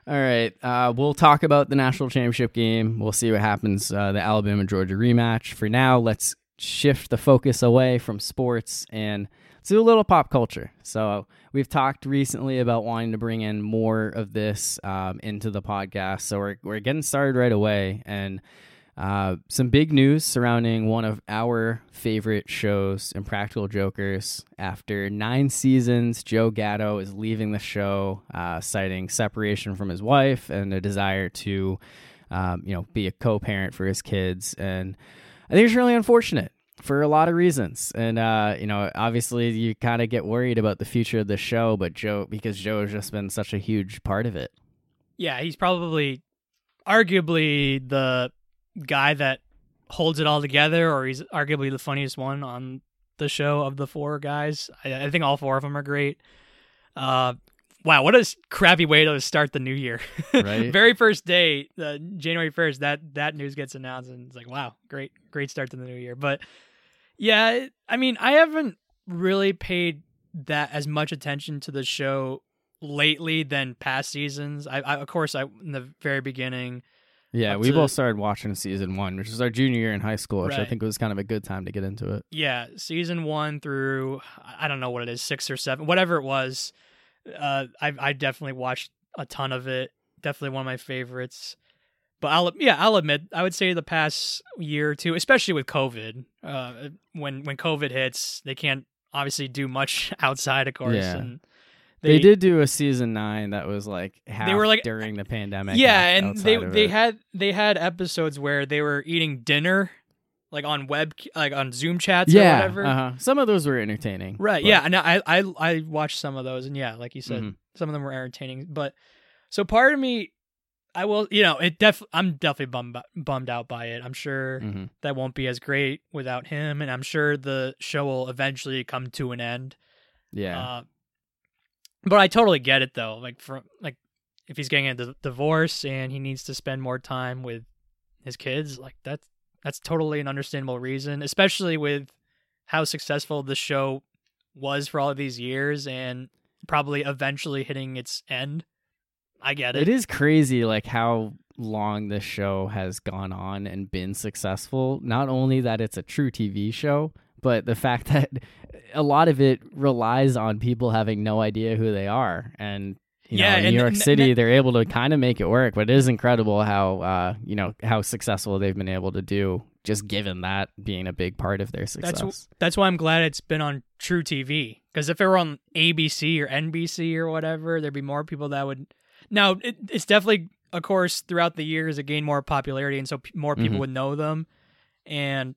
All right. Uh, we'll talk about the national championship game. We'll see what happens. Uh, the Alabama Georgia rematch. For now, let's shift the focus away from sports and do a little pop culture. So we've talked recently about wanting to bring in more of this um, into the podcast. So we're we're getting started right away and. Uh, some big news surrounding one of our favorite shows, Impractical Jokers. After nine seasons, Joe Gatto is leaving the show, uh, citing separation from his wife and a desire to, um, you know, be a co-parent for his kids. And I think it's really unfortunate for a lot of reasons. And uh, you know, obviously, you kind of get worried about the future of the show, but Joe, because Joe has just been such a huge part of it. yeah, he's probably arguably the guy that holds it all together, or he's arguably the funniest one on the show of the four guys. I, I think all four of them are great. Uh, wow, what a crappy way to start the new year! Right. Very first day, uh, January first, that that news gets announced, and it's like, wow, great, great start to the new year. But yeah, I mean, I haven't really paid that as much attention to the show lately than past seasons. I, I of course, I in the very beginning. Yeah, we to- both started watching season one, which was our junior year in high school, which I think was kind of a good time to get into it. Yeah, season one through I don't know what it is, six or seven, whatever it was. Uh, I I definitely watched a ton of it. definitely one of my favorites. But I'll yeah, I'll admit I would say the past year or two, especially with COVID, uh, when when COVID hits, they can't obviously do much outside, of course. Yeah. And They, did do a season nine that was like half were, like- during the pandemic. yeah, and they they it. had they had episodes where they were eating dinner, like on web like on Zoom chats or yeah, whatever. uh-huh. some of those were entertaining. Right. but- Yeah. And I, I I watched some of those, and yeah, like you said, Mhm. some of them were entertaining. But so part of me, I will, you know, it def. I'm definitely bummed bummed out by it. I'm sure Mhm. that won't be as great without him, and I'm sure the show will eventually come to an end. Yeah. Uh, but I totally get it though. Like from like if he's getting a divorce and he needs to spend more time with his kids, like that's that's totally an understandable reason, especially with how successful the show was for all of these years and probably eventually hitting its end. I get it. It is crazy, like how long this show has gone on and been successful. Not only that it's a truTV show, but the fact that a lot of it relies on people having no idea who they are. And you Yeah, know, in and- New York and- City, and- they're able to kind of make it work. But it is incredible how uh, you know how successful they've been able to do. Just given that being a big part of their success. That's That's why I'm glad it's been on truTV. Because if it were on ABC or NBC or whatever, there'd be more people that would. Now, it, it's definitely, of course, throughout the years, it gained more popularity, and so p- more people Mhm. would know them. And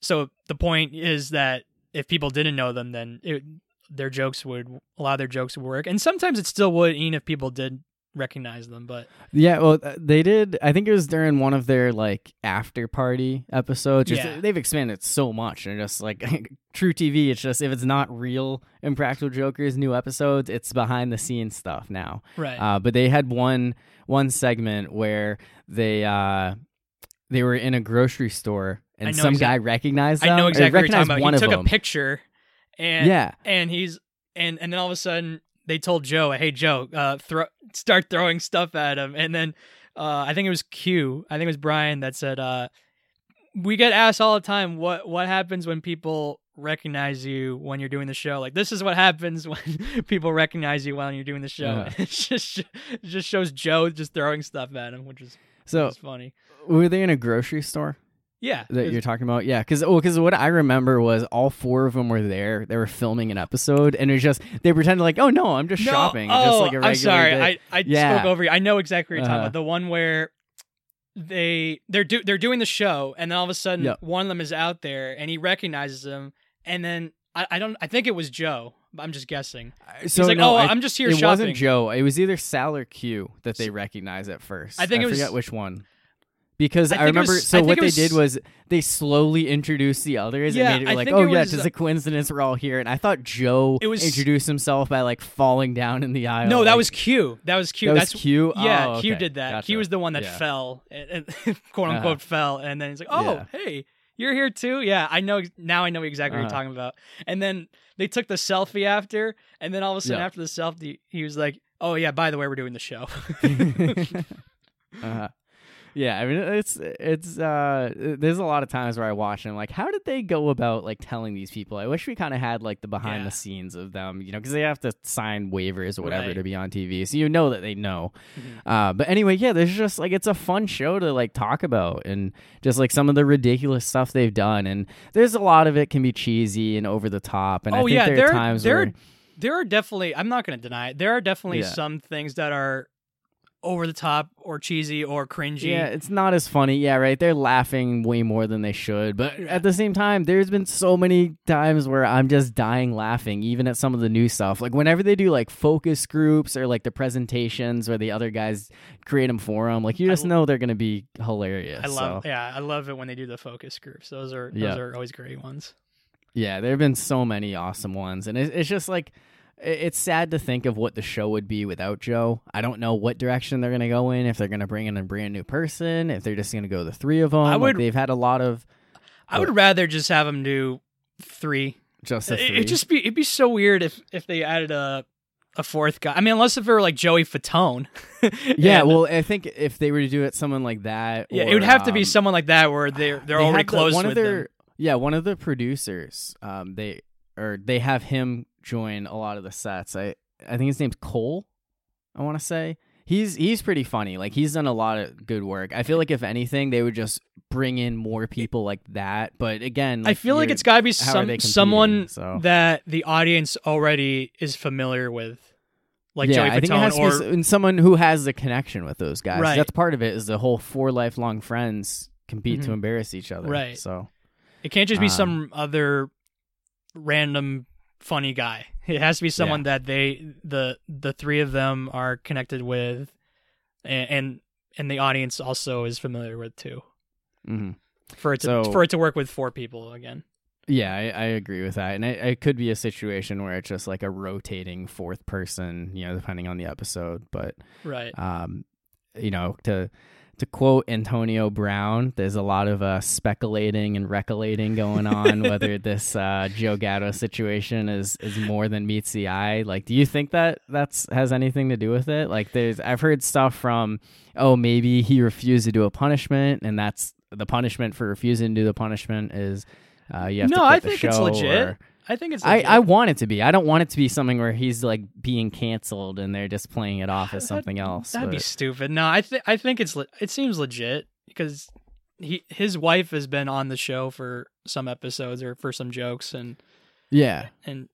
so the point is that if people didn't know them, then it, their jokes would a lot of their jokes would work, and sometimes it still would, even if people did recognize them. But Yeah, well, uh, they did. I think it was during one of their like after party episodes. Yeah. they've expanded so much, and just like truTV, it's just if it's not real Impractical Jokers new episodes, it's behind the scenes stuff now. right, Uh, but they had one one segment where they uh they were in a grocery store and some exact- guy recognized them. I know exactly what you're talking about. One He took them. a picture, and yeah, and he's and and then all of a sudden they told Joe, "Hey Joe, uh, throw start throwing stuff at him." And then uh, I think it was Q, I think it was Brian that said, uh, "We get asked all the time what what happens when people recognize you when you're doing the show. Like this is what happens when people recognize you while you're doing the show. Uh-huh. it just it just shows Joe just throwing stuff at him, which is so which is funny. were they in a grocery store? Yeah, that you're talking about. Yeah, because well, because what I remember was all four of them were there. They were filming an episode, and it was just they pretended like, oh no, I'm just No, shopping. Oh, just like a regular I'm sorry. day. I, I Yeah. spoke over you. I know exactly what you're talking Uh-huh. about. The one where they they're do, they're doing the show, and then all of a sudden Yep. one of them is out there, and he recognizes him, and then I, I don't I think it was Joe. I'm just guessing. so He's like, no, oh, I- I'm just here shopping. it shopping. wasn't Joe. It was either Sal or Q that they recognized at first. I think it was- forget which one. Because I I, remember, was- so I what they was- did was they slowly introduced the others Yeah, and made it I like, oh it yeah, was- it's a coincidence we're all here. And I thought Joe It was- introduced himself by like falling down in the aisle. no, that like- was Q. That was Q. that That's was Q. Yeah, Oh, Q did that. Gotcha. Q was the one that Yeah. fell, and, and quote unquote Uh-huh. fell, and then he's like, "Oh, Yeah. hey, you're here too." Yeah, I know now. I know exactly what Uh-huh. you're talking about. And then they took the selfie after, and then all of a sudden after the selfie, he was like, "Oh yeah, by the way, we're doing the show." uh-huh. Yeah, I mean it's it's uh there's a lot of times where I watch and I'm like, how did they go about like telling these people? I wish we kind of had like the behind Yeah. the scenes of them, you know, because they have to sign waivers or whatever Right. to be on TV, so you know that they know. Mhm. Uh, but anyway, yeah, there's just like it's a fun show to like talk about and just like some of the ridiculous stuff they've done, and there's a lot of it can be cheesy and over the top, and I Oh, think yeah, there, there- are times there- where there are definitely. I'm not going to deny it. There are definitely Yeah. some things that are over the top or cheesy or cringy. Yeah, it's not as funny. Yeah, right. They're laughing way more than they should. But at the same time, there's been so many times where I'm just dying laughing, even at some of the new stuff. Like whenever they do like focus groups or like the presentations where the other guys create them for them, like you just l- know they're going to be hilarious. I love. So, Yeah, I love it when they do the focus groups. Those are those Yeah. are always great ones. yeah, there have been so many awesome ones. And it, it's just like, i- it's sad to think of what the show would be without Joe. I don't know what direction they're going to go in, if they're going to bring in a brand new person, if they're just going to go the three of them. I Like, would- they've had a lot of I would rather just have them do three just the It- three. It'd just be it'd be so weird if if they added a a fourth guy. I mean, unless if it were like Joey Fatone. Yeah, well, I think if they were to do it, someone like that. yeah, or, it would have to be um, someone like that where they're they're they already had the- close one with of their, them. Yeah, one of the producers. Um, they or they have him join a lot of the sets. I I think his name's Cole. I want to say, He's he's pretty funny. Like he's done a lot of good work. I feel like if anything, they would just bring in more people like that. But again, I feel like it's got to be some someone So- that the audience already is familiar with, like yeah, Joey I think it Fatone has to or be and someone who has a connection with those guys. Right. That's part of it. Is the whole four lifelong friends compete to Mhm. embarrass each other. Right. So it can't just be um, some other random funny guy. It has to be someone that they the the three of them are connected with, and and, and the audience also is familiar with too. mhm. For it to So- for it to work with four people again. yeah, I, I agree with that. And it, it could be a situation where it's just like a rotating fourth person, you know, depending on the episode. But Right. um, you know, to to quote Antonio Brown, there's a lot of uh, speculating and reccolating going on whether this uh, Joe Gatto situation is is more than meets the eye. Like, do you think that that's has anything to do with it? Like, there's I've heard stuff from, oh, maybe he refused to do a punishment, and that's the punishment for refusing to do the punishment is uh, you have to No, quit I the think it's show, legit. or- I think it's. I. I want it to be. I don't want it to be something where he's like being canceled and they're just playing it off as That- something else. That'd be stupid. No, I think I think it's le- it seems legit because he his wife has been on the show for some episodes or for some jokes and yeah. and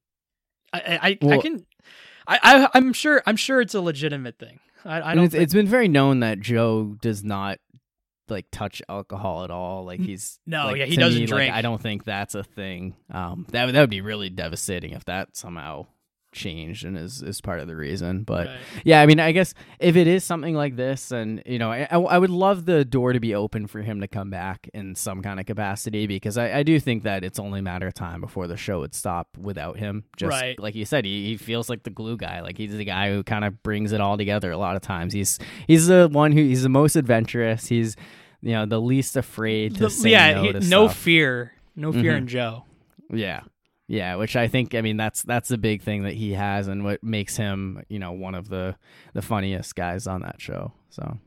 I I, I, I can I, I I'm sure I'm sure it's a legitimate thing. I, I don't. it's, think, it's been very known that Joe does not like touch alcohol at all. Like he's No, like, yeah, he doesn't me, like, drink. I don't think that's a thing. Um, that would- that would be really devastating if that somehow changed and is is part of the reason. But Right. yeah, I mean, I guess if it is something like this, and you know, I, I, would love the door to be open for him to come back in some kind of capacity because I, I do think that it's only a matter of time before the show would stop without him. Just Right. like you said, he, he feels like the glue guy. Like he's the guy who kind of brings it all together. A lot of times, he's he's the one who he's the most adventurous. He's you know the least afraid to The- say yeah, no he- no fear, no fear Mhm. in Joe. Yeah. Yeah, which I think I mean that's that's the big thing that he has and what makes him, you know, one of the the funniest guys on that show. So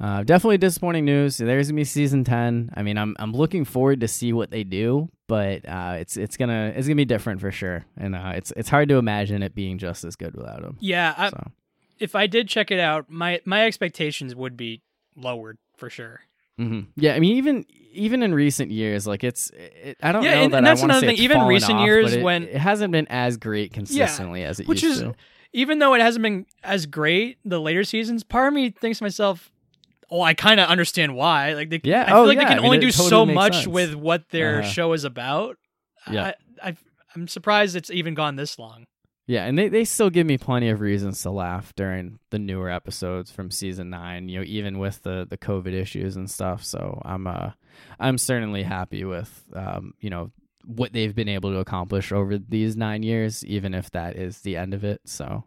uh, definitely disappointing news. There's gonna be season ten. I mean, I'm I'm looking forward to see what they do, but uh, it's it's gonna it's gonna be different for sure, and uh, it's it's hard to imagine it being just as good without him. Yeah, I, So if I did check it out, my my expectations would be lowered for sure. Hmm yeah, I mean even even in recent years, like it's it, I don't Yeah, know and- that and I that's wanna another say thing. it's Even recent off, years it- when- it hasn't been as great consistently as it which used is to. even though it hasn't been as great the later seasons, part of me thinks to myself, "Oh, I kind of understand why." Like, they, Yeah, I feel oh, like yeah, they can I mean, only do totally so much sense. with what their Uh-huh. show is about. Yeah. I, I, I'm surprised it's even gone this long. Yeah, and they, they still give me plenty of reasons to laugh during the newer episodes from season nine. You know, even with the, the COVID issues and stuff. So I'm uh I'm certainly happy with um you know what they've been able to accomplish over these nine years, even if that is the end of it. So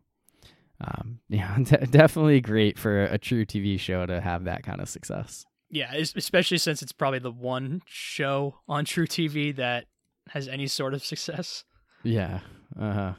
um yeah, de- definitely great for a truTV show to have that kind of success. Yeah, especially since it's probably the one show on truTV that has any sort of success. Yeah. Uh huh.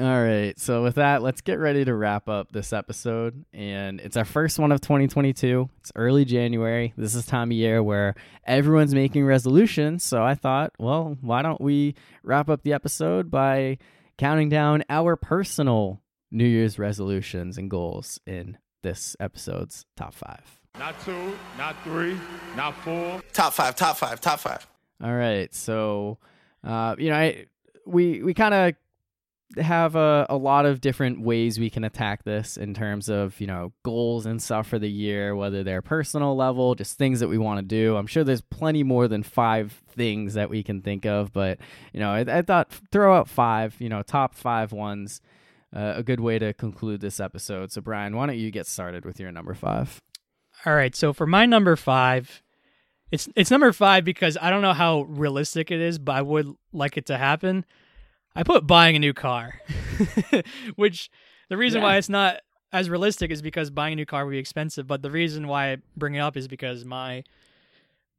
All right. So with that, let's get ready to wrap up this episode. And it's our first one of 2022. It's early January. This is time of year where everyone's making resolutions. So I thought, well, why don't we wrap up the episode by counting down our personal New Year's resolutions and goals in this episode's top five. Not two, not three, not four. Top five, top five, top five. All right. So, uh, you know, I, we we kind of have a, a lot of different ways we can attack this in terms of you know goals and stuff for the year, whether they're personal level, just things that we want to do. I'm sure there's plenty more than five things that we can think of, but you know, I, I thought throw out five, you know, top five ones. Uh, a good way to conclude this episode. So, Brian, why don't you get started with your number five? All right, so for my number five, it's it's number five because I don't know how realistic it is, but I would like it to happen. I put buying a new car, which the reason why it's not as realistic is because buying a new car would be expensive. But the reason why I bring it up is because my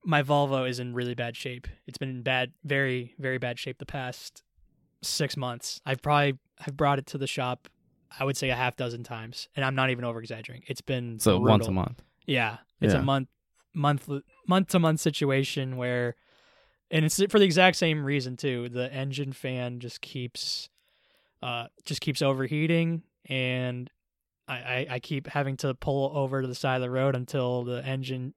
my Volvo is in really bad shape. It's been in bad, very very bad shape the past six months. I've probably I've brought it to the shop. I would say a half dozen times, and I'm not even over exaggerating. It's been So, once a month. Yeah, it's Yeah. a month month month to month situation where, and it's for the exact same reason too. The engine fan just keeps, uh, just keeps overheating, and I, I, I keep having to pull over to the side of the road until the engine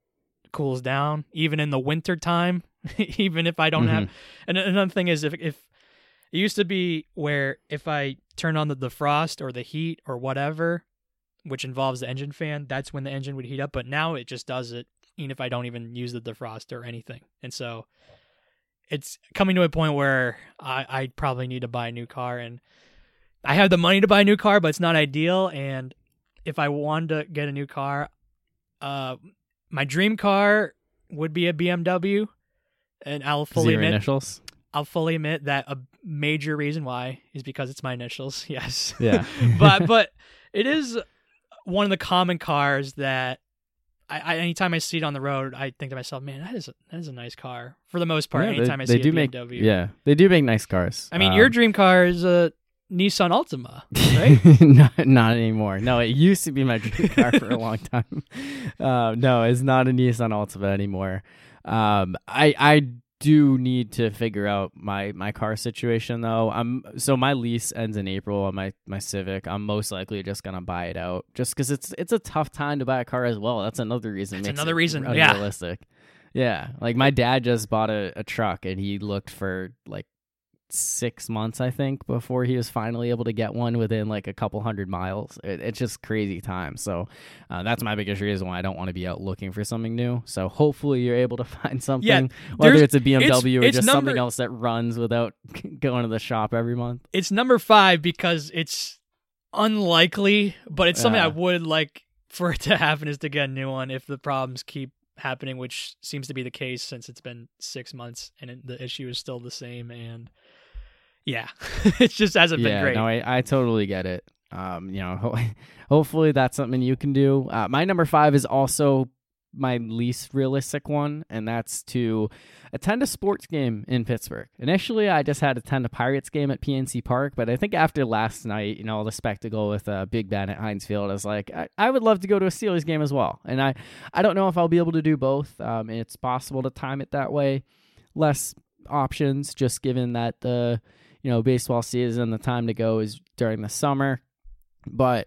cools down, even in the winter time, even if I don't have. And another thing is, if if it used to be where if I turn on the defrost or the heat or whatever, which involves the engine fan, that's when the engine would heat up. But now it just does it, even if I don't even use the defrost or anything. And so it's coming to a point where I I probably need to buy a new car, and I have the money to buy a new car, but it's not ideal. And if I wanted to get a new car, uh, my dream car would be a BMW, and I'll fully Zero admit initials. I'll fully admit that a major reason why is because it's my initials. Yes. Yeah. but but it is one of the common cars that I, I anytime I see it on the road, I think to myself, man, that is a, that is a nice car. For the most part, Yeah, anytime they, I they do a make BMW. yeah they do make nice cars. I mean, Um, your dream car is a Nissan Altima, right? not, not anymore. No, it used to be my dream car for a long time. Uh, no, it's not a Nissan Altima anymore. Um, I I do need to figure out my my car situation though. I'm so my lease ends in April on my my Civic. I'm most likely just gonna buy it out just because it's it's a tough time to buy a car as well. That's another reason. That's another reason, yeah. Unrealistic. Yeah, like my dad just bought a, a truck and he looked for like six months, I think, before he was finally able to get one within like a couple hundred miles. It, it's just crazy time. So uh, that's my biggest reason why I don't want to be out looking for something new. So hopefully you're able to find something, whether it's a BMW or it's just something else that runs without going to the shop every month. it's number five because it's unlikely, but it's something I would like for it to happen is to get a new one if the problems keep happening, which seems to be the case since it's been six months and it, the issue is still the same. And yeah, it just hasn't been yeah, great. no, I, I totally get it. Um, you know, ho- hopefully that's something you can do. Uh, my number five is also my least realistic one, and that's to attend a sports game in Pittsburgh. Initially, I just had to attend a Pirates game at PNC Park, but I think after last night, you know, the spectacle with uh, Big Ben at Heinz Field, I was like, I, I would love to go to a Steelers game as well. And I, I don't know if I'll be able to do both. Um, it's possible to time it that way. Less options, just given that the you know baseball season, the time to go is during the summer. But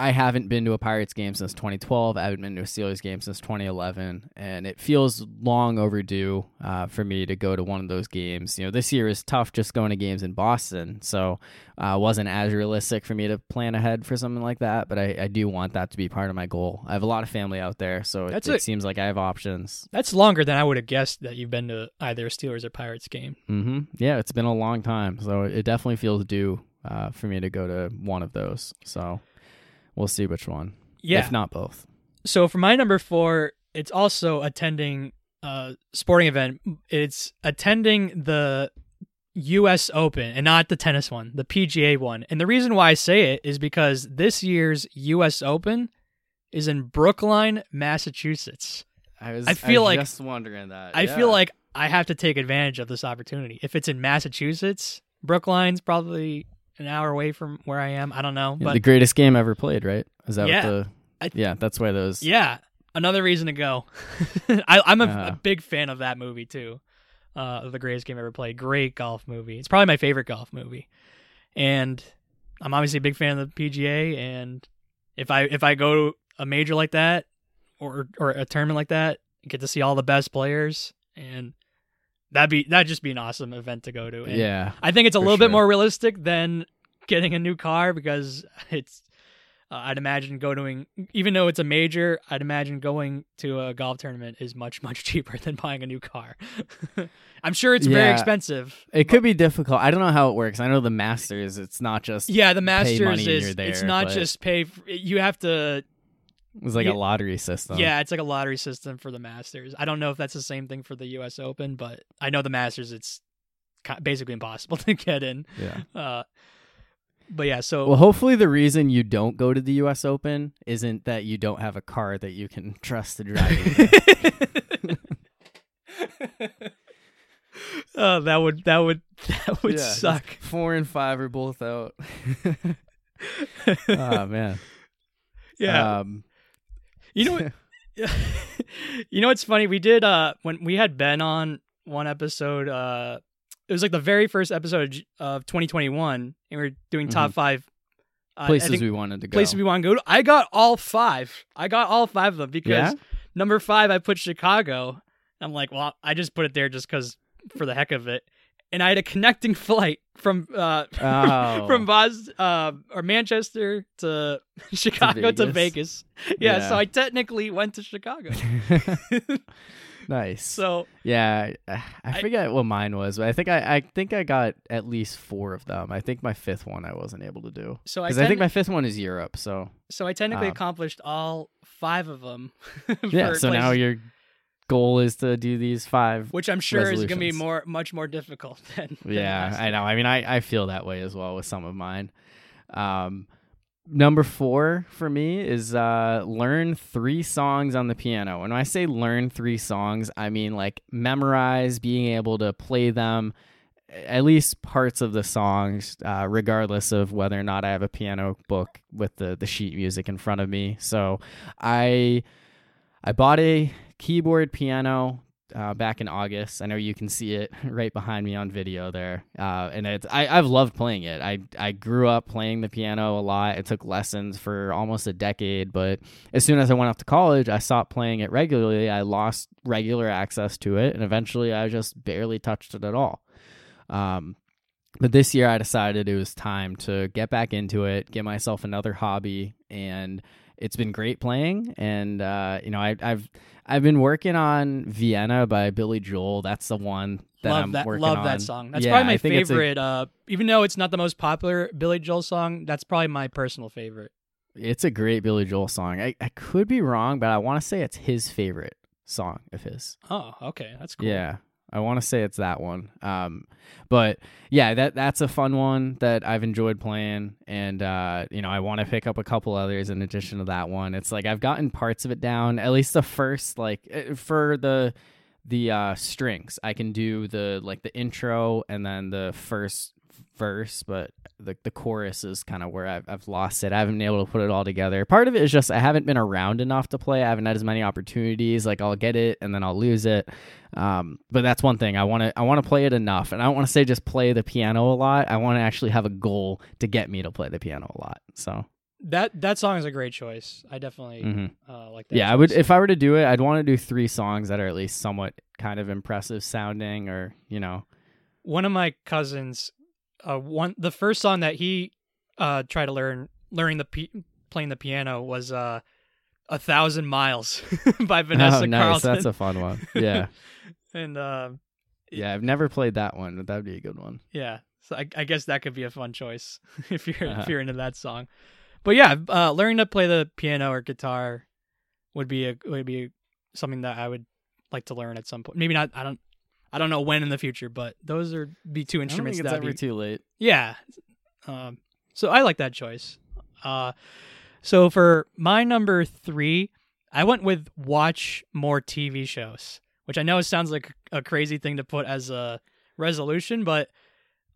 I haven't been to a Pirates game since 2012. I haven't been to a Steelers game since 2011, and it feels long overdue uh, for me to go to one of those games. You know, this year is tough just going to games in Boston, so uh, wasn't as realistic for me to plan ahead for something like that. But I, I do want that to be part of my goal. I have a lot of family out there, so it, That's it seems like I have options. That's longer than I would have guessed that you've been to either a Steelers or Pirates game. hmm Yeah, it's been a long time, so it definitely feels due uh, for me to go to one of those. So we'll see which one, Yeah. if not both. So for my number four, it's also attending a sporting event. It's attending the U.S. Open and not the tennis one, the PGA one. And the reason why I say it is because this year's U.S. Open is in Brookline, Massachusetts. I was. I feel was like- just wondering that. I yeah. feel like I have to take advantage of this opportunity. If it's in Massachusetts, Brookline's probably an hour away from where I am. I don't know, Yeah, but the greatest game ever played, right? Is that Yeah. what the? I- yeah, that's why those. Yeah, another reason to go. I, I'm a, Uh-huh. a big fan of that movie too. Uh, the greatest game ever played. Great golf movie. It's probably my favorite golf movie. And I'm obviously a big fan of the PGA. And if I if I go to a major like that or or a tournament like that, get to see all the best players, and that'd be that'd just be an awesome event to go to. And Yeah, I think it's a For little bit more realistic than getting a new car because it's. Uh, I'd imagine going, even though it's a major, I'd imagine going to a golf tournament is much much cheaper than buying a new car. I'm sure it's very expensive. it could be difficult. I don't know how it works. I know the Masters. It's not just. Yeah, the Masters is it's not but- just pay. f you have to. It's like Yeah. a lottery system. Yeah, it's like a lottery system for the Masters. I don't know if that's the same thing for the U.S. Open, but I know the Masters. It's basically impossible to get in. Yeah. Uh, but yeah, so Well, hopefully the reason you don't go to the U.S. Open isn't that you don't have a car that you can trust to drive. oh, that would that would that would Yeah, suck. Four and five are both out. oh man. yeah, Um, you know you know what's funny? We did uh when we had Ben on one episode. Uh, it was like the very first episode of 2021, and we were doing top five Uh, Places we wanted to go. places we want to go to. I got all five. I got all five of them because Yeah? number five I put Chicago. I'm like, well, I just put it there just because for the heck of it. And I had a connecting flight from uh Oh. from Bos uh or Manchester to Chicago to Vegas? Vegas. Yeah, Yeah. so I technically went to Chicago. nice. so Yeah, I, I I- forget what mine was, but I think I, I think I got at least four of them. I think my fifth one I wasn't able to do so I, because I, think my fifth one is Europe. So so I technically um, accomplished all five of them. yeah, so now places- your goal is to do these five. which I'm sure is going to be more much more difficult than, than Yeah, I know. I mean, I, I feel that way as well with some of mine. Um, number four for me is uh, learn three songs on the piano. And when I say learn three songs, I mean like memorize, being able to play them, at least parts of the songs, uh, regardless of whether or not I have a piano book with the the sheet music in front of me. So I I bought a keyboard piano uh, back in August. I know you can see it right behind me on video there, uh, and it's I, I've loved playing it. I I grew up playing the piano a lot. I took lessons for almost a decade, but as soon as I went off to college, I stopped playing it regularly. I lost regular access to it, and eventually I just barely touched it at all. Um, but this year I decided it was time to get back into it, get myself another hobby, and it's been great playing. And uh, you know, I, I've I've been working on Vienna by Billy Joel. That's the one that love I'm that working love on. that song. That's Yeah, probably my it's a- favorite. uh, even though it's not the most popular Billy Joel song, that's probably my personal favorite. It's a great Billy Joel song. I, I could be wrong, but I want to say it's his favorite song of his. Oh, okay, that's cool. Yeah. I want to say it's that one. Um, but yeah, that that's a fun one that I've enjoyed playing, and uh, you know, I want to pick up a couple others in addition to that one. It's like I've gotten parts of it down, at least the first like eh, for the the uh, strings. I can do the like the intro and then the first verse, but the the chorus is kind of where I've I've lost it. I haven't been able to put it all together. Part of it is just I haven't been around enough to play. I haven't had as many opportunities. Like I'll get it and then I'll lose it. Um, but that's one thing I want to I want to play it enough, and I don't want to say just play the piano a lot. I want to actually have a goal to get me to play the piano a lot. So That that song is a great choice. I definitely mhm. uh, like that. yeah, I would if I were to do it, I'd want to do three songs that are at least somewhat kind of impressive sounding, or you know, one of my cousins, uh, one the first song that he uh tried to learn learning the pi- playing the piano was uh a thousand miles by Vanessa oh, nice. Carlton. That's a fun one. Yeah, and uh, yeah. I've never played that one, but that'd be a good one. yeah, so I, I guess that could be a fun choice if you're Uh-huh. if you're into that song. But yeah, uh, learning to play the piano or guitar would be a would be something that I would like to learn at some point. Maybe not. I don't. I don't know when in the future, but those are be two instruments that ever be, too late. Yeah. Um, so I like that choice. Uh, so for my number three, I went with watch more TV shows, which I know sounds like a crazy thing to put as a resolution, but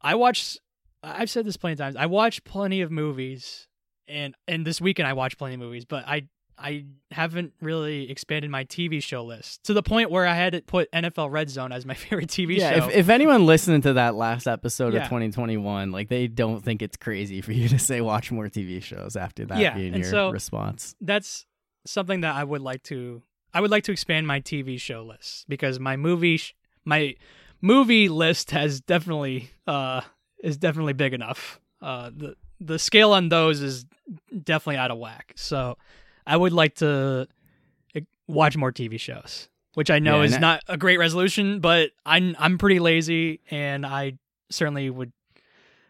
I watch. I've said this plenty of times. I watch plenty of movies, and and this weekend I watched plenty of movies, but I I haven't really expanded my TV show list to the point where I had to put NFL Red Zone as my favorite TV yeah, show. if, if anyone listening to that last episode Yeah. of 2021, like they don't think it's crazy for you to say watch more TV shows after that Yeah, being and your so- response. that's something that I would like to I would like to expand my TV show list because my movie sh- my movie list has definitely uh is definitely big enough. Uh the the scale on those is definitely out of whack. So I would like to eh, watch more TV shows, which I know Yeah, is I- not a great resolution, but I'm I'm pretty lazy and I certainly would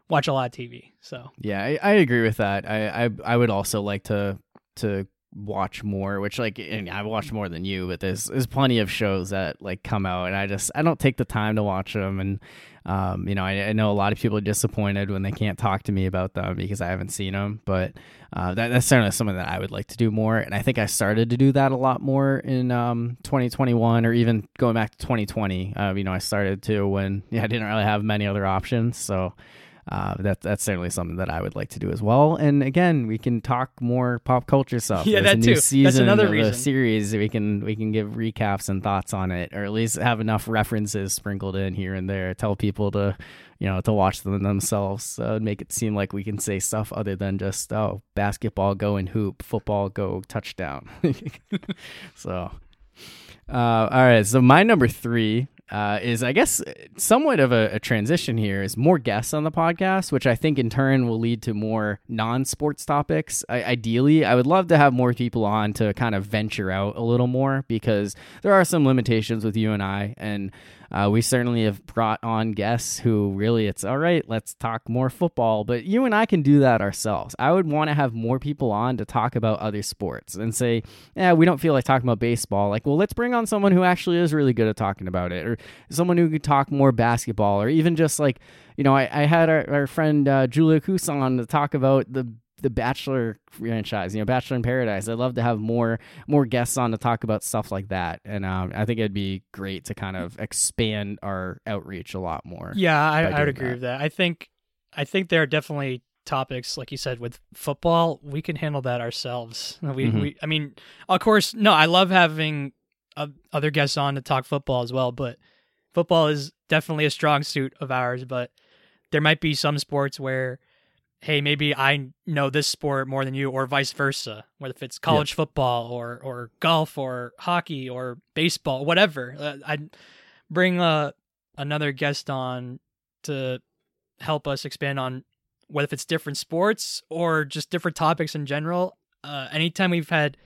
watch a lot of TV. So Yeah, I, I agree with that. I, I I would also like to to watch more, which like and I watch more than you, but there's there's plenty of shows that like come out, and I just I don't take the time to watch them, and um you know I, I know a lot of people are disappointed when they can't talk to me about them because I haven't seen them, but uh, that, that's certainly something that I would like to do more, and I think I started to do that a lot more in um 2021 or even going back to 2020. Uh, you know I started to when yeah I didn't really have many other options, so. Uh, that that's certainly something that I would like to do as well. And again, we can talk more pop culture stuff. Yeah, There's that a new too. Season That's another the reason. series. We can we can give recaps and thoughts on it, or at least have enough references sprinkled in here and there. Tell people to you know to watch them themselves. Uh, make it seem like we can say stuff other than just oh basketball go and hoop, football go touchdown. so. Uh, all right, so my number three uh, is, I guess, somewhat of a, a transition here. Is more guests on the podcast, which I think in turn will lead to more non-sports topics. I, ideally, I would love to have more people on to kind of venture out a little more because there are some limitations with you and I, and uh, we certainly have brought on guests who really it's all right. Let's talk more football, but you and I can do that ourselves. I would want to have more people on to talk about other sports and say, yeah, we don't feel like talking about baseball. Like, well, let's bring on someone who actually is really good at talking about it, or someone who could talk more basketball, or even just like, you know, I, I had our, our friend uh, Julia Couson on to talk about the the Bachelor franchise, you know, Bachelor in Paradise. I'd love to have more more guests on to talk about stuff like that, and um, I think it'd be great to kind of expand our outreach a lot more. Yeah, I, I would agree that. with that. I think I think there are definitely topics like you said with football. We can handle that ourselves. We Mhm. we I mean, of course, no. I love having uh, other guests on to talk football as well, but football is definitely a strong suit of ours. But there might be some sports where. Hey, maybe I know this sport more than you, or vice versa. Whether if it's college football, or or golf, or hockey, or baseball, whatever. Uh, I'd bring uh, another guest on to help us expand on whether if it's different sports or just different topics in general. Uh, anytime we've had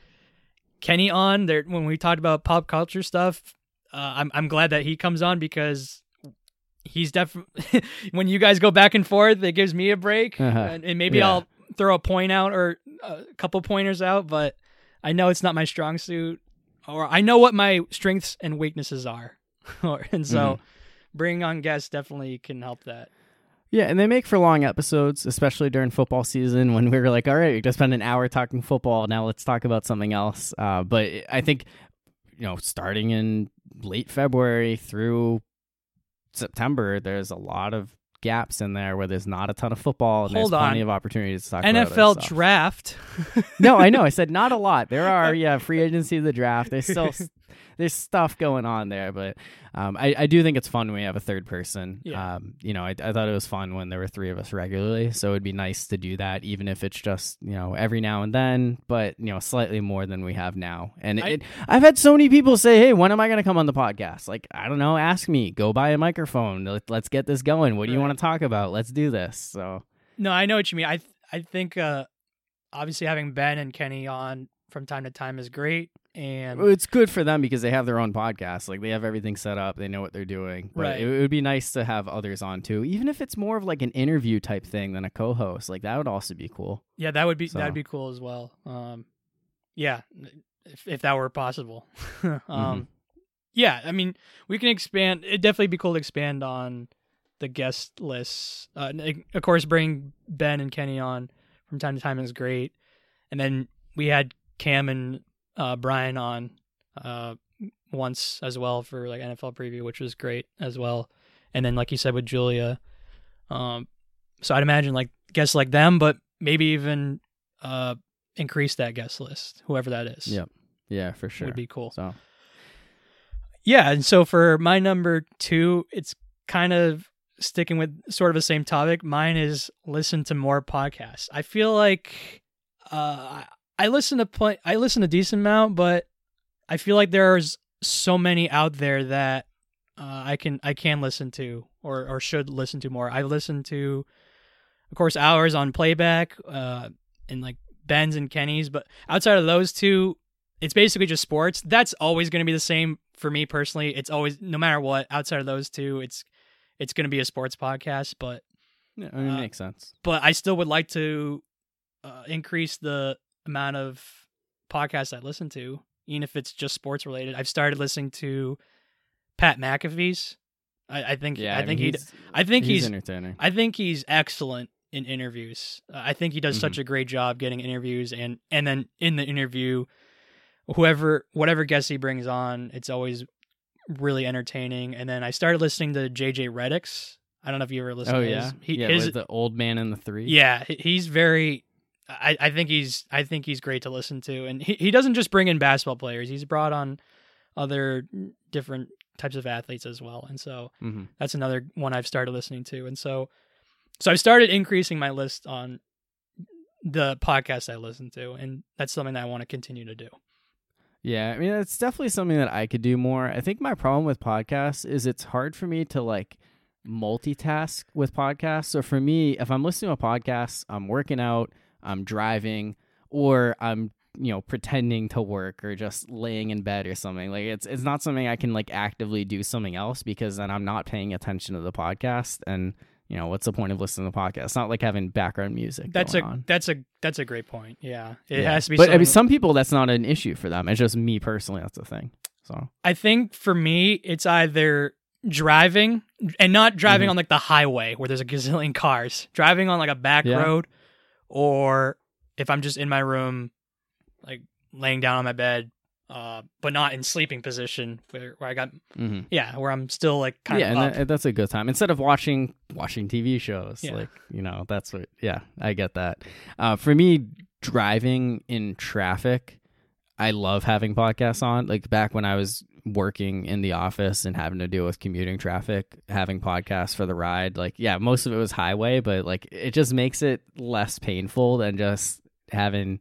Kenny on there when we talked about pop culture stuff, uh, I'm I'm glad that he comes on because he's definitely when you guys go back and forth, it gives me a break, Uh-huh. and, and maybe Yeah. I'll throw a point out or a couple pointers out, but I know it's not my strong suit, or I know what my strengths and weaknesses are, and so Mhm. bringing on guests definitely can help that. Yeah, and they make for long episodes, especially during football season when we were like, all right, we just spent an hour talking football. Now let's talk about something else. Uh, but I think, you know, starting in late February through September, there's a lot of gaps in there where there's not a ton of football and Hold there's plenty of opportunities to talk about NFL draft. no, I know. I said not a lot. There are, yeah, free agency, the draft. There's still there's stuff going on there, but um, I, I do think it's fun when we have a third person. Yeah. Um, you know, I, I thought it was fun when there were three of us regularly, so it'd be nice to do that, even if it's just you know every now and then, but you know slightly more than we have now. And I- it, I've had so many people say, "Hey, when am I going to come on the podcast?" Like, I don't know. Ask me. Go buy a microphone. Let, let's get this going. What do you Right. want to talk about? Let's do this. So. No, I know what you mean. I th- I think uh, obviously having Ben and Kenny on from time to time is great, and Well, it's good for them because they have their own podcast. Like they have everything set up. They know what they're doing. But Right. it, it would be nice to have others on too, even if it's more of like an interview type thing than a co-host. Like that would also be cool. yeah, that would be So- that'd be cool as well. Um, yeah, if if that were possible. um, Mm-hmm. yeah, I mean, we can expand. It'd definitely be cool to expand on the guest lists. Uh, of course, bring Ben and Kenny on from time to time is great, and then we had Cam and uh, Brian on uh, once as well for like NFL preview, which was great as well. And then, like you said, with Julia, um, so I'd imagine like guests like them, but maybe even uh, increase that guest list, whoever that is. Yep. Yeah, for sure. would be cool. So Yeah, and so for my number two, it's kind of sticking with sort of the same topic. Mine is listen to more podcasts. I feel like uh, I- listen to play, I listen a decent amount, but I feel like there's so many out there that uh, I can I can listen to or or should listen to more. I listen to, of course, ours on playback uh, and like Ben's and Kenny's, but outside of those two, it's basically just sports. That's always going to be the same for me personally. It's always no matter what outside of those two, it's it's going to be a sports podcast, but yeah, I mean, it Uh, makes sense. but I still would like to uh, increase the amount of podcasts I listen to, even if it's just sports related. I've started listening to Pat McAfee's. I, I think Yeah, I, think mean, he he's, I think he's, he's entertaining. I think he's excellent in interviews. Uh, I think he does Mm-hmm. such a great job getting interviews and and then in the interview whoever whatever guest he brings on, it's always really entertaining. And then I started listening to JJ Redick's I don't know if you ever listened. Oh to yeah, his, he, yeah. his, the old man and the three. yeah, he's very. I, I think he's I think he's great to listen to, and he, he doesn't just bring in basketball players. He's brought on other different types of athletes as well, and so hmm that's another one I've started listening to, and so so I've started increasing my list on the podcasts I listen to, and that's something that I want to continue to do. Yeah, I mean it's definitely something that I could do more. I think my problem with podcasts is it's hard for me to like multitask with podcasts. So for me, if I'm listening to a podcast, I'm working out, I'm driving, or I'm you know pretending to work or just laying in bed or something. Like it's it's not something I can like actively do something else because then I'm not paying attention to the podcast and you know what's the point of listening to the podcast? It's not like having background music. That's a on. that's a that's a great point. Yeah, it Yeah. has to be. But I mean, some people that's not an issue for them. It's just me personally. That's the thing. So I think for me, it's either driving and not driving Mhm. on like the highway where there's a gazillion cars, driving on like a back Yeah. road, or if I'm just in my room, like laying down on my bed, uh, but not in sleeping position where, where I got, hmm yeah, where I'm still like kind yeah, of and that, that's a good time instead of watching watching TV shows. Yeah. Like you know, that's what. Yeah, I get that. Uh, for me, driving in traffic, I love having podcasts on. Like back when I was working in the office and having to deal with commuting traffic, having podcasts for the ride. Like yeah, most of it was highway, but like it just makes it less painful than just having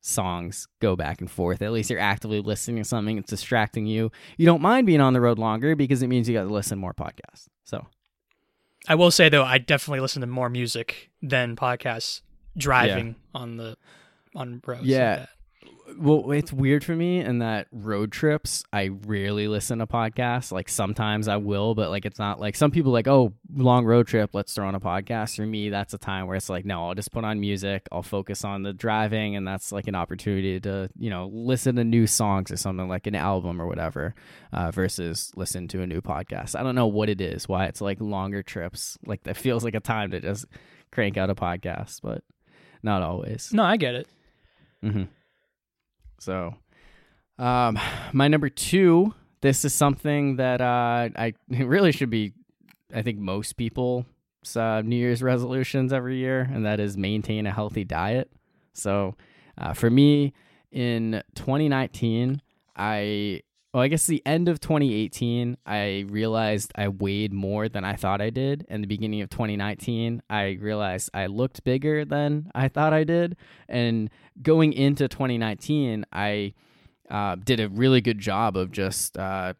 songs go back and forth. At least you're actively listening to something. It's distracting you. You don't mind being on the road longer because it means you got to listen more podcasts. So I will say though, I definitely listen to more music than podcasts driving on the on roads. Yeah. that. Well, it's weird for me in that road trips. I rarely listen to podcasts. Like sometimes I will, but like it's not like some people like, oh, long road trip, let's throw on a podcast. For me, that's a time where it's like, no, I'll just put on music. I'll focus on the driving, and that's like an opportunity to you know listen to new songs or something like an album or whatever, uh, versus listen to a new podcast. I don't know what it is, why it's like longer trips. Like that feels like a time to just crank out a podcast, but not always. No, I get it. Mm-hmm. So, um, my number two. This is something that uh, I really should be. I think most people's uh, New Year's resolutions every year, and that is maintain a healthy diet. So, uh, for me, in 2019, I well, I guess the end of 2018, I realized I weighed more than I thought I did. And the beginning of 2019, I realized I looked bigger than I thought I did. And going into 2019, I uh, did a really good job of just, uh,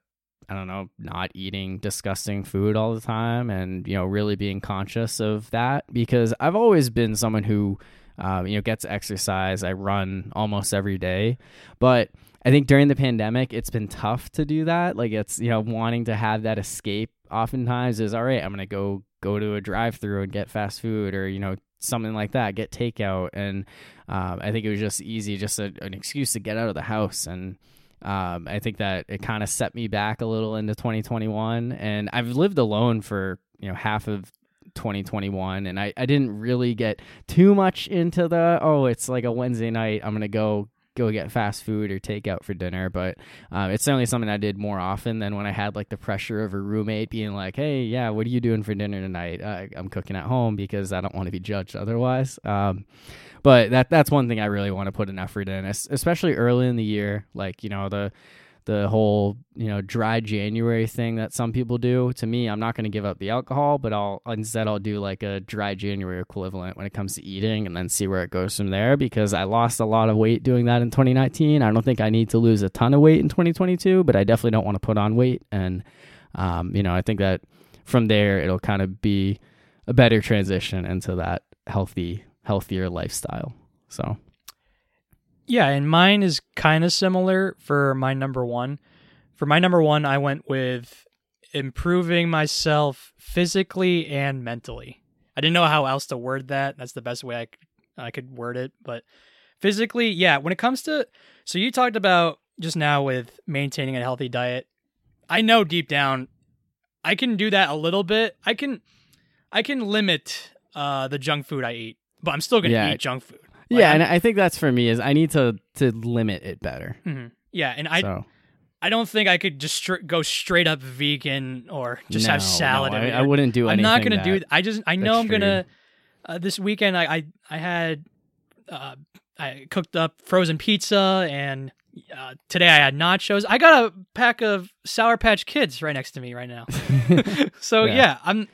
I don't know, not eating disgusting food all the time and, you know, really being conscious of that because I've always been someone who, uh, you know, gets exercise. I run almost every day. But I think during the pandemic, it's been tough to do that. Like it's, you know, wanting to have that escape oftentimes is all right, I'm going to go go to a drive through and get fast food or, you know, something like that, get takeout. And um, I think it was just easy, just a, an excuse to get out of the house. And um, I think that it kind of set me back a little into 2021. And I've lived alone for, you know, half of 2021 and I, I didn't really get too much into the oh it's like a wednesday night i'm gonna go go get fast food or takeout for dinner but um, it's certainly something i did more often than when i had like the pressure of a roommate being like hey yeah what are you doing for dinner tonight? Uh, i'm cooking at home because i don't want to be judged otherwise. Um, but that that's one thing i really want to put an effort in especially early in the year like you know the the whole you know dry January thing that some people do. To me, I'm not going to give up the alcohol, but I'll instead I'll do like a dry January equivalent when it comes to eating, and then see where it goes from there. Because I lost a lot of weight doing that in 2019. I don't think I need to lose a ton of weight in 2022, but I definitely don't want to put on weight. And um, you know, I think that from there it'll kind of be a better transition into that healthy, healthier lifestyle. So. Yeah, and mine is kind of similar for my number one. For my number one, I went with improving myself physically and mentally. I didn't know how else to word that. That's the best way I could, I could word it. But physically, yeah, when it comes to. So you talked about just now with maintaining a healthy diet. I know deep down I can do that a little bit. I can I can limit uh the junk food I eat, but I'm still going to Yeah. eat junk food. Like, yeah, I'm- and I think that's for me is I need to to limit it better. Mhm. Yeah, and I so I don't think I could just str- go straight up vegan or just No, have salad. no, I, I wouldn't do I'm not gonna that, do. I just I know I'm gonna. Uh, this weekend I I, I had uh, I cooked up frozen pizza and uh, today I had nachos. I got a pack of Sour Patch Kids right next to me right now. so Yeah. yeah. I'm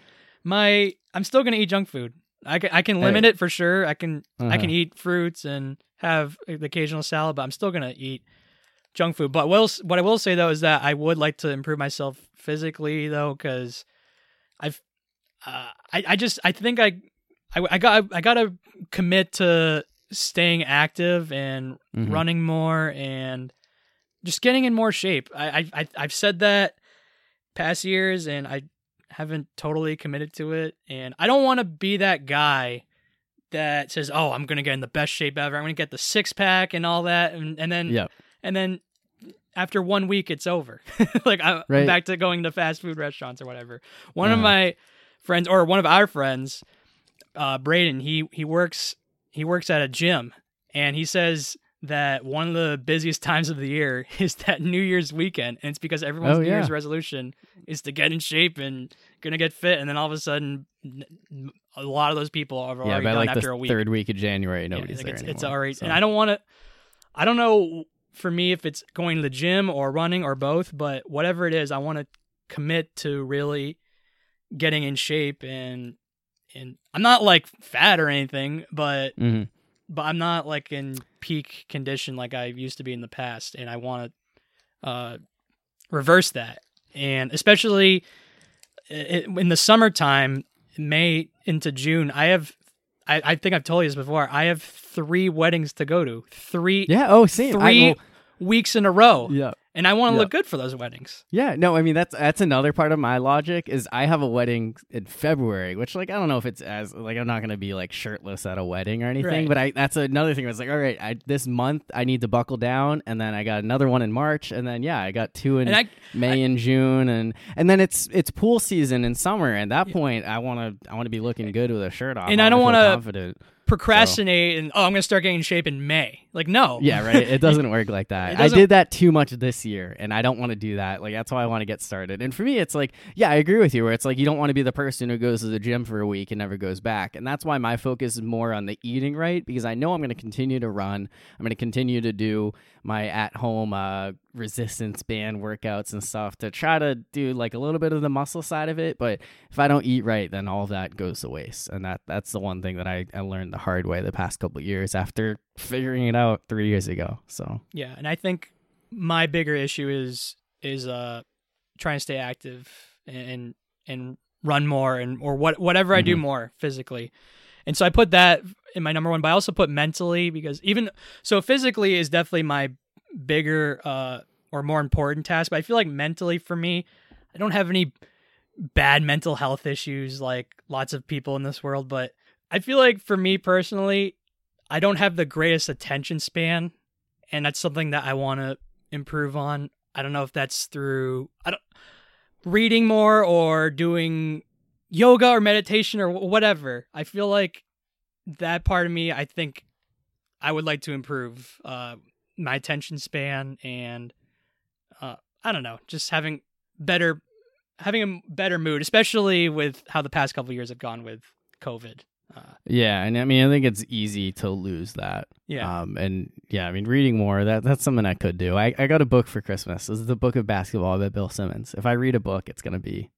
my I'm still gonna eat junk food. I can I can limit it for sure. I can I Uh-huh. can eat fruits and have the occasional salad, but I'm still gonna eat junk food. But what what I will say though is that I would like to improve myself physically though, because I've uh, I I just I think I I, I got I gotta commit to staying active and Mhm. running more and just getting in more shape. I, I I I've said that past years and I haven't totally committed to it. And I don't want to be that guy that says, "Oh, I'm gonna get in the best shape ever. I'm gonna get the six pack and all that," and, and then Yep. and then after one week it's over. like I'm Right. back to going to fast food restaurants or whatever. One of Uh-huh. my friends or one of our friends, uh, Braden, he he works he works at a gym and he says that one of the busiest times of the year is that New Year's weekend, and it's because everyone's Oh, New Year's resolution is to get in shape and gonna get fit, and then all of a sudden, a lot of those people are already Yeah, by done like after the a week. third week of January, Yeah, nobody's like there it's, anymore. it's already, so. and I don't want to. I don't know for me if it's going to the gym or running or both, but whatever it is, I want to commit to really getting in shape and and I'm not like fat or anything, but Mhm. But I'm not like in peak condition like I used to be in the past, and I want to uh, reverse that. And especially i- i- in the summertime, May into June, I have. I, I think I've told you this before. I have three weddings to go to. Three Yeah. Oh, same. I- three well, weeks in a row, yeah. And I want to Yeah. look good for those weddings. Yeah, no, I mean that's that's another part of my logic is I have a wedding in February, which like I don't know if it's as like I'm not gonna be like shirtless at a wedding or anything, Right. but I that's another thing. I was like, all right, I, this month I need to buckle down, and then I got another one in March, and then yeah, I got two in And I May and June, and and then it's it's pool season in summer. At that point, I want to I want to be looking good with a shirt off, And I don't wanna wanna- procrastinate and oh, I'm gonna start getting in shape in May. Like no, Yeah, right. It doesn't work like that. I did that too much this year, and I don't want to do that. Like that's why I want to get started. And for me, it's like, yeah, I agree with you. Where it's like you don't want to be the person who goes to the gym for a week and never goes back. And that's why my focus is more on the eating right because I know I'm to continue to run. I'm to continue to do my at-home uh, resistance band workouts and stuff to try to do like a little bit of the muscle side of it. But if I don't eat right, then all that goes to waste. And that that's the one thing that I, I learned the hard way the past couple of years after figuring it out three years ago. So Yeah, and I think my bigger issue is is uh trying to stay active and and run more and or what whatever I do Mhm. more physically. And so I put that in my number one, but I also put mentally because even so physically is definitely my bigger uh or more important task, but I feel like mentally for me, I don't have any bad mental health issues like lots of people in this world, but I feel like for me personally, I don't have the greatest attention span and that's something that I want to improve on. I don't know if that's through I don't reading more or doing yoga or meditation or whatever. I feel like that part of me I think I would like to improve uh my attention span and uh I don't know, just having better having a better mood, especially with how the past couple of years have gone with COVID. Uh, yeah, and I mean I think it's easy to lose that. yeah. Um, and yeah, I mean reading more that that's something I could do. I, I got a book for Christmas. This is the book of basketball by Bill Simmons. If I read a book, it's gonna be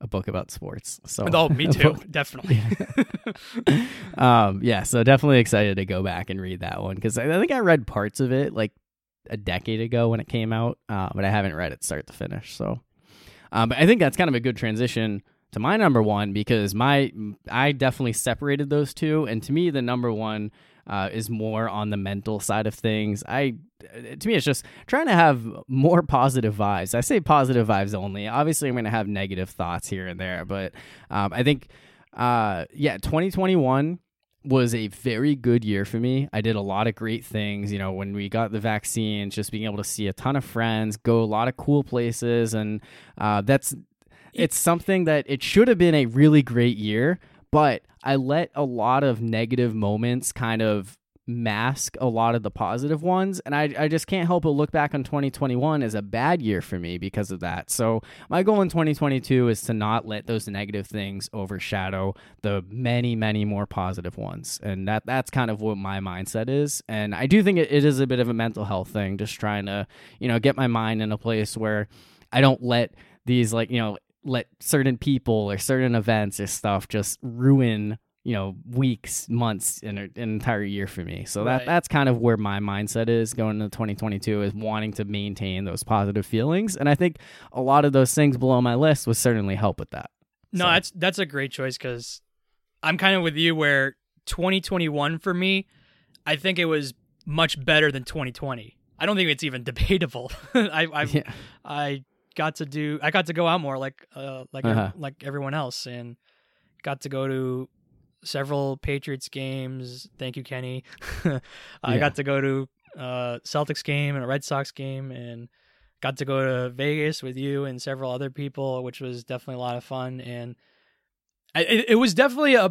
a book about sports. So oh, me too, definitely. um, yeah, so definitely excited to go back and read that one because I, I think I read parts of it like a decade ago when it came out, uh, but I haven't read it start to finish. So, um, but I think that's kind of a good transition to my number one because my I definitely separated those two, and to me the number one uh, is more on the mental side of things. I to me it's just trying to have more positive vibes. I say positive vibes only. Obviously, I'm going to have negative thoughts here and there, but um, I think uh, yeah, 2021 was a very good year for me. I did a lot of great things. You know, when we got the vaccines, just being able to see a ton of friends, go a lot of cool places, and uh, that's it's something that it should have been a really great year, but I let a lot of negative moments kind of mask a lot of the positive ones. And I, I just can't help but look back on 2021 as a bad year for me because of that. So my goal in 2022 is to not let those negative things overshadow the many, many more positive ones. And that that's kind of what my mindset is. And I do think it, it is a bit of a mental health thing, just trying to, you know, get my mind in a place where I don't let these like, you know, let certain people or certain events or stuff just ruin you know weeks months and er, an entire year for me so that Right. that's kind of where my mindset is going into 2022 is wanting to maintain those positive feelings and i think a lot of those things below my list would certainly help with that No, So- that's that's a great choice because I'm kind of with you where 2021 for me, I think it was much better than 2020. I don't think it's even debatable. I I yeah I got to do I got to go out more like uh like Uh-huh. like everyone else and got to go to several Patriots games. Thank you, Kenny. I Yeah. got to go to uh Celtics game and a Red Sox game and got to go to Vegas with you and several other people, which was definitely a lot of fun and I, it, it was definitely a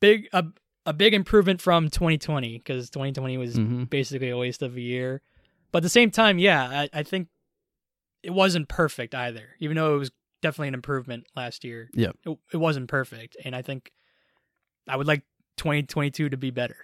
big a, a big improvement from 2020 because 2020 was hmm basically a waste of a year. But at the same time, yeah, I, I think it wasn't perfect either. Even though it was definitely an improvement last year. Yeah, It, it wasn't perfect. And I think I would like 2022 to be better.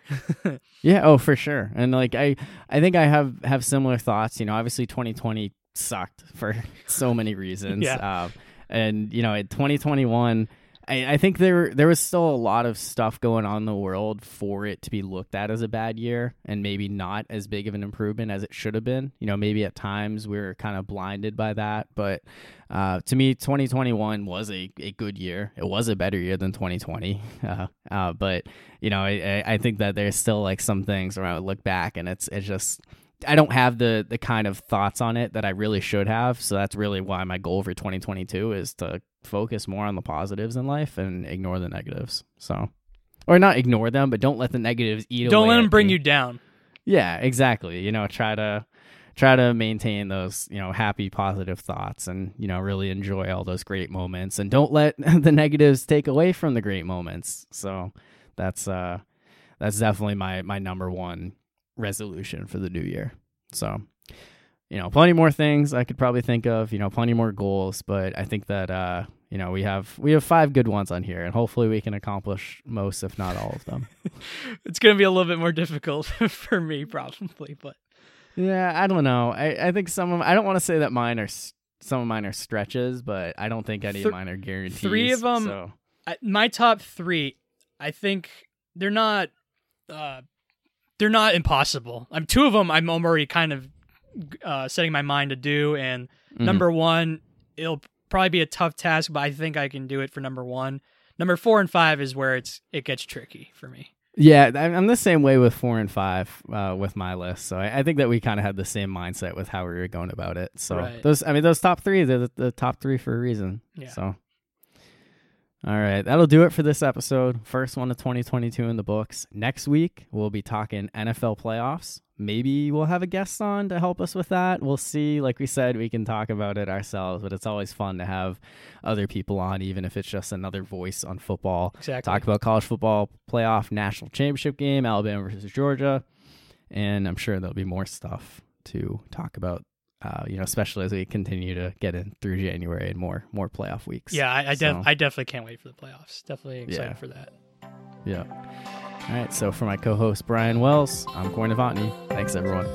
Yeah, oh for sure. And like I I think I have have similar thoughts, you know, obviously 2020 sucked for so many reasons. Yeah. Uh, and you know, in 2021 I, I think there there was still a lot of stuff going on in the world for it to be looked at as a bad year and maybe not as big of an improvement as it should have been. You know, maybe at times we are kind of blinded by that. But uh, to me, 2021 was a, a good year. It was a better year than 2020. Uh, uh, but you know, I, I think that there's still like some things where I would look back and it's it's just I don't have the the kind of thoughts on it that I really should have. So that's really why my goal for 2022 is to focus more on the positives in life and ignore the negatives. So, or not ignore them, but don't let the negatives eat. Away. Don't let them bring me. you down. Yeah, exactly. You know, try to try to maintain those you know happy positive thoughts and you know really enjoy all those great moments and don't let the negatives take away from the great moments so that's uh that's definitely my my number one resolution for the new year so you know plenty more things i could probably think of you know plenty more goals but i think that uh you know we have we have five good ones on here and hopefully we can accomplish most if not all of them It's going to be a little bit more difficult for me, probably. But Yeah, I don't know. I, I think some of I don't want to say that mine are some of mine are stretches, but I don't think any Th- of mine are guarantees. three of 'em- So. I, my top three, I think they're not, uh, they're not impossible. I'm two of them. I'm already kind of uh, setting my mind to do, and Mhm. number one, it'll probably be a tough task, but I think I can do it for number one. Number four and five is where it's it gets tricky for me. Yeah, I'm I'm the same way with four and five uh, with my list. So I, I think that we kind of had the same mindset with how we were going about it. So Right. those, I mean, those top three, they're the, the top three for a reason. Yeah. So. All right, that'll do it for this episode. First one of 2022 in the books. Next week, we'll be talking NFL playoffs. Maybe we'll have a guest on to help us with that. We'll see. Like we said, we can talk about it ourselves, but it's always fun to have other people on, even if it's just another voice on football Exactly. talk about college football playoff national championship game, Alabama versus Georgia, and I'm sure there'll be more stuff to talk about. Uh, you know, especially as we continue to get in through January and more more playoff weeks. yeah, I, I, def- So- I definitely can't wait for the playoffs. Definitely excited Yeah. for that. yeah. All right. So for my co-host Brian Wells, I'm Corey Novotny. Thanks everyone.